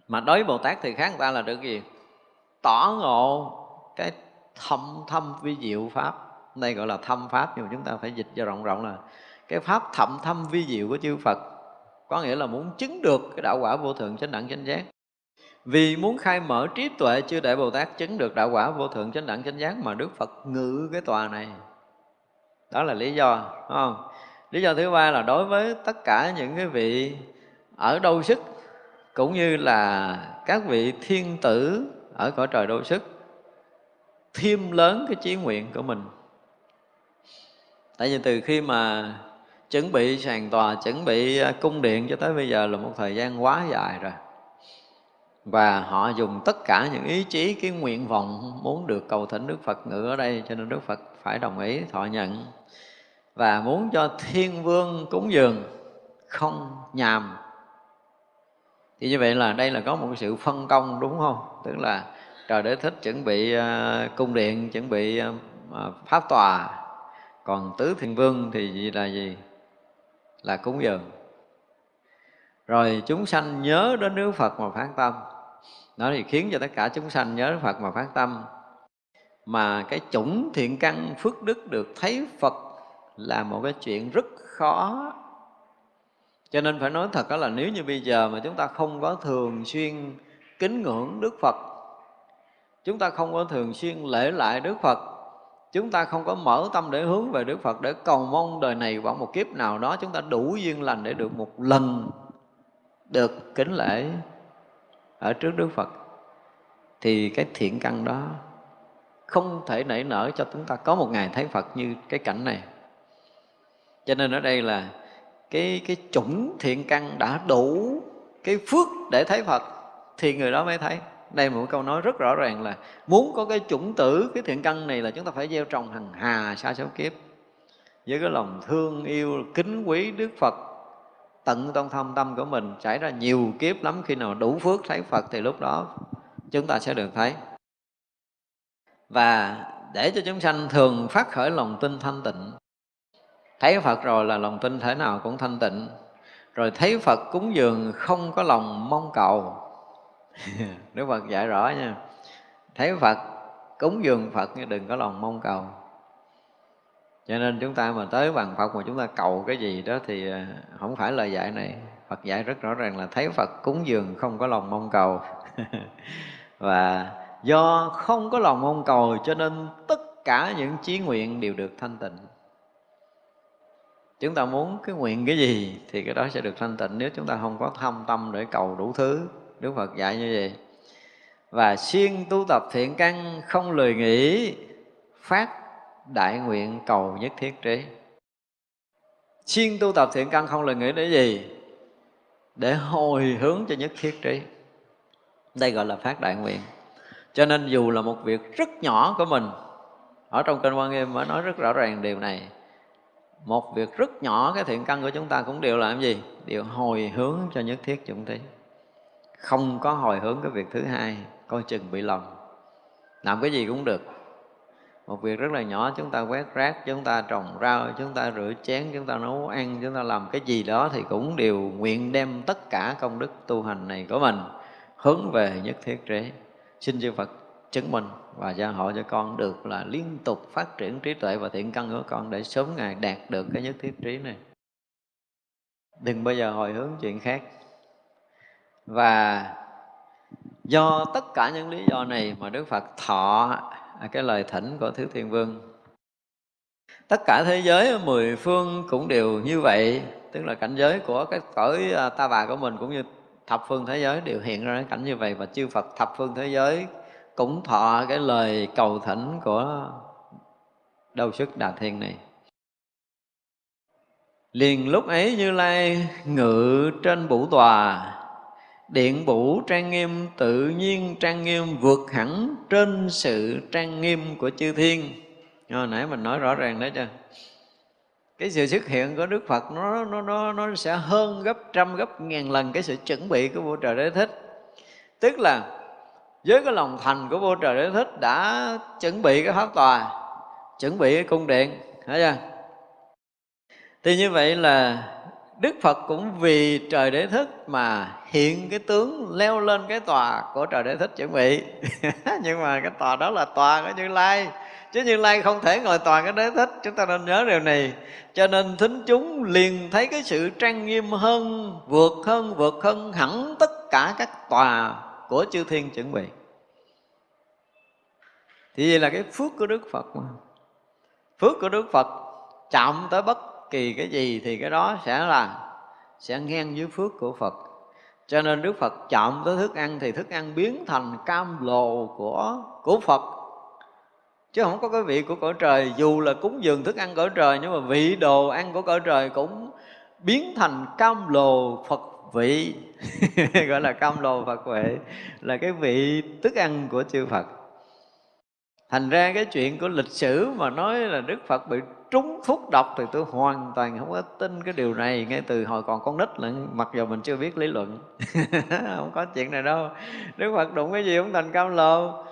mà đối với bồ tát thì khác người ta là được gì? Tỏ ngộ cái thâm thâm vi diệu pháp. Đây gọi là thâm pháp, nhưng mà chúng ta phải dịch cho rộng rộng là cái pháp thậm thâm vi diệu của chư phật có nghĩa là muốn chứng được cái đạo quả vô thượng chánh đẳng chánh giác. Vì muốn khai mở trí tuệ chưa đại bồ tát chứng được đạo quả vô thượng chánh đẳng chánh giác mà đức phật ngự cái tòa này. Đó là lý do đúng không? Lý do thứ ba là đối với tất cả những cái vị ở đâu sức, cũng như là các vị thiên tử ở cõi trời đâu sức, thêm lớn cái chí nguyện của mình. Tại vì từ khi mà chuẩn bị sàn tòa, chuẩn bị à, cung điện cho tới bây giờ là một thời gian quá dài rồi. Và họ dùng tất cả những ý chí, cái nguyện vọng muốn được cầu thỉnh Đức Phật ngự ở đây, cho nên Đức Phật phải đồng ý, thọ nhận. Và muốn cho thiên vương cúng dường không nhàm. Thì như vậy là đây là có một sự phân công, đúng không? Tức là trời đế thích chuẩn bị à, cung điện, chuẩn bị à, pháp tòa. Còn tứ thiên vương thì là gì? Là cúng dường. Rồi chúng sanh nhớ đến Đức Phật mà phát tâm. Nó thì khiến cho tất cả chúng sanh nhớ Đức Phật mà phát tâm. Mà cái chủng thiện căn phước đức được thấy Phật là một cái chuyện rất khó. Cho nên phải nói thật đó là nếu như bây giờ mà chúng ta không có thường xuyên kính ngưỡng Đức Phật, chúng ta không có thường xuyên lễ lại Đức Phật chúng ta không có mở tâm để hướng về Đức Phật để cầu mong đời này vào một kiếp nào đó, chúng ta đủ duyên lành để được một lần được kính lễ ở trước Đức Phật thì cái thiện căn đó không thể nảy nở cho chúng ta có một ngày thấy Phật như cái cảnh này. Cho nên ở đây là cái cái chủng thiện căn đã đủ cái phước để thấy Phật thì người đó mới thấy. Đây một câu nói rất rõ ràng là muốn có cái chủng tử, cái thiện căn này là chúng ta phải gieo trồng hằng hà, sa số kiếp. Với cái lòng thương yêu, kính quý Đức Phật, tận tâm thâm tâm của mình, trải ra nhiều kiếp lắm, khi nào đủ phước thấy Phật thì lúc đó chúng ta sẽ được thấy. Và để cho chúng sanh thường phát khởi lòng tin thanh tịnh, thấy Phật rồi là lòng tin thể nào cũng thanh tịnh. Rồi thấy Phật cúng dường không có lòng mong cầu (laughs) Đức Phật dạy rõ nha. Thấy Phật, cúng dường Phật nhưng đừng có lòng mong cầu. Cho nên chúng ta mà tới bằng Phật mà chúng ta cầu cái gì đó thì à, không phải lời dạy này. Phật dạy rất rõ ràng là thấy Phật cúng dường không có lòng mong cầu. (laughs) Và do không có lòng mong cầu cho nên tất cả những chí nguyện đều được thanh tịnh. Chúng ta muốn cái nguyện cái gì thì cái đó sẽ được thanh tịnh. Nếu chúng ta không có thâm tâm để cầu đủ thứ Đức Phật dạy như vậy. Và siêng tu tập thiện căn không lười nghĩ, phát đại nguyện cầu nhất thiết trí. Siêng tu tập thiện căn không lười nghĩ để gì? Để hồi hướng cho nhất thiết trí. Đây gọi là phát đại nguyện. Cho nên dù là một việc rất nhỏ của mình, ở trong kênh quan nghiêm mới nói rất rõ ràng điều này. Một việc rất nhỏ cái thiện căn của chúng ta cũng đều làm gì? Đều hồi hướng cho nhất thiết chúng trí không có hồi hướng cái việc thứ hai, coi chừng bị lầm. Làm cái gì cũng được. Một việc rất là nhỏ, chúng ta quét rác, chúng ta trồng rau, chúng ta rửa chén, chúng ta nấu ăn, chúng ta làm cái gì đó thì cũng đều nguyện đem tất cả công đức tu hành này của mình hướng về nhất thiết trí xin chư phật chứng minh và gia hộ cho con được là liên tục phát triển trí tuệ và thiện căn của con để sớm ngày đạt được cái nhất thiết trí này. Đừng bao giờ hồi hướng chuyện khác và do tất cả những lý do này mà đức phật thọ cái lời thỉnh của thiếu thiên vương. Tất cả thế giới, mười phương cũng đều như vậy, tức là cảnh giới của cái cõi à, ta bà của mình cũng như thập phương thế giới đều hiện ra cái cảnh như vậy. Và chư Phật thập phương thế giới cũng thọ cái lời cầu thỉnh của đâu sức đà thiên này. Liền lúc ấy như lai ngự trên bủ tòa điện vũ trang nghiêm tự nhiên trang nghiêm vượt hẳn trên sự trang nghiêm của chư thiên. Hồi nãy mình nói rõ ràng đấy chưa cái sự xuất hiện của đức phật nó nó nó nó sẽ hơn gấp trăm, gấp ngàn lần cái sự chuẩn bị của vua trời đế thích. Tức là với cái lòng thành của vua trời đế thích đã chuẩn bị cái pháp tòa, chuẩn bị cái cung điện, thấy chưa? Thì như vậy là Đức Phật cũng vì trời đế thích mà hiện cái tướng leo lên cái tòa của trời đế thích chuẩn bị. (laughs) Nhưng mà cái tòa đó là tòa của Như Lai. Chứ Như Lai không thể ngồi tòa cái đế thích Chúng ta nên nhớ điều này. Cho nên thính chúng liền thấy cái sự trang nghiêm hơn Vượt hơn, vượt hơn hẳn tất cả các tòa của chư thiên chuẩn bị. Thì vậy là cái phước của Đức Phật mà. Phước của Đức Phật chạm tới bất kỳ cái gì thì cái đó sẽ là sẽ ngang dưới phước của Phật cho nên Đức Phật chạm tới thức ăn thì thức ăn biến thành cam lồ của của Phật. Chứ không có cái vị của cõi trời, dù là cúng dường thức ăn cõi trời, nhưng mà vị đồ ăn của cõi trời cũng biến thành cam lồ Phật vị. (laughs) Gọi là cam lồ Phật vị, là cái vị thức ăn của chư Phật. Thành ra cái chuyện của lịch sử mà nói là đức phật bị trúng thuốc độc thì tôi hoàn toàn không có tin cái điều này ngay từ hồi còn con nít lận. Mặc dù mình chưa biết lý luận. (laughs) Không có chuyện này đâu. Đức phật đụng cái gì cũng thành cam lồ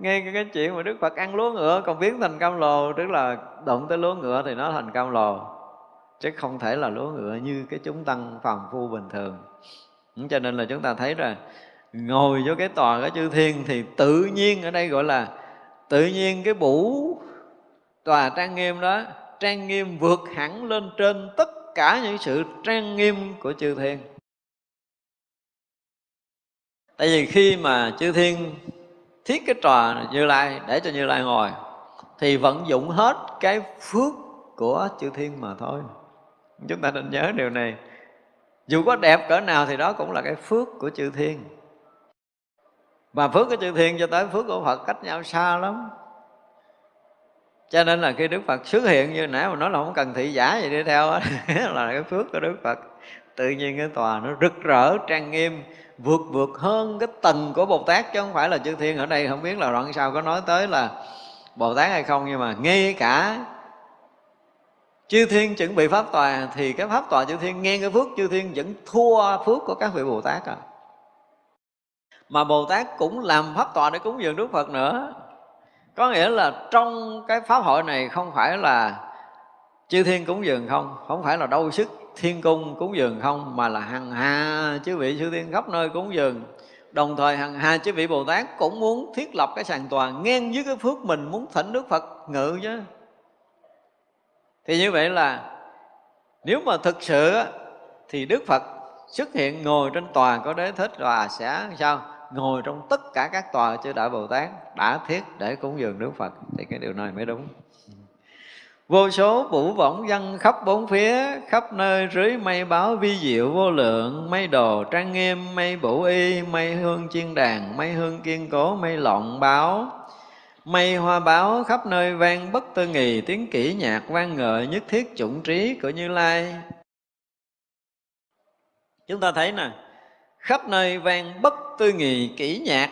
nghe cái, chuyện mà đức phật ăn lúa ngựa còn biến thành cam lồ tức là đụng tới lúa ngựa thì nó thành cam lồ chứ không thể là lúa ngựa như cái chúng tăng phàm phu bình thường. Cho nên là chúng ta thấy rằng ngồi vô cái tòa cái chư thiên thì tự nhiên ở đây gọi là tự nhiên cái bủ tòa trang nghiêm đó trang nghiêm vượt hẳn lên trên tất cả những sự trang nghiêm của chư thiên. Tại vì khi mà chư thiên thiết cái trò như lai, để cho như lai ngồi, thì vận dụng hết cái phước của chư thiên mà thôi. Chúng ta nên nhớ điều này. Dù có đẹp cỡ nào thì đó cũng là cái phước của chư thiên. Mà phước của chư thiên cho tới phước của phật cách nhau xa lắm cho nên là khi đức phật xuất hiện như nãy mà nói là không cần thị giả gì đi theo đó, (laughs) là cái phước của đức phật. Tự nhiên cái tòa nó rực rỡ trang nghiêm vượt vượt hơn cái tầng của bồ tát chứ không phải là chư thiên ở đây. Không biết là đoạn sau có nói tới là bồ tát hay không nhưng mà ngay cả chư thiên chuẩn bị pháp tòa thì cái pháp tòa chư thiên nghe cái phước chư thiên vẫn thua phước của các vị bồ tát à. Mà bồ tát cũng làm pháp tòa để cúng dường đức phật nữa có nghĩa là trong cái pháp hội này không phải là chư thiên cúng dường không không phải là đâu sức thiên cung cúng dường không, mà là hằng hà chư vị chư thiên khắp nơi cúng dường. Đồng thời hằng hà chư vị bồ tát cũng muốn thiết lập cái sàn tòa ngang với cái phước mình muốn thỉnh đức phật ngự chứ. Thì như vậy là nếu mà thực sự thì đức phật xuất hiện ngồi trên tòa có đế thích là sẽ sao? Ngồi trong tất cả các tòa chư đại bồ tát, đã thiết để cúng dường đức phật. Thì cái điều này mới đúng. Vô số vũ võng dân khắp bốn phía, khắp nơi rưới mây báo vi diệu vô lượng. Mây đồ trang nghiêm, mây bổ y, mây hương chiên đàn, mây hương kiên cố, mây lọng báo. Mây hoa báo khắp nơi vang bất tư nghì, tiếng kỹ nhạc vang ngợi nhất thiết chủng trí của như lai. Chúng ta thấy nè khắp nơi vang bất tư nghì kỹ nhạc.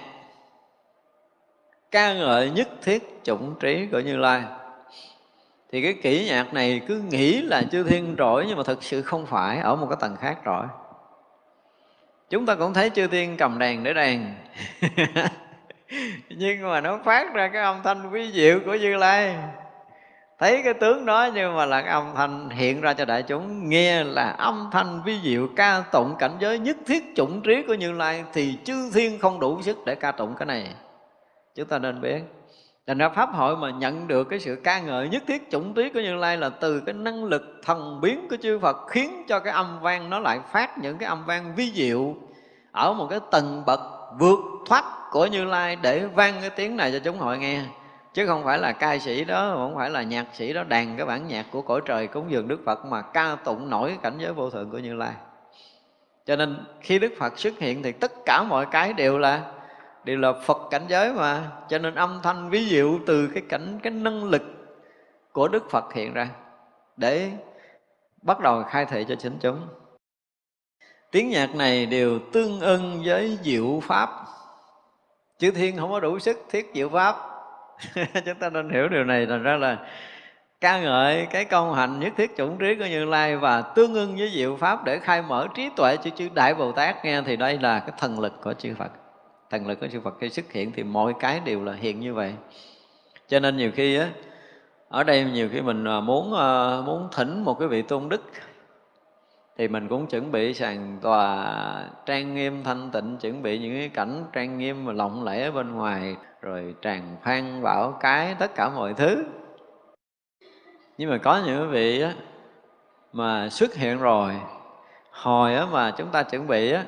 Ca ngợi nhất thiết chủng trí của như lai. Thì cái kỹ nhạc này cứ nghĩ là chư thiên rỗi nhưng mà thực sự không phải, ở một cái tầng khác rồi. Chúng ta cũng thấy chư thiên cầm đàn để đàn (laughs) nhưng mà nó phát ra cái âm thanh vi diệu của như lai thấy cái tướng đó nhưng mà là âm thanh hiện ra cho đại chúng, nghe là âm thanh vi diệu ca tụng cảnh giới nhất thiết chủng trí của như lai thì chư thiên không đủ sức để ca tụng cái này. Chúng ta nên biết. Thành ra Pháp hội mà nhận được cái sự ca ngợi nhất thiết chủng trí của Như Lai là từ cái năng lực thần biến của chư Phật khiến cho cái âm vang nó lại phát những cái âm vang vi diệu ở một cái tầng bậc vượt thoát của Như Lai để vang cái tiếng này cho chúng hội nghe chứ không phải là ca sĩ đó, không phải là nhạc sĩ đó đàn cái bản nhạc của cõi trời cúng dường Đức Phật mà ca tụng nổi cảnh giới vô thượng của Như Lai. Cho nên khi Đức Phật xuất hiện thì tất cả mọi cái đều là đều là Phật cảnh giới mà. Cho nên âm thanh ví dụ từ cái cảnh, cái năng lực của Đức Phật hiện ra để bắt đầu khai thị cho chính chúng. Tiếng nhạc này đều tương ưng với diệu pháp. Chư thiên không có đủ sức thiết diệu pháp. (laughs) chúng ta nên hiểu điều này, thành ra là ca ngợi cái công hạnh nhất thiết chủng trí của Như Lai và tương ưng với diệu pháp để khai mở trí tuệ cho chư Đại Bồ Tát. Nghe thì đây là cái thần lực của chư Phật. Thần lực của chư Phật khi xuất hiện thì mọi cái đều là hiện như vậy. Cho nên nhiều khi á, ở đây nhiều khi mình à, muốn à, muốn thỉnh một cái vị tôn đức thì mình cũng chuẩn bị sàn tòa trang nghiêm thanh tịnh, chuẩn bị những cái cảnh trang nghiêm và lộng lẫy ở bên ngoài rồi tràn phan bảo cái tất cả mọi thứ. Nhưng mà có những vị á mà xuất hiện rồi hồi á mà chúng ta chuẩn bị á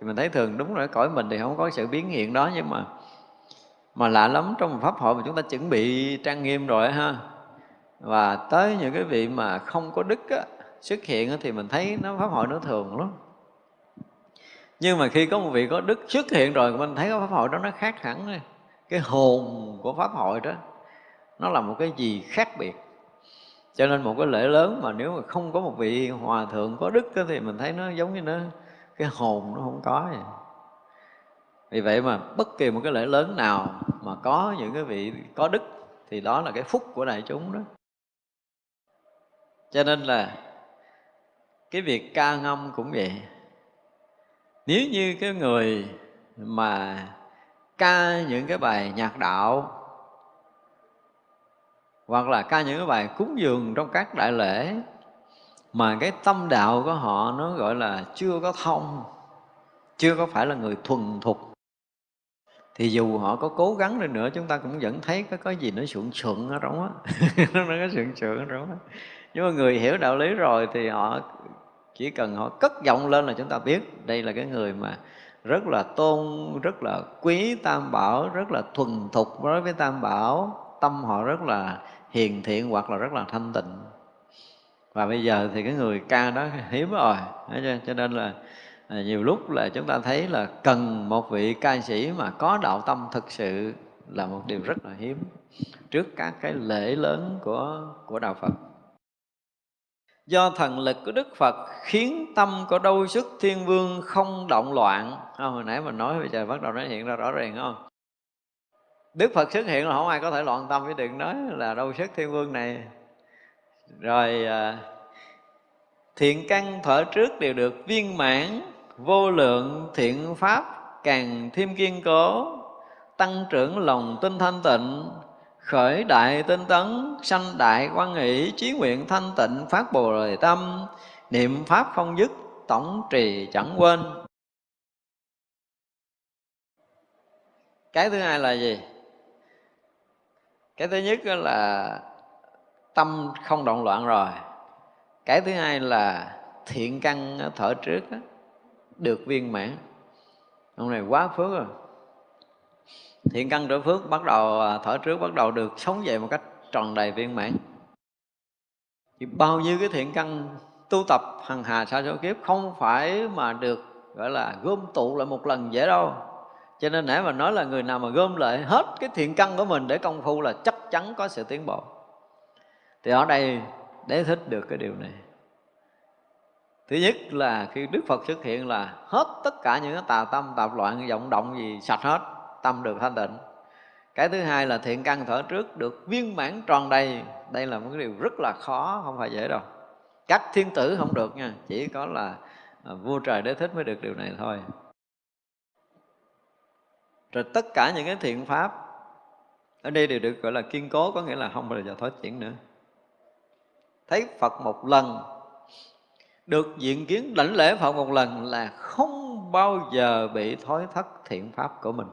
thì mình thấy thường đúng rồi cõi mình thì không có sự biến hiện đó nhưng mà mà lạ lắm trong một pháp hội mà chúng ta chuẩn bị trang nghiêm rồi ha. Và tới những cái vị mà không có đức á, xuất hiện á, thì mình thấy nó pháp hội nó thường lắm. Nhưng mà khi có một vị có đức xuất hiện rồi mình thấy cái pháp hội đó nó khác hẳn rồi cái hồn của pháp hội đó nó là một cái gì khác biệt. Cho nên một cái lễ lớn mà nếu mà không có một vị hòa thượng có đức đó, thì mình thấy nó giống như nó cái hồn nó không có vậy. Vì vậy mà bất kỳ một cái lễ lớn nào mà có những cái vị có đức thì đó là cái phúc của đại chúng đó. Cho nên là cái việc ca ngâm cũng vậy. Nếu như cái người mà ca những cái bài nhạc đạo, hoặc là ca những cái bài cúng dường trong các đại lễ, mà cái tâm đạo của họ nó gọi là chưa có thông, chưa có phải là người thuần thục. Thì dù họ có cố gắng đi nữa, chúng ta cũng vẫn thấy có cái gì nó sượng sượng ở trong á. (laughs) Nó có sượng sượng ở trong á. Nhưng mà người hiểu đạo lý rồi thì họ, chỉ cần họ cất giọng lên là chúng ta biết đây là cái người mà rất là tôn, rất là quý tam bảo, rất là thuần thục đối với tam bảo. Tâm họ rất là hiền thiện hoặc là rất là thanh tịnh. Và bây giờ thì cái người ca đó hiếm rồi cho nên là à, nhiều lúc là chúng ta thấy là cần một vị ca sĩ mà có đạo tâm thực sự là một điều rất là hiếm trước các cái lễ lớn của của đạo Phật do thần lực của Đức Phật khiến tâm của đâu sức thiên vương không động loạn. À, hồi nãy mình nói bây giờ bắt đầu nó hiện ra rõ ràng không? Đức Phật xuất hiện là không ai có thể loạn tâm với đừng nói là đâu sức thiên vương này. Rồi à, thiện căn thở trước đều được viên mãn vô lượng thiện pháp càng thêm kiên cố tăng trưởng lòng tinh thanh tịnh khởi đại tinh tấn sanh đại quan nghĩ chí nguyện thanh tịnh phát bồ đề tâm. Niệm pháp không dứt tổng trì chẳng quên. Cái thứ hai là gì? Cái thứ nhất là tâm không động loạn rồi. Cái thứ hai là thiện căn thở trước đó, được viên mãn. Ông này quá phước rồi thiện căn trở phước bắt đầu à, thở trước bắt đầu được sống dậy một cách tròn đầy viên mãn. Thì bao nhiêu cái thiện căn tu tập hằng hà sa số kiếp không phải mà được, gọi là, gom tụ lại một lần dễ đâu. Cho nên nãy mà nói là người nào mà gom lại hết cái thiện căn của mình để công phu là chắc chắn có sự tiến bộ. Thì ở đây để thích được cái điều này. Thứ nhất là khi đức phật xuất hiện là hết tất cả những cái tà tâm tạp loạn vọng động gì sạch hết tâm được thanh tịnh. Cái thứ hai là thiện căn thở trước được viên mãn tròn đầy. Đây là một cái điều rất là khó, không phải dễ đâu. Các thiên tử không được nha, chỉ có là à, vua trời đế thích mới được điều này thôi. Rồi tất cả những cái thiện pháp, ở đây đều được gọi là kiên cố, có nghĩa là không bao giờ thoái chuyển nữa. Thấy phật một lần, được diện kiến đảnh lễ phật một lần là không bao giờ bị thối thất thiện pháp của mình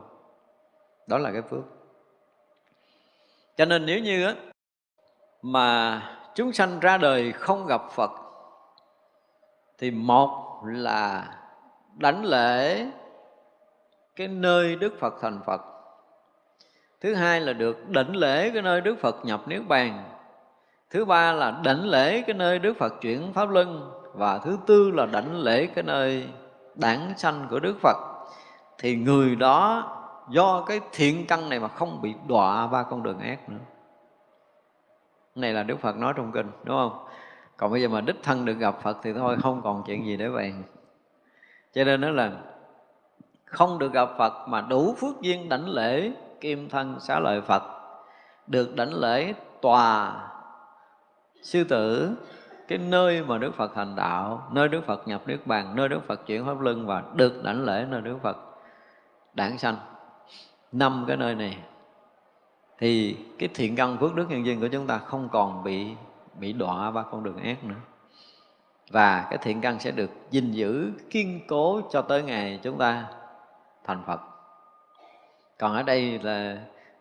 đó là cái phước. Cho nên nếu như á, mà chúng sanh ra đời không gặp phật, thì một là đảnh lễ cái nơi đức phật thành phật. Thứ hai là được đảnh lễ cái nơi đức phật nhập niết bàn. Thứ ba là đảnh lễ cái nơi đức phật chuyển pháp luân. Và thứ tư là đảnh lễ cái nơi đản sanh của đức phật. Thì người đó do cái thiện căn này mà không bị đọa ba con đường ác nữa. Này là đức phật nói trong kinh đúng không? Còn bây giờ mà đích thân được gặp phật thì thôi không còn chuyện gì để bàn. Cho nên đó là không được gặp phật mà đủ phước duyên đảnh lễ kim thân xá lợi phật được đảnh lễ tòa sư tử cái nơi mà Đức Phật thành đạo, nơi Đức Phật nhập niết bàn, nơi Đức Phật chuyển pháp luân và được đảnh lễ nơi Đức Phật đản sanh. Năm cái nơi này, thì cái thiện căn phước đức nhân duyên của chúng ta không còn bị bị đọa ba con đường ác nữa và cái thiện căn sẽ được gìn giữ, kiên cố cho tới ngày chúng ta thành Phật còn ở đây là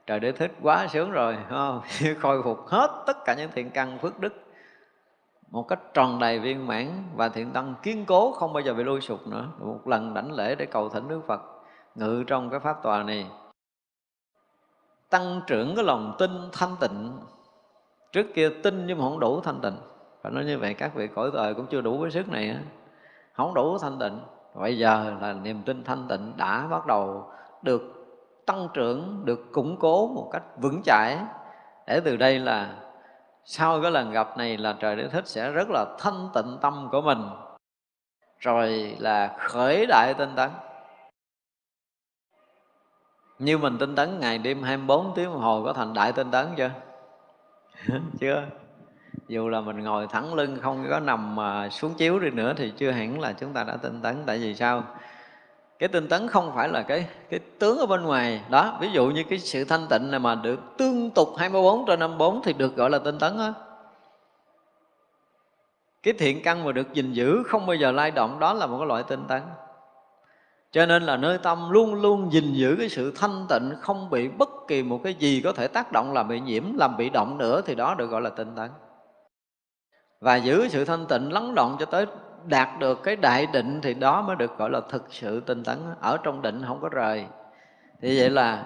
trời đế thích quá sướng rồi không? (laughs) khôi phục hết tất cả những thiện căn phước đức một cách tròn đầy viên mãn và thiện tăng kiên cố, không bao giờ bị lui sụp nữa một lần đảnh lễ để cầu thỉnh Đức Phật ngự trong cái pháp tòa này tăng trưởng cái lòng tin thanh tịnh. Trước kia tin nhưng mà không đủ thanh tịnh. Phải nói như vậy, các vị cõi đời cũng chưa đủ với sức này á. Không đủ thanh tịnh. Bây giờ là niềm tin thanh tịnh đã bắt đầu được tăng trưởng, được củng cố một cách vững chãi. Để từ đây là sau cái lần gặp này là trời đế thích sẽ rất là thanh tịnh tâm của mình. Rồi là khởi đại tinh tấn như mình tinh tấn ngày đêm 24 tiếng đồng hồ có thành đại tinh tấn chưa? (laughs) Chưa. Dù là mình ngồi thẳng lưng không có nằm mà xuống chiếu đi nữa thì chưa hẳn là chúng ta đã tinh tấn. Tại vì sao? Cái tinh tấn không phải là cái cái tướng ở bên ngoài. Đó ví dụ như cái sự thanh tịnh này mà được tương tục 24 trên 54 thì được gọi là tinh tấn á. Cái thiện căn mà được gìn giữ không bao giờ lay động đó là một cái loại tinh tấn cho nên là nơi tâm luôn luôn gìn giữ cái sự thanh tịnh không bị bất kỳ một cái gì có thể tác động làm bị nhiễm làm bị động nữa thì đó được gọi là tinh tấn. Và giữ sự thanh tịnh lắng động cho tới đạt được cái đại định thì đó mới được gọi là thực sự tinh tấn. Ở trong định không có rời. Thì vậy là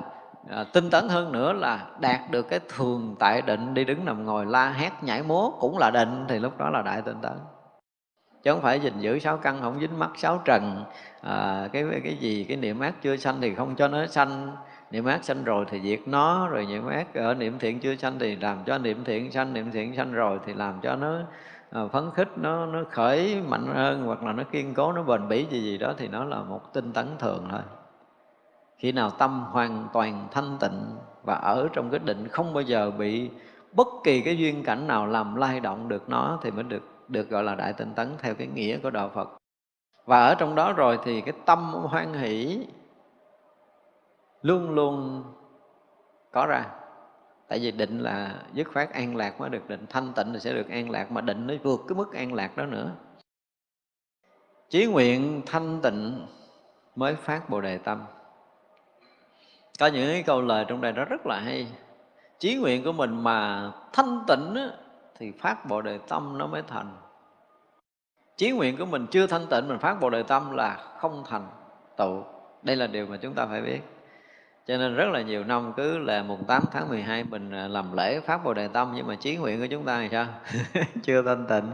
à, tinh tấn hơn nữa là đạt được cái thường tại định đi đứng nằm ngồi la hét nhảy múa cũng là định thì lúc đó là đại tinh tấn chứ không phải gìn giữ sáu căn không dính mắt sáu trần. À, cái cái gì cái niệm ác chưa sanh thì không cho nó sanh. Niệm ác sanh rồi thì diệt nó rồi niệm ác ở niệm thiện chưa sanh thì làm cho niệm thiện sanh niệm thiện sanh rồi thì làm cho nó à, phấn khích nó nó khởi mạnh hơn hoặc là nó kiên cố nó bền bỉ gì gì đó thì nó là một tinh tấn thường thôi. Khi nào tâm hoàn toàn thanh tịnh và ở trong cái định không bao giờ bị bất kỳ cái duyên cảnh nào làm lay động được nó thì mới được được gọi là đại tinh tấn theo cái nghĩa của đạo Phật. Và ở trong đó rồi thì cái tâm hoan hỷ luôn luôn có ra. Tại vì định là dứt khoát an lạc mới được định thanh tịnh thì sẽ được an lạc mà định nó vượt cái mức an lạc đó nữa. Chí nguyện thanh tịnh mới phát bồ đề tâm. Có những cái câu lời trong đây đó rất là hay. Chí nguyện của mình mà thanh tịnh á, thì phát bồ đề tâm nó mới thành chí nguyện của mình chưa thanh tịnh, mình phát bồ đề tâm là không thành tựu. Đây là điều mà chúng ta phải biết. Cho nên rất là nhiều năm cứ là mùng 8 tháng 12 mình à, làm lễ phát bồ đề tâm, nhưng mà chí nguyện của chúng ta thì sao? (laughs) Chưa thanh tịnh.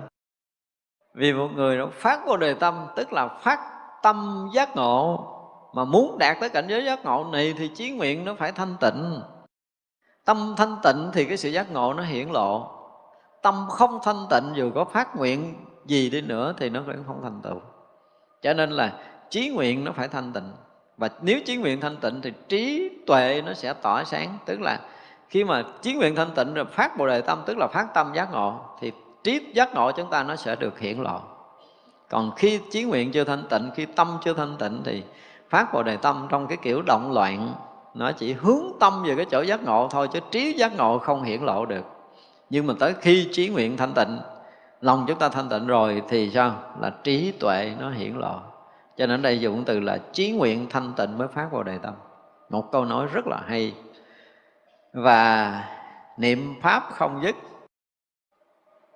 Vì một người nó phát bồ đề tâm, tức là phát tâm giác ngộ, mà muốn đạt tới cảnh giới giác ngộ này thì chí nguyện nó phải thanh tịnh. Tâm thanh tịnh thì cái sự giác ngộ nó hiển lộ. Tâm không thanh tịnh dù có phát nguyện gì đi nữa thì nó cũng không thành tựu. Cho nên là trí nguyện nó phải thanh tịnh. Và nếu trí nguyện thanh tịnh thì trí tuệ nó sẽ tỏa sáng. Tức là khi mà trí nguyện thanh tịnh rồi phát bồ đề tâm, tức là phát tâm giác ngộ, thì trí giác ngộ chúng ta nó sẽ được hiển lộ. Còn khi trí nguyện chưa thanh tịnh, khi tâm chưa thanh tịnh thì phát bồ đề tâm trong cái kiểu động loạn, nó chỉ hướng tâm về cái chỗ giác ngộ thôi, chứ trí giác ngộ không hiển lộ được. Nhưng mà tới khi trí nguyện thanh tịnh lòng chúng ta thanh tịnh rồi thì sao? Là trí tuệ nó hiển lộ. Cho nên đây dùng từ là trí nguyện thanh tịnh mới phát vào đề tâm. Một câu nói rất là hay. Và niệm pháp không dứt.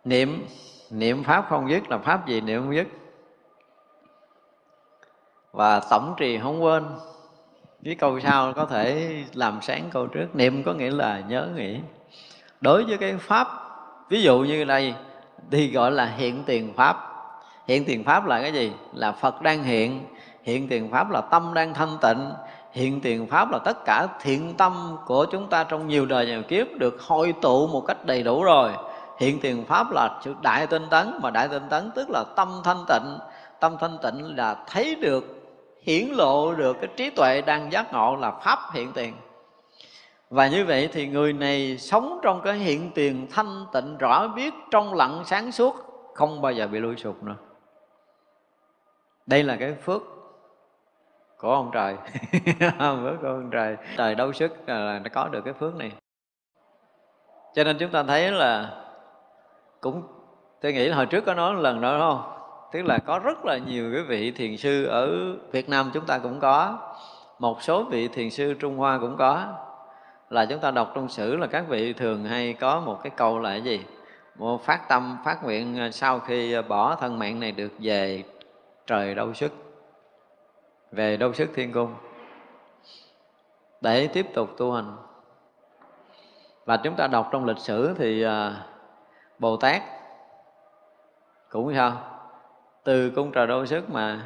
Niệm niệm pháp không dứt là pháp gì niệm không dứt? Và tổng trì không quên. Cái câu sau có thể làm sáng câu trước. Niệm có nghĩa là nhớ nghĩ. Đối với cái pháp, ví dụ như đây thì gọi là hiện tiền pháp. Hiện tiền pháp là cái gì? Là phật đang hiện. Hiện tiền pháp là tâm đang thanh tịnh. Hiện tiền pháp là tất cả thiện tâm của chúng ta trong nhiều đời nhiều kiếp được hội tụ một cách đầy đủ rồi. Hiện tiền pháp là sự đại tinh tấn, mà đại tinh tấn tức là tâm thanh tịnh. Tâm thanh tịnh là thấy được, hiển lộ được cái trí tuệ đang giác ngộ là pháp hiện tiền và như vậy thì người này sống trong cái hiện tiền thanh tịnh rõ biết trong lặng sáng suốt, không bao giờ bị lui sụp nữa. Đây là cái phước của ông trời. (laughs) Phước của ông trời. Trời đâu sức là nó có được cái phước này. Cho nên chúng ta thấy là cũng, tôi nghĩ là hồi trước có nói một lần đó đúng không? Tức là có rất là nhiều cái vị thiền sư ở Việt Nam chúng ta cũng có. Một số vị thiền sư Trung Hoa cũng có là chúng ta đọc trong sử là các vị thường hay có một cái câu là cái gì? Một phát tâm, phát nguyện à, sau khi à, bỏ thân mạng này được về trời đâu sức. Về đâu sức thiên cung. Để tiếp tục tu hành. Và chúng ta đọc trong lịch sử thì à, Bồ Tát cũng sao? Từ cung trời đâu sức mà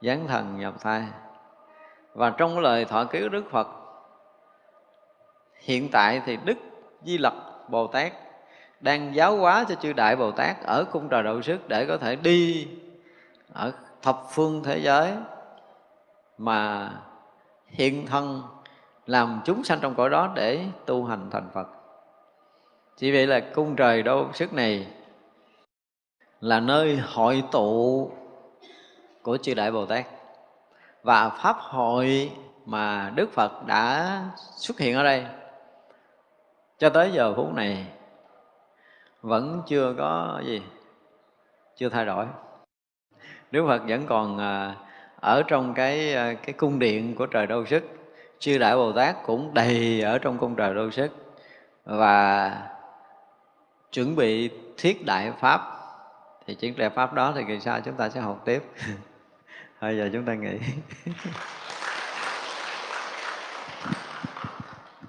giáng thần nhập thai. Và trong lời thọ ký Đức Phật hiện tại thì Đức, Di Lặc, Bồ Tát đang giáo hóa cho chư Đại Bồ Tát ở cung trời đậu sức để có thể đi ở thập phương thế giới mà hiện thân làm chúng sanh trong cõi đó để tu hành thành Phật. Chỉ vậy là cung trời đâu sức này là nơi hội tụ của chư Đại Bồ Tát và Pháp hội mà Đức Phật đã xuất hiện ở đây cho tới giờ phút này, vẫn chưa có gì, chưa thay đổi. Đức Phật vẫn còn à, ở trong cái à, cái cung điện của trời đâu sức, chư đại Bồ Tát cũng đầy ở trong cung trời đâu sức và chuẩn bị thiết đại pháp, thì chiến đại pháp đó thì kỳ sau chúng ta sẽ học tiếp. (laughs) Bây giờ chúng ta nghỉ. (laughs)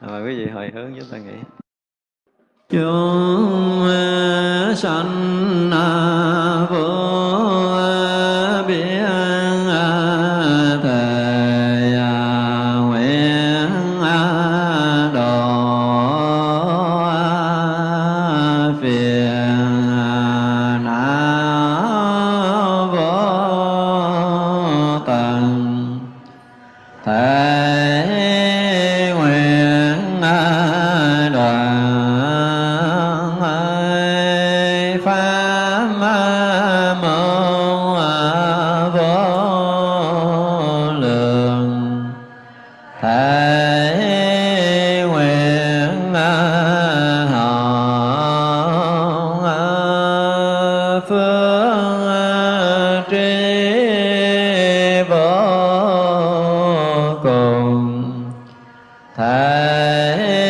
mời quý vị hồi hướng chúng ta nghĩ. Chúng sanh à, है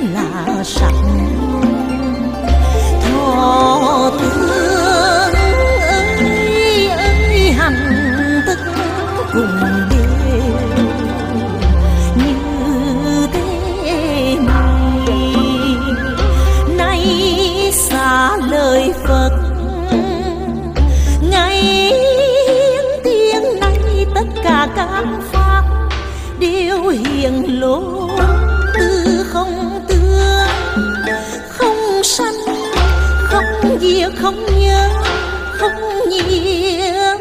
là sạch thọ tướng không nhớ không nhiễm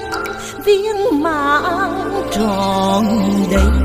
viên mãn tròn đầy